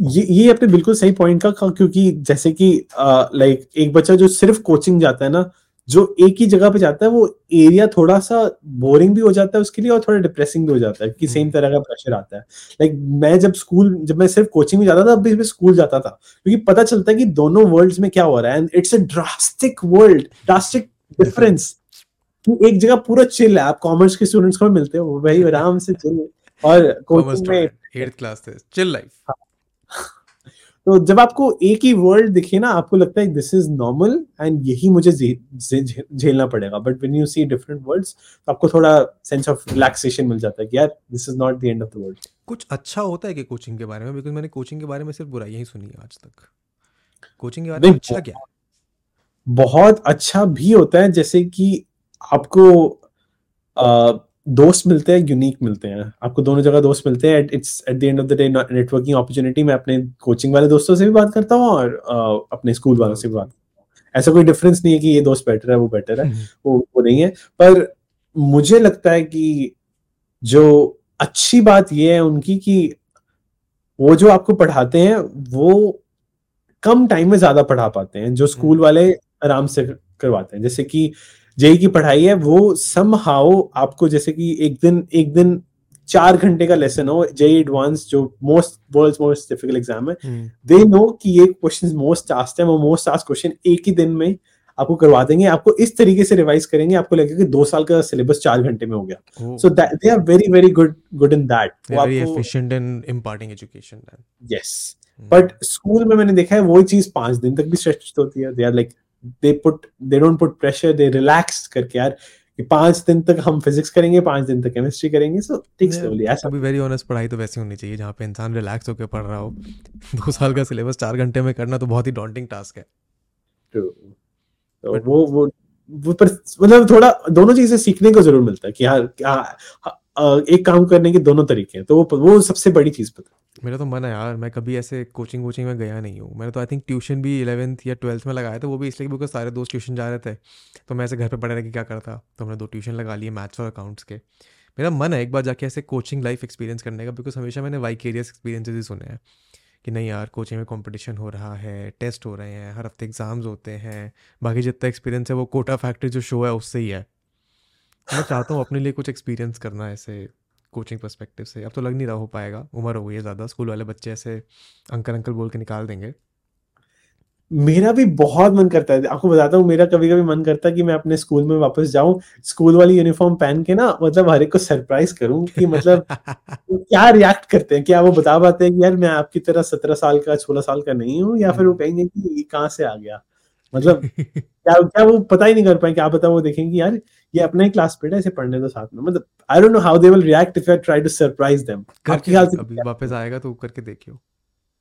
ये ये अपने बिल्कुल सही पॉइंट का क्योंकि जैसे कि लाइक एक बच्चा जो सिर्फ़ कोचिंग जाता है ना जो एक ही जगह पे जाता है वो एरिया थोड़ा सा बोरिंग भी हो जाता है उसके लिए और थोड़ा डिप्रेसिंग भी हो जाता है कि सेम हम्म। तरह का प्रेशर आता है। लाइक like, मैं जब स्कूल जब मैं सिर्फ़ कोचिंग में जाता था अभी मैं स्कूल जाता था क्योंकि पता चलता है कि दोनों वर्ल्ड्स में क्या हो रहा है and it's a drastic world drastic difference एक जगह पूरा चिल है आप कॉमर्स के स्टूडेंट्स को मिलते हो भाई आराम से चिल और कोचिंग में एट्थ क्लास से चिल लाइफ तो जब आपको एक ही वर्ल्ड दिखे ना आपको लगता है दिस इज़ नॉर्मल एंड यही मुझे झेलना पड़ेगा। But when you see different worlds तो आपको थोड़ा सेंस ऑफ़ रिलैक्सेशन मिल जाता है कि यार this is not the end of the world कुछ अच्छा होता है कि कोचिंग के बारे में? बिकॉज़ मैंने कोचिंग के बारे में सिर्फ़ बुराई ही सुनी है आज तक। कोचिंग के बारे में अच्छा क्या? बहुत अच्छा भी होता है जैसे कि आपको दोस्त मिलते हैं यूनिक मिलते हैं। आपको दोनों जगह दोस्त मिलते हैं it's at the end of the day networking opportunity मैं अपने कोचिंग वाले दोस्तों से भी बात करता हूँ और uh, अपने स्कूल वालों से भी बात करता हूँ। ऐसा कोई डिफरेंस नहीं है कि ये दोस्त बेटर है वो बेटर है हम्म। वो वो नहीं है। पर मुझे लगता है कि जो अच्छी बात ये है उनकी कि वो जो आपको पढ़ाते हैं वो कम टाइम में ज़्यादा पढ़ा पाते हैं जो स्कूल हम्म। वाले आराम से करवाते हैं। जैसे कि जेई की पढ़ाई है वो सम हाउ आपको जैसे कि एक दिन एक दिन चार घंटे का लेसन हो जेई एडवांस जो most world most difficult exam है दे नो कि ये क्वेश्चन मोस्ट टास्क है वो मोस्ट टास्क क्वेश्चन एक ही दिन में आपको करवा देंगे आपको इस तरीके से रिवाइज करेंगे आपको लगेगा कि दो साल का सिलेबस चार घंटे में हो गया। So they are very very good good in that very efficient in imparting education yes but school में मैंने देखा है वही चीज़ पाँच दिन तक भी स्ट्रेच होती है। They are like they put they don't put pressure they relax करके यार कि पाँच दिन तक हम फिजिक्स करेंगे पाँच दिन तक केमिस्ट्री करेंगे सो ठीक स्लोली ऐसा। भी वेरी ऑनेस्ट पढ़ाई तो वैसे होनी चाहिए जहाँ पे इंसान रिलैक्स होकर पढ़ रहा हो। दो साल का सिलेबस चार घंटे में करना तो बहुत ही डॉन्टिंग टास्क है। तो वो वो वो पर मतलब थोड़ा दोनों चीज़ें सीखने को ज़रूर मिलता है कि यार एक काम करने के दोनों तरीके हैं। तो वो वो सबसे बड़ी चीज़ पता मेरा तो मन है यार, मैं कभी ऐसे कोचिंग वोचिंग में गया नहीं हूँ। मैंने तो आई थिंक ट्यूशन भी इलेवंथ या ट्वेल्थ में लगाया था, वो भी इसलिए बिकॉज़ सारे दोस्त ट्यूशन जा रहे थे। तो मैं ऐसे घर पे पढ़े रह के क्या करता? तो हमने दो ट्यूशन लगा लिए मैथ्स और अकाउंट्स के। मेरा मन है एक बार जाके ऐसे कोचिंग लाइफ एक्सपीरियंस करने का बिकॉज़ हमेशा मैंने वाइकेरियस एक्सपीरियंसेस ही सुने हैं। कि नहीं यार कोचिंग में कंपटीशन हो रहा है टेस्ट हो रहे हैं, हर हफ़्ते एग्ज़ाम्स होते हैं। बाकी जितना एक्सपीरियंस है, वो कोटा फैक्ट्री जो शो है, उससे ही है। मैं चाहता हूँ अपने लिए कुछ एक्सपीरियंस करना ऐसे कोचिंग परस्पेक्टिव से। अब तो लग नहीं रहा हो पाएगा उम्र हो गई है ज़्यादा स्कूल वाले बच्चे ऐसे अंकल अंकल बोल के निकाल देंगे। मेरा भी बहुत मन करता है आपको बताता हूँ मेरा कभी कभी मन करता है कि मैं अपने स्कूल में वापस जाऊँ स्कूल वाली यूनिफॉर्म पहन के ना मतलब हर एक को सरप्राइज़ करूँ कि मतलब क्या रिएक्ट करते हैं क्या वो बता पाते हैं कि यार मैं आपकी तरह सत्रह साल का सोलह साल का नहीं हूँ या फिर वो हम्म। कहेंगे कि ये कहाँ से आ गया? मतलब क्या क्या वो पता ही नहीं कर पाए क्या पता वो देखेंगे यार ये अपना ही क्लास है इसे पढ़ने दो साथ में। मतलब I don't know how they will react if you try to surprise them आपके ख्याल से अभी वापस आएगा तो करके देखियो।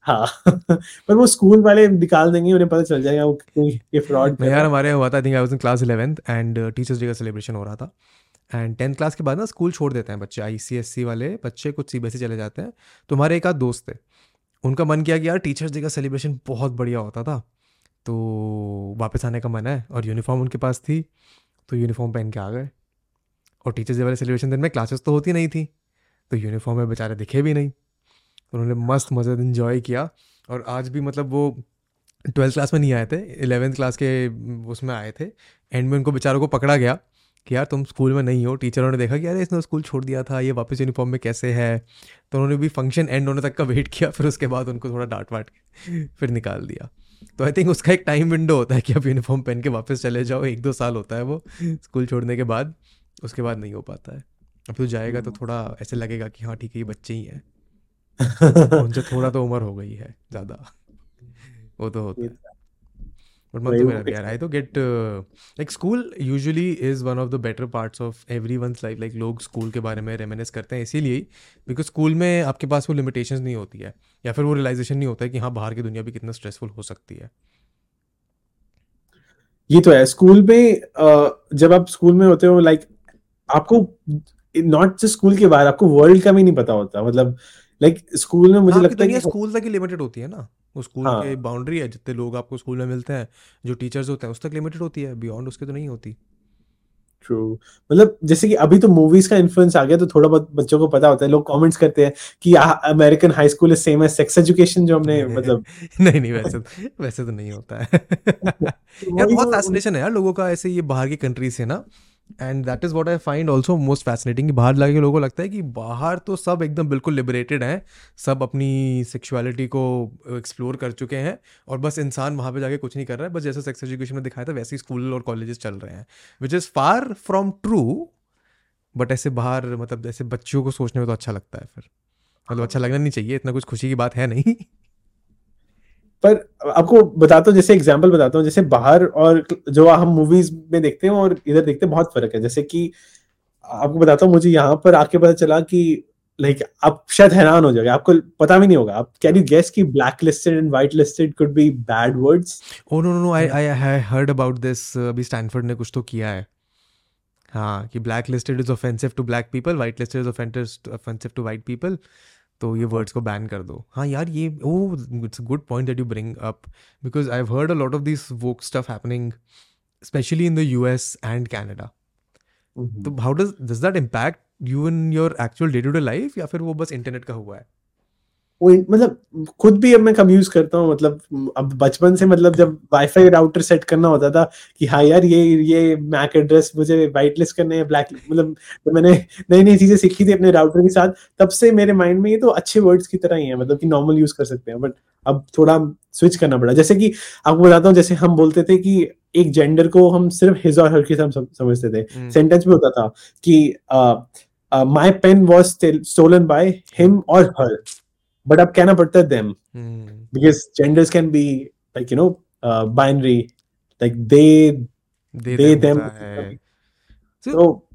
हाँ। पर वो स्कूल वाले निकाल देंगे उन्हें पता चल जाएगा वो ये फ्रॉड यार हमारे हुआ था I think I was in class 11th and teachers day का सेलिब्रेशन हो रहा था। एंड टेंथ क्लास के बाद ना स्कूल छोड़ देते हैं बच्चे आई सी एस सी वाले बच्चे कुछ सी एस चले जाते हैं। तो हमारे एक आध दोस्त थे उनका मन किया कि यार टीचर्स डे का सेलिब्रेशन बहुत बढ़िया होता था। तो वापस आने का मन है और यूनिफॉर्म उनके पास थी तो यूनिफॉर्म पहन के आ गए। और टीचर्स डे वाले सेलिब्रेशन दिन में क्लासेस तो होती नहीं थी तो यूनिफॉर्म में बेचारे दिखे भी नहीं। उन्होंने मस्त मज़े इन्जॉय किया और आज भी मतलब वो ट्वेल्थ क्लास में नहीं आए थे इलेवेंथ क्लास के उसमें आए थे। एंड में उनको बेचारों को पकड़ा गया कि यार तुम स्कूल में नहीं हो। टीचरों ने देखा कि यार इसने स्कूल छोड़ दिया था, ये वापस यूनिफॉर्म में कैसे है? तो उन्होंने भी फ़ंक्शन एंड होने तक का वेट किया, फिर उसके बाद उनको थोड़ा डांट वाट फिर निकाल दिया। तो आई थिंक उसका एक टाइम विंडो होता है कि आप यूनिफॉर्म पहन के वापस चले जाओ। एक दो साल होता है वो स्कूल छोड़ने के बाद। उसके बाद नहीं हो पाता है। अब तो जाएगा तो थोड़ा ऐसे लगेगा कि हाँ ठीक है ये बच्चे ही हैं। उनसे थोड़ा तो उम्र हो गई है ज़्यादा। वो तो होता है। तो मेरा भी यार आई तो get like school usually is one of the better parts of every one life like लोग स्कूल के बारे में रेमिनेस करते हैं इसीलिए बिकॉज़ स्कूल में आपके पास वो लिमिटेशंस नहीं होती है या फिर वो रियलाइजेशन नहीं होता है कि हाँ बाहर की दुनिया भी कितना स्ट्रेसफुल हो सकती है। ये तो है स्कूल में जब आप स्कूल में होते हो लाइक आपको नॉट जस्ट स्कूल के बाहर आपको वर्ल्ड का भी नहीं पता होता मतलब लाइक स्कूल में मुझे लगता है कि स्कूल तक ही लिमिटेड होती है ना। वो स्कूल हाँ. के बाउंड्री है जितने लोग आपको स्कूल में मिलते हैं जो टीचर्स होते हैं उस तक लिमिटेड होती है बियॉन्ड उसके तो नहीं होती। ट्रू मतलब जैसे कि अभी तो मूवीज़ का इन्फ्लुएंस आ गया तो थोड़ा बहुत बच्चों को पता होता है लोग कमेंट्स करते हैं कि American high school is same age sex education जो हमने मतलब नहीं नहीं वैसे वैसे तो नहीं होता है। यार बहुत फैसिनेशन तो है यार लोगों का ऐसे ये बाहर की कंट्री से ना। And that is what I find also most fascinating बाहर लगे लोगों को लगता है कि बाहर तो सब एकदम बिल्कुल लिबरेटेड हैं, सब अपनी सेक्शुअलिटी को एक्सप्लोर कर चुके हैं और बस इंसान वहाँ पे जाके कुछ नहीं कर रहा है। बस जैसे सेक्स एजुकेशन में दिखाया था, वैसे ही स्कूल और कॉलेजेस चल रहे हैं which is far from true but ऐसे बाहर मतलब ऐसे बच्चों को सोचने में तो अच्छा लगता है फिर। मतलब अच्छा लगना नहीं चाहिए, इतना कुछ खुशी की बात है नहीं। पर आपको बताता हूँ, जैसे एग्ज़ाम्पल बताता हूँ, जैसे बाहर और जो हम मूवीज़ में देखते हैं और इधर देखते हैं, बहुत फ़र्क है। जैसे कि आपको बताता हूँ, मुझे यहाँ पर आके पता चला कि लाइक आप शायद हैरान हो जाओगे, आपको पता भी नहीं होगा। आप कैन यू गेस कि black listed and white listed could be bad words oh no no I I I heard about this अभी स्टैनफोर्ड ने कुछ तो किया है। हाँ कि black listed is offensive to black people white listed is offensive to white people तो ये वर्ड्स को बैन कर दो। हाँ यार ये ओ it's good point that you bring up because I heard a lot of this woke stuff happening specially in the U S and Canada तो how does does that impact you in your actual day to day life या फिर वो बस इंटरनेट का हुआ है? वो मतलब खुद भी अब मैं कम यूज़ करता हूँ मतलब अब बचपन से मतलब जब वाईफाई राउटर सेट करना होता था कि हाँ यार ये ये मैक एड्रेस मुझे वाइट लिस्ट करने हैं ब्लैक मतलब तो मैंने नई नई चीज़ें सीखी थी अपने राउटर के साथ तब से मेरे माइंड में ये तो अच्छे वर्ड्स की तरह ही है मतलब कि नॉर्मल यूज़ कर सकते हैं बट अब थोड़ा स्विच करना पड़ा। जैसे कि आपको बताता हूँ जैसे हम बोलते थे कि एक जेंडर को हम सिर्फ़ हिज और हर के हम समझते थे। सेंटेंस हम्म। में होता था कि my pen was stolen by him और हर but अब कहना पड़ता है them hmm. because genders can be like you know uh, binary like they they, they them, them. so, so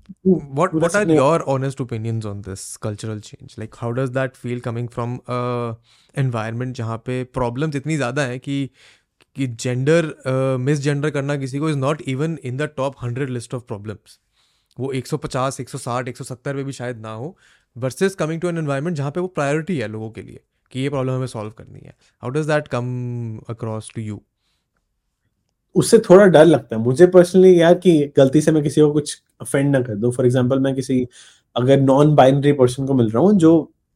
what what are your honest opinions on this cultural change like how does that feel coming from a environment जहाँ पे problems इतनी ज़्यादा है कि कि जेंडर मिस जेंडर करना किसी को is not even in the top hundred list of problems वो 150 160 170 में भी शायद ना हो versus coming to an environment जहाँ पे वो प्रायोरिटी है लोगों के लिए कि ये प्रॉब्लम हमें सॉल्व करनी है। How does that come across to you उससे थोड़ा डर लगता है। मुझे पर्सनली यार कि गलती से मैं किसी को कुछ अफेंड ना कर दूँ। फॉर एग्जांपल मैं किसी अगर नॉन बाइनरी पर्सन को मिल रहा हूँ जो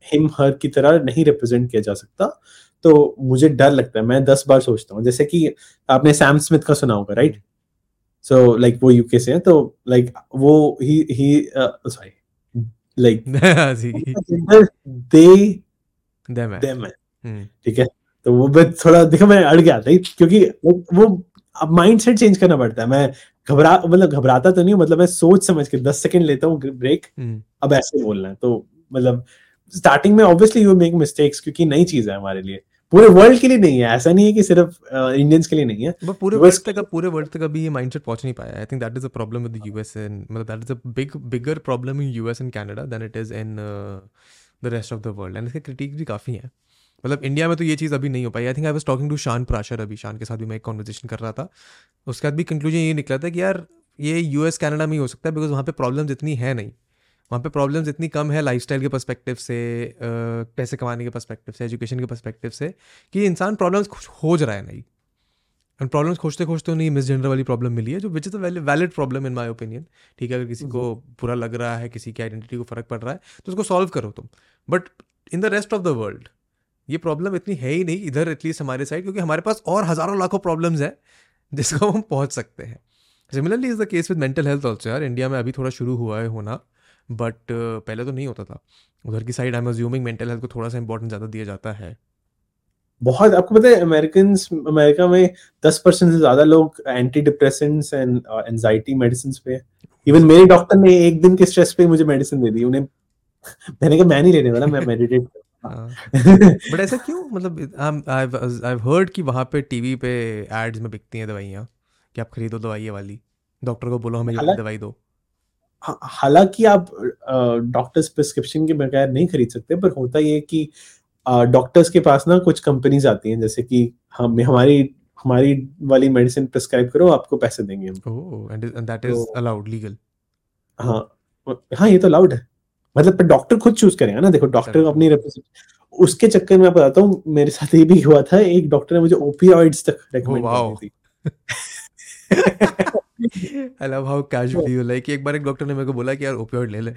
हिम हर की तरह नहीं रिप्रेजेंट किया जा सकता तो मुझे डर लगता है। मैं दस बार सोचता हूँ। जैसे कि आपने सैम स्मिथ का सुना होगा राइट सो लाइक वो यूके से है तो लाइक वो ही ही सॉरी दे हम्म। ठीक है? तो वो मैं थोड़ा देखो मैं अड़ गया था क्योंकि वो अब माइंड सेट चेंज करना पड़ता है। मैं घबरा मतलब घबराता तो नहीं मतलब मैं सोच समझ के दस सेकंड लेता हूँ ब्रेक हम्म। अब ऐसे बोलना है तो मतलब स्टार्टिंग में ऑब्वियसली यू मेक मिस्टेक्स क्योंकि नई चीज़ है हमारे लिए। पूरे वर्ल्ड के लिए नहीं है ऐसा नहीं है कि सिर्फ़ इंडियंस के लिए नहीं है। बट पूरे वर्ल्ड तक पूरे वर्ल्ड तक अभी ये माइंडसेट पहुँच नहीं पाया I think that is a problem with the US and मतलब that is a big bigger problem in US and Canada than it is in the rest of the world and इसके क्रिटिक भी काफ़ी हैं। मतलब इंडिया में तो ये चीज़ अभी नहीं हो पाई। I think I was talking to Shaan Prashar अभी। शान के साथ भी मैं एक कॉन्वर्जेशन कर रहा था। उसके बाद भी कंक्लूजन ये निकला था कि यार ये यू एस कैनेडा में ही हो सकता है बिकॉज़ वहाँ पे प्रॉब्लम्स इतनी है नहीं। वहाँ पे प्रॉब्लम्स इतनी कम है लाइफस्टाइल के पर्सपेक्टिव से पैसे कमाने के पर्सपेक्टिव से एजुकेशन के पर्सपेक्टिव से कि इंसान प्रॉब्लम्स खोज रहा है नहीं। एंड प्रॉब्लम्स खोजते खोजते उन्हें मिस जेंडर वाली प्रॉब्लम मिली है जो which is a valid problem in my opinion ठीक है? अगर किसी को बुरा लग रहा है किसी की आइडेंटिटी को फ़र्क पड़ रहा है तो उसको सॉल्व करो तुम। But in the rest of the world ये प्रॉब्लम इतनी है ही नहीं इधर एटलीस्ट हमारे साइड क्योंकि हमारे पास और हज़ारों लाखों प्रॉब्लम्स हैं जिसको हम पहुँच सकते हैं। Similarly is the case with mental health also यार इंडिया में अभी थोड़ा शुरू हुआ है होना। बट uh, पहले तो नहीं होता था। उधर की side I am assuming mental health को थोड़ा सा इंपॉर्टेंट ज़्यादा दिया जाता है। बहुत आपको पता है अमेरिकन अमेरिका में दस परसेंट से ज़्यादा लोग anti depressants and anxiety medicine पे इवन मेरे डॉक्टर ने एक दिन के स्ट्रेस पे मुझे मेडिसिन दे दी। उन्हें मैंने कहा मैं नहीं लेने वाला मैं मेडिटेट बट ऐसा क्यों? मतलब आई हर्ड कि वहाँ पे टीवी पे एड्स में बिकती हैं दवाइयाँ कि आप खरीदो दवाई वाली। डॉक्टर को बोलो हमें दवाई दो। हालाँकि आप डॉक्टर्स प्रिस्क्रिप्शन के बगैर नहीं खरीद सकते पर होता ये कि डॉक्टर्स के पास ना कुछ कंपनीज़ आती हैं जैसे कि हम हमारी हमारी वाली मेडिसिन प्रिस्क्राइब करो आपको पैसे देंगे हम। And that is allowed legal हाँ हाँ ये तो अलाउड है। मतलब डॉक्टर खुद चूज़ करेगा ना देखो डॉक्टर अपनी उसके चक्कर में बताता हूँ मेरे साथ ये भी हुआ था एक डॉक्टर ने मुझे ओपियोइड्स तक रेकमेंड की थी। I love how casually you like एक बार एक डॉक्टर ने मेरे को बोला कि यार ओपियोइड ले ले।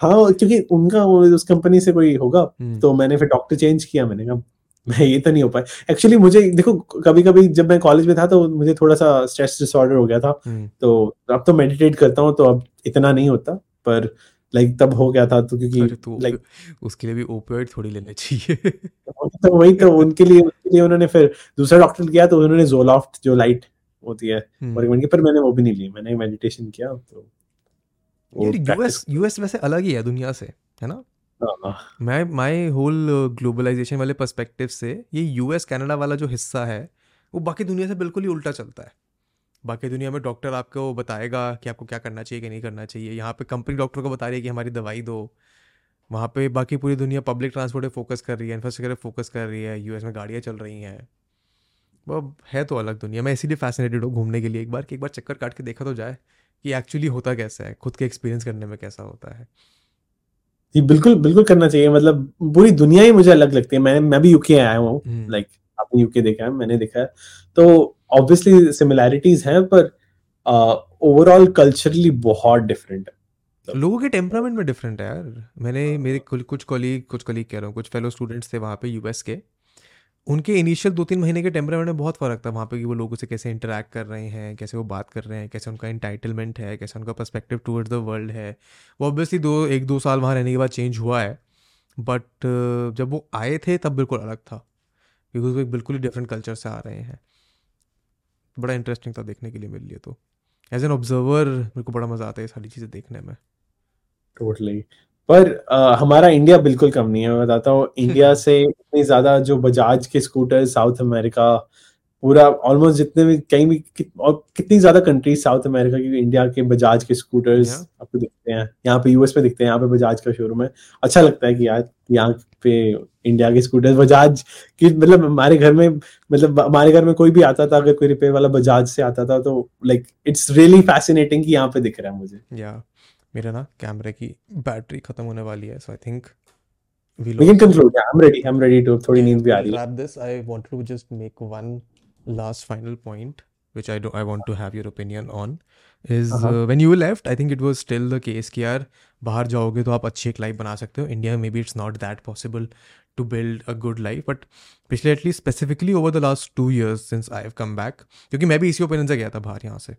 हाँ क्योंकि उनका उस कंपनी से कोई होगा हम्म। तो मैंने फिर डॉक्टर चेंज किया मैंने कहा मैं ये तो नहीं हो पाया। एक्चुअली मुझे देखो कभी कभी जब मैं कॉलेज में था तो मुझे थोड़ा सा स्ट्रेस डिसऑर्डर हो गया था। हम्म। तो अब तो मेडिटेट करता हूँ तो अब इतना नहीं होता पर लाइक तब हो गया था तो क्योंकि लाइक उसके लिए भी ओपियोइड थोड़ी लेने चाहिए। तो वही तो उनके लिए उनके लिए उन्होंने फिर दूसरा डॉक्टर किया तो उन्होंने जोलॉफ्ट जो लाइट होती है। हम्म। की पर मैंने वो भी नहीं ली मैंने मेडिटेशन किया तो यूएस यूएस वैसे अलग ही है दुनिया से है ना? हाँ। मैं माय होल ग्लोबलाइजेशन वाले पर्सपेक्टिव से ये यूएस कनाडा वाला जो हिस्सा है वो बाकी दुनिया से बिल्कुल ही उल्टा चलता है। बाकी दुनिया में डॉक्टर आपको बताएगा कि आपको क्या करना चाहिए कि नहीं करना चाहिए। यहाँ पे कंपनी डॉक्टर को बता रही है कि हमारी दवाई दो। वहाँ पे बाकी पूरी दुनिया पब्लिक ट्रांसपोर्ट पे फोकस कर रही है इंफ्रास्ट्रक्चर फोकस कर रही है यूएस में गाड़ियाँ चल रही हैं। वो है तो अलग दुनिया। मैं इसीलिए फैसिनेटेड हूँ घूमने के लिए एक बार कि एक बार चक्कर काट के देखा तो जाए कि एक्चुअली होता कैसा है खुद के एक्सपीरियंस करने में कैसा होता है। जी बिल्कुल बिल्कुल करना चाहिए। मतलब पूरी दुनिया ही मुझे अलग लगती है। मैं मैं भी यूके आया हूँ लाइक हम्म। आपने यूके देखा है मैंने देखा है। तो ऑब्वियसली सिमिलैरिटीज हैं पर ओवरऑल कल्चरली बहुत डिफरेंट है। लोगों के टेम्परामेंट में डिफरेंट है यार। मैंने मेरे कुछ कॉलीग कुछ कॉलीग कह रहा हूँ कुछ फेलो स्टूडेंट्स थे वहाँ पे यूएस के। उनके इनिशियल दो तीन महीने के टेम्परामेंट में बहुत फ़र्क था वहाँ पे कि वो लोगों से कैसे इंटरेक्ट कर रहे हैं, कैसे वो बात कर रहे हैं, कैसे उनका इंटाइटलमेंट है, कैसे उनका पर्सपेक्टिव टूवर्ड्स द वर्ल्ड है। वो ऑब्वियसली दो, एक दो साल वहाँ रहने के बाद चेंज हुआ है बट जब वो आए थे तब बिल्कुल अलग था क्योंकि वो एक बिल्कुल ही डिफरेंट कल्चर से आ रहे हैं। बड़ा इंटरेस्टिंग था देखने के लिए मेरे लिए तो। एज एन ऑब्जर्वर मेरे को बड़ा मज़ा आता है ये सारी चीज़ें देखने में। टोटली पर आ, हमारा इंडिया बिल्कुल कम नहीं है। मैं बताता हूँ इंडिया से इतनी ज़्यादा जो बजाज के स्कूटर साउथ अमेरिका पूरा ऑलमोस्ट जितने भी कहीं भी कित, और कितनी ज़्यादा कंट्रीज़ साउथ अमेरिका की इंडिया के बजाज के स्कूटर्स आपको दिखते हैं। यहाँ पे यूएस में दिखते हैं यहाँ पे बजाज का शोरूम है। अच्छा लगता है कि यार यहाँ पे इंडिया के स्कूटर्स बजाज की मतलब हमारे घर में मतलब हमारे घर में कोई भी आता था अगर कोई रिपेयर वाला बजाज से आता था तो लाइक इट्स रियली फैसिनेटिंग कि यहाँ पे दिख रहा है मुझे। Yeah. मेरे ना कैमरे की बैटरी खत्म होने वाली है so I think we can conclude I am ready I am ready to थोड़ी नींद भी आ रही है। This I want to just make one last final point which I I want to have your opinion on is when you left I think it was still the case कि यार बाहर जाओगे तो आप अच्छी एक लाइफ बना सकते हो। India maybe it's not that possible to build a good life but पिछले at least specifically over the last two years since I have come back क्योंकि मैं भी इसी ओपिनियन से गया था बाहर यहाँ से।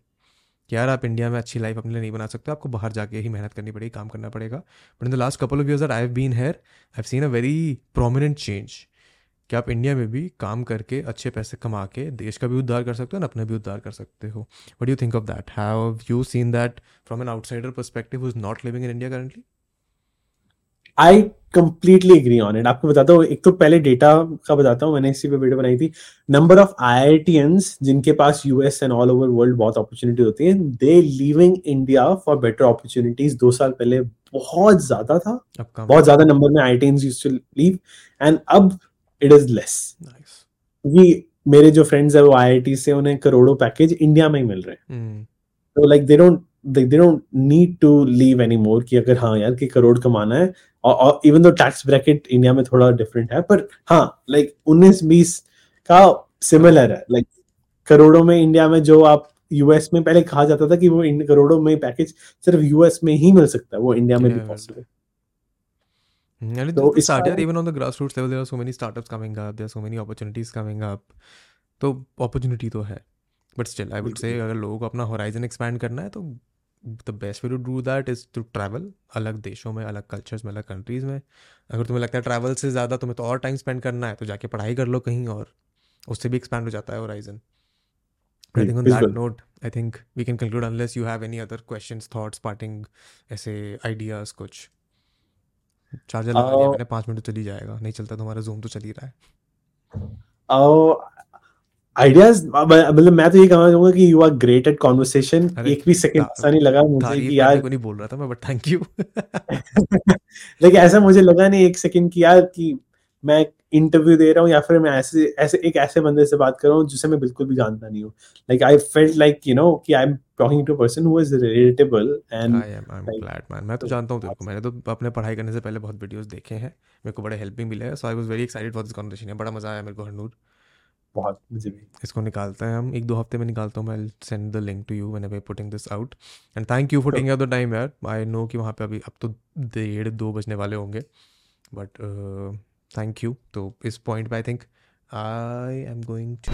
कि यार, आप इंडिया में अच्छी लाइफ अपने लिए नहीं बना सकते, आपको बाहर जाके ही मेहनत करनी पड़ेगी, काम करना पड़ेगा। But in the last couple of years I have been here I have seen a very prominent change कि आप इंडिया में भी काम करके, अच्छे पैसे कमा के, देश का भी उद्धार कर सकते हो ना अपना भी उद्धार कर सकते हो। What you think of that have you seen that from an outsider perspective who is not living in India currently I completely agree on it आपको बताता हूँ एक तो पहले डेटा का बताता हूँ मैंने इसी पे वीडियो बनाई थी। नंबर ऑफ़ आई जिनके पास US and all over world बहुत अपॉर्चुनिटी होती है they living India for better opportunities दो साल पहले बहुत ज़्यादा था। बहुत ज़्यादा नंबर में I use to leave and अब इट इज़ लेस क्योंकि मेरे जो फ्रेंड्स है वो आई से उन्हें करोड़ों पैकेज इंडिया में ही मिल रहे हैं. तो like they don't they, they don't need to leave anymore कि अगर हाँ यार कि करोड़ कमाना है और even though tax bracket India में थोड़ा डिफरेंट है पर हाँ लाइक उन्नीस बीस का सिमिलर है लाइक करोड़ों में इंडिया में जो आप यूएस में पहले कहा जाता था कि वो इन करोड़ों में पैकेज सिर्फ़ यूएस में ही मिल सकता है वो इंडिया में भी पॉसिबल है And so it's started even on the grassroots level. There are so many startups coming up. There are so many opportunities coming up. तो अपॉर्चुनिटी तो है but still I would say अगर लोगों को अपना होराइजन एक्सपैंड करना है तो the best way to do that is to travel अलग देशों में अलग कल्चर्स में अलग कंट्रीज़ में। अगर तुम्हें लगता है ट्रैवल से ज़्यादा तुम्हें तो और टाइम स्पेंड करना है तो जाके पढ़ाई कर लो कहीं और। उससे भी एक्सपैंड हो जाता है horizon I think on that note, I think we can conclude unless you have any other questions, thoughts, parting, ऐसे ideas कुछ। चार्जर लगा दिया मैंने पाँच मिनट तो चली जाएगा। नहीं चलता तो हमारा जूम तो चल ही रहा है। आइडियाज़ मतलब मैं तो ये कहना चाहूँगा कि you are great at conversation एक भी सेकंड ऐसा नहीं लगा मुझे कि यार को नहीं बोल रहा था मैं बट थैंक यू लेकिन ऐसा मुझे लगा नहीं एक सेकंड की यार कि मैं इंटरव्यू दे रहा हूँ या फिर मैं ऐसे ऐसे एक ऐसे बंदे से बात कर रहा हूँ जिसे मैं बिल्कुल भी जानता नहीं हूँ। Like I felt like you know कि I am talking to person who is relatable and I am I am glad man मैं तो जानता हूँ तेरे को। मैंने तो अपने पढ़ाई करने से पहले बहुत वीडियोस देखे हैं। मेरे को बड़े हेल्पिंग मिले हैं। So I was very excited for this conversation बड़ा मज़ा आया मेरे को हरनूर। बहुत मुझे भी। इसको निकालते हैं हम। एक दो हफ़्ते में निकालता हूँ। मैं send the link to you when I putting this out and thank you for taking out the time यार आई नो कि वहाँ पे अभी अब तो डेढ़ दो बजने वाले होंगे। बट थैंक यू तो इस पॉइंट पे I think I am going to